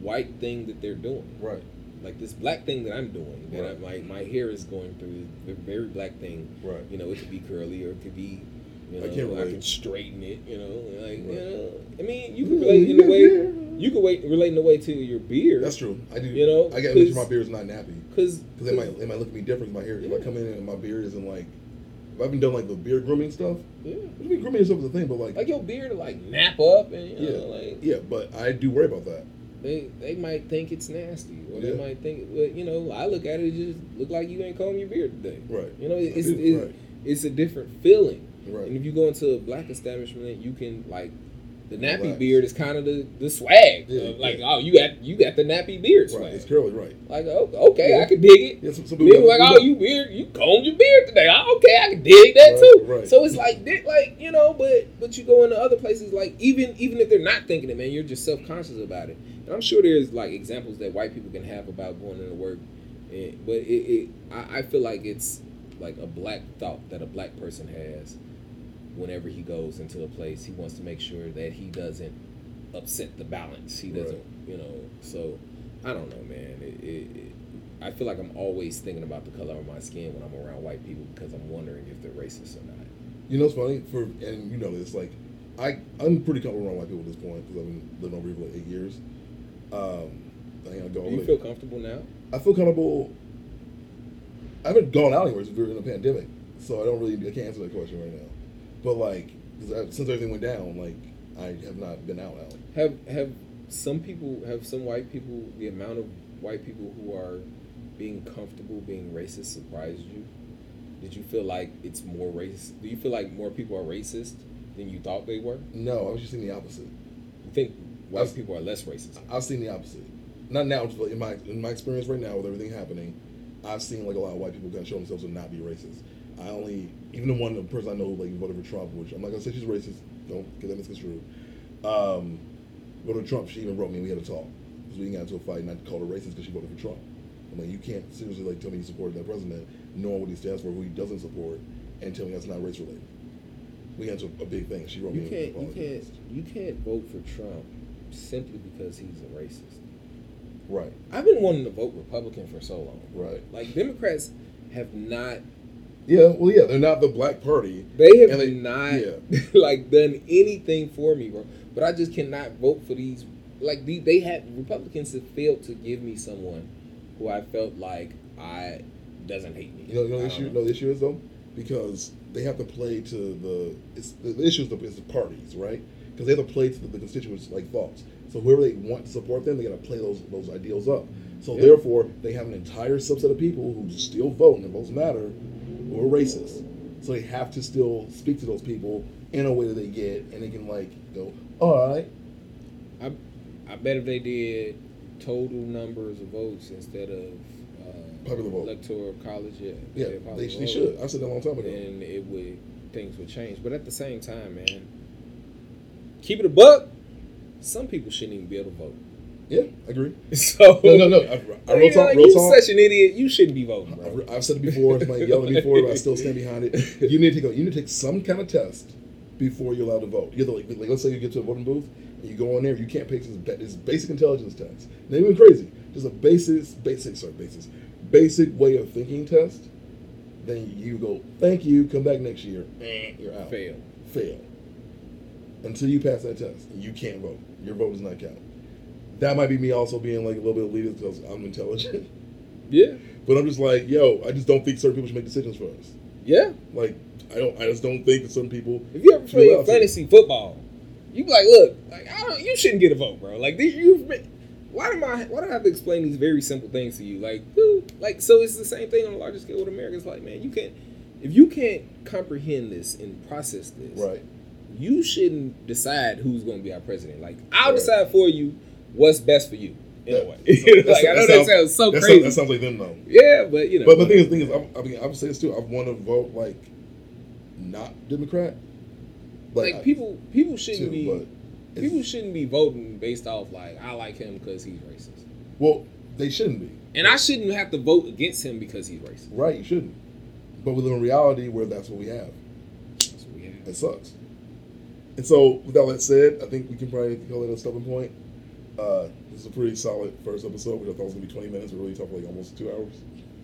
white thing that they're doing. Right. Like this black thing that I'm doing, that Right. I'm like my hair is going through the very black thing. Right. You know, it could be curly or it could be, you know, I I, can't relate. can straighten it. You know, like you know, I mean, you can relate in a way. You can wait relate in a way to your beard. That's true. I do. You know, I got to make sure my beard is not nappy because because it might it might look at me different. My hair. If I come in and my beard isn't like, if I've been doing like the beard grooming stuff. yeah, I mean, grooming stuff is a thing, but like, like your beard like nap up and you know, Yeah. like yeah, but I do worry about that. they they might think it's nasty or they might think well, you know I look at it, it just look like you ain't combing your beard today. Right. You know, it's it's, right. it's a different feeling. Right. And if you go into a black establishment, you can like the nappy Relax. beard is kind of the, the swag. Yeah, of, like, yeah. oh, you got you got the nappy beard swag. Right. It's curly. Right. Like, oh, okay, Yeah. I can dig it. Yeah. Some, some Then people like, oh, you beard, you combed your beard today. Oh, okay, I can dig that Right, too. right. So it's like, like you know, but but you go into other places, like even even if they're not thinking it, man, you're just self conscious about it. And I'm sure there's like examples that white people can have about going into work, and, but it, it I, I feel like it's like a black thought that a black person has whenever he goes into a place. He wants to make sure that he doesn't upset the balance. He doesn't, Right. you know. So I don't know, man. It, it, it, I feel like I'm always thinking about the color of my skin when I'm around white people because I'm wondering if they're racist or not. You know it's funny? For and you know this, like I I'm pretty comfortable around white people at this point because I've been living over here for like eight years. Um, I ain't gonna go Do you the- feel comfortable now? I feel comfortable. I haven't gone out anywhere since we were in a pandemic, so I don't really I can't answer that question right now. But like since everything went down, like I have not been out out. Have have some people have some white people the amount of white people who are being comfortable being racist surprised you? Did you feel like it's more racist? Do you feel like more people are racist than you thought they were? No, I was just seeing the opposite. You think white people are less racist? I've seen the opposite. Not now, just like in my in my experience right now with everything happening, I've seen like a lot of white people kind of show themselves to not be racist. I only even the one the person I know like voted for Trump, which I'm not gonna say she's racist. Don't get that misconstrued. Um, voted for Trump. She even wrote me. and We had a talk because we got into a fight, and I called her racist because she voted for Trump. I'm like, you can't seriously like tell me you support that president, knowing what he stands for, who he doesn't support, and tell me that's not race related. We got into a big thing. She wrote You me. can't and you can't you can't vote for Trump simply because he's a racist. Right, I've been wanting to vote Republican for so long. right. Like Democrats have not Yeah, well, yeah, they're not the black party. they have And they- not yeah. <laughs> like done anything for me, bro. But I just cannot vote for these like the, they have Republicans have failed to give me someone who I felt like I doesn't hate me. You know, you know the issue. No, the issue is though because they have to play to the. It's the, the issue is the, is the parties, right? Because they have to play to the, the constituents' like thoughts. So whoever they want to support them, they got to play those those ideals up. So Yeah. therefore, they have an entire subset of people who still vote and their votes matter, are racist. So they have to still speak to those people in a way that they get, and they can like go, all right, I I bet if they did total numbers of votes instead of uh, Popular vote. electoral college, yeah, yeah, they, they vote, should. I said that a long time ago. then it would things would change. But at the same time, man, keep it a buck. Some people shouldn't even be able to vote. Yeah, I agree. <laughs> So No, no, no. I, I I real talk, like, real you talk. such an idiot. You shouldn't be voting, bro. I've, I've said it before. Somebody yelled at me before, but I still stand behind it. You need to go. you need to take some kind of test before you're allowed to vote. You have to, like, like, let's say you get to a voting booth and you go in there, you can't take this, basic intelligence test. Not even crazy, just a basis, basic, sorry, basis, basic way of thinking test. Then you go, thank you, come back next year. Eh, You're out. Fail. Fail. Until you pass that test, you can't vote. Your vote does not count. That might be me also being like a little bit elitist because I'm intelligent. <laughs> Yeah, But I'm just like, yo, I just don't think certain people should make decisions for us. yeah. Like, I don't, I just don't think that some people. If you ever play fantasy football, you be like, look, like I don't, you shouldn't get a vote, bro. Like these, you, why am I? Why do I have to explain these very simple things to you? Like, dude, like so it's the same thing on a larger scale with America. It's like, man, you can't, if you can't comprehend this and process this, Right. you shouldn't decide who's going to be our president. Like, I'll Right. decide for you what's best for you. in a That- way. <laughs> that- <laughs> like I know that sounds so that crazy. Sounds, that sounds like them though. yeah, but you know. But the thing is, thing is, I'm, I mean, I would say this too. I want to vote like not Democrat. like I- people, people shouldn't too, be. People shouldn't be voting based off like I like him because he's racist, Well, they shouldn't be. and I shouldn't have to vote against him because he's racist. Right, you shouldn't. But we live in reality where that's what we have. That's what we have. It sucks. And so, with all that said, I think we can probably call it a stopping point. Uh, this is a pretty solid first episode, which I thought was going to be 20 minutes. We really talked for like almost two hours.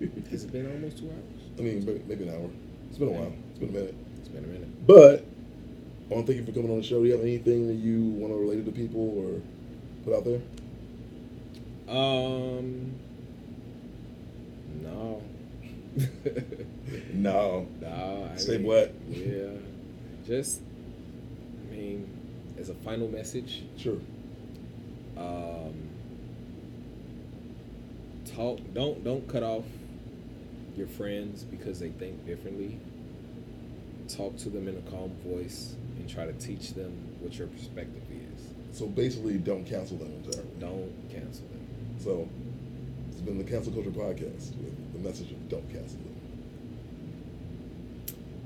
<laughs> Has it been almost two hours? I mean, maybe, maybe an hour. It's been a while. It's been a minute. It's been a minute. But I want to thank you for coming on the show. Do you have anything that you want to relate to people or put out there? Um, no, <laughs> No. no. I Stay mean, black. Yeah, just. I mean, as a final message, Sure. Um, talk. Don't don't cut off your friends because they think differently. Talk to them in a calm voice and try to teach them what your perspective is. So basically, don't cancel them entirely. Don't cancel them. So it's been the Cancel Culture Podcast with the message of don't cancel them.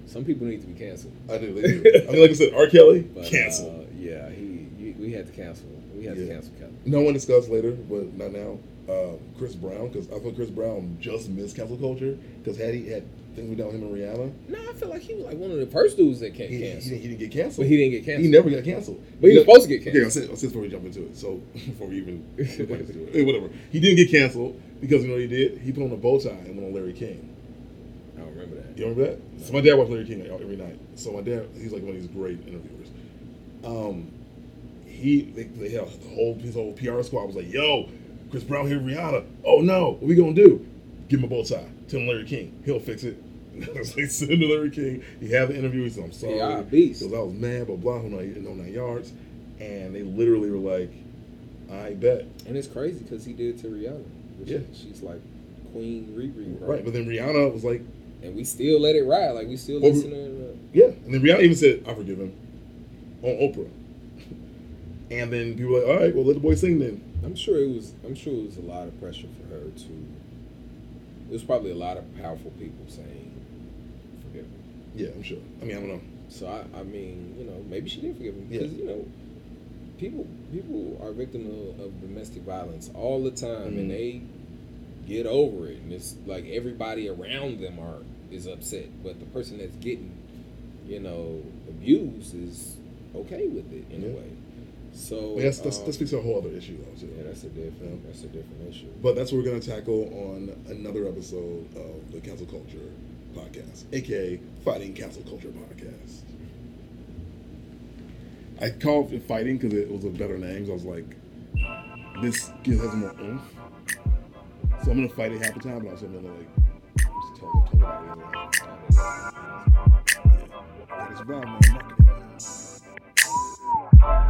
Some people need to be canceled. I do. They do. I mean, like I said, R. Kelly, <laughs> But, cancel. Uh, yeah, he, he. We had to cancel. We had to cancel Kelly. no one discussed later, but not now. Uh, Chris Brown, because I thought Chris Brown just missed cancel culture. Because had he had things with him and Rihanna, No, I feel like he was like one of the first dudes that can't he, he, cancel. didn't, he didn't get canceled. but he didn't get canceled. He never got canceled. But he was supposed to get Okay, I'll canceled. say, I'll say before we jump into it. So <laughs> before we even <laughs> get into it, Hey, whatever. He didn't get canceled because you know what he did. He put on a bow tie and went on Larry King. I don't remember that. You remember that? So my dad watched Larry King like, every night. So my dad, he's like one of these great interviewers. Um, he they, they had the whole his whole PR squad was like, "Yo, Chris Brown here, Rihanna. Oh no, what we gonna do? Give him a bow tie. Tell him Larry King. He'll fix it." <laughs> they send him to Larry King. He had the interview. He said, "I'm sorry." Yeah, beast. Because I was mad, blah blah. Who know no nine yards, and they literally were like, "I bet." And it's crazy because he did it to Rihanna. Yeah. she's like Queen Riri, bro. Right, but then Rihanna was like, And we still let it ride. Like we still Well, listen to. Yeah, and then Rihanna even said, "I forgive him," on Oprah. And then people were like, "All right, well, let the boy sing then." I'm sure it was. I'm sure it was a lot of pressure for her to. It was probably a lot of powerful people saying, "Forgive him." Yeah, I'm sure. I mean, I don't know. So I, I mean, you know, maybe she did forgive him Yeah. because you know, people people are victims of, of domestic violence all the time, Mhm. and they get over it, and it's like everybody around them are is upset, but the person that's getting, you know, abused is okay with it in Yeah. a way. So But that's, that's, um, that speaks to a whole other issue, though, too. yeah, that's a different that's a different issue. But that's what we're going to tackle on another episode of the Cancel Culture Podcast, aka Fighting Cancel Culture Podcast. I called it Fighting because it was a better name. So I was like, this gives has more oomph. So I'm going to fight it half the time, but also I'm to like just tell, tell everybody. Like, yeah, gotta survive, man. Marketing, man. you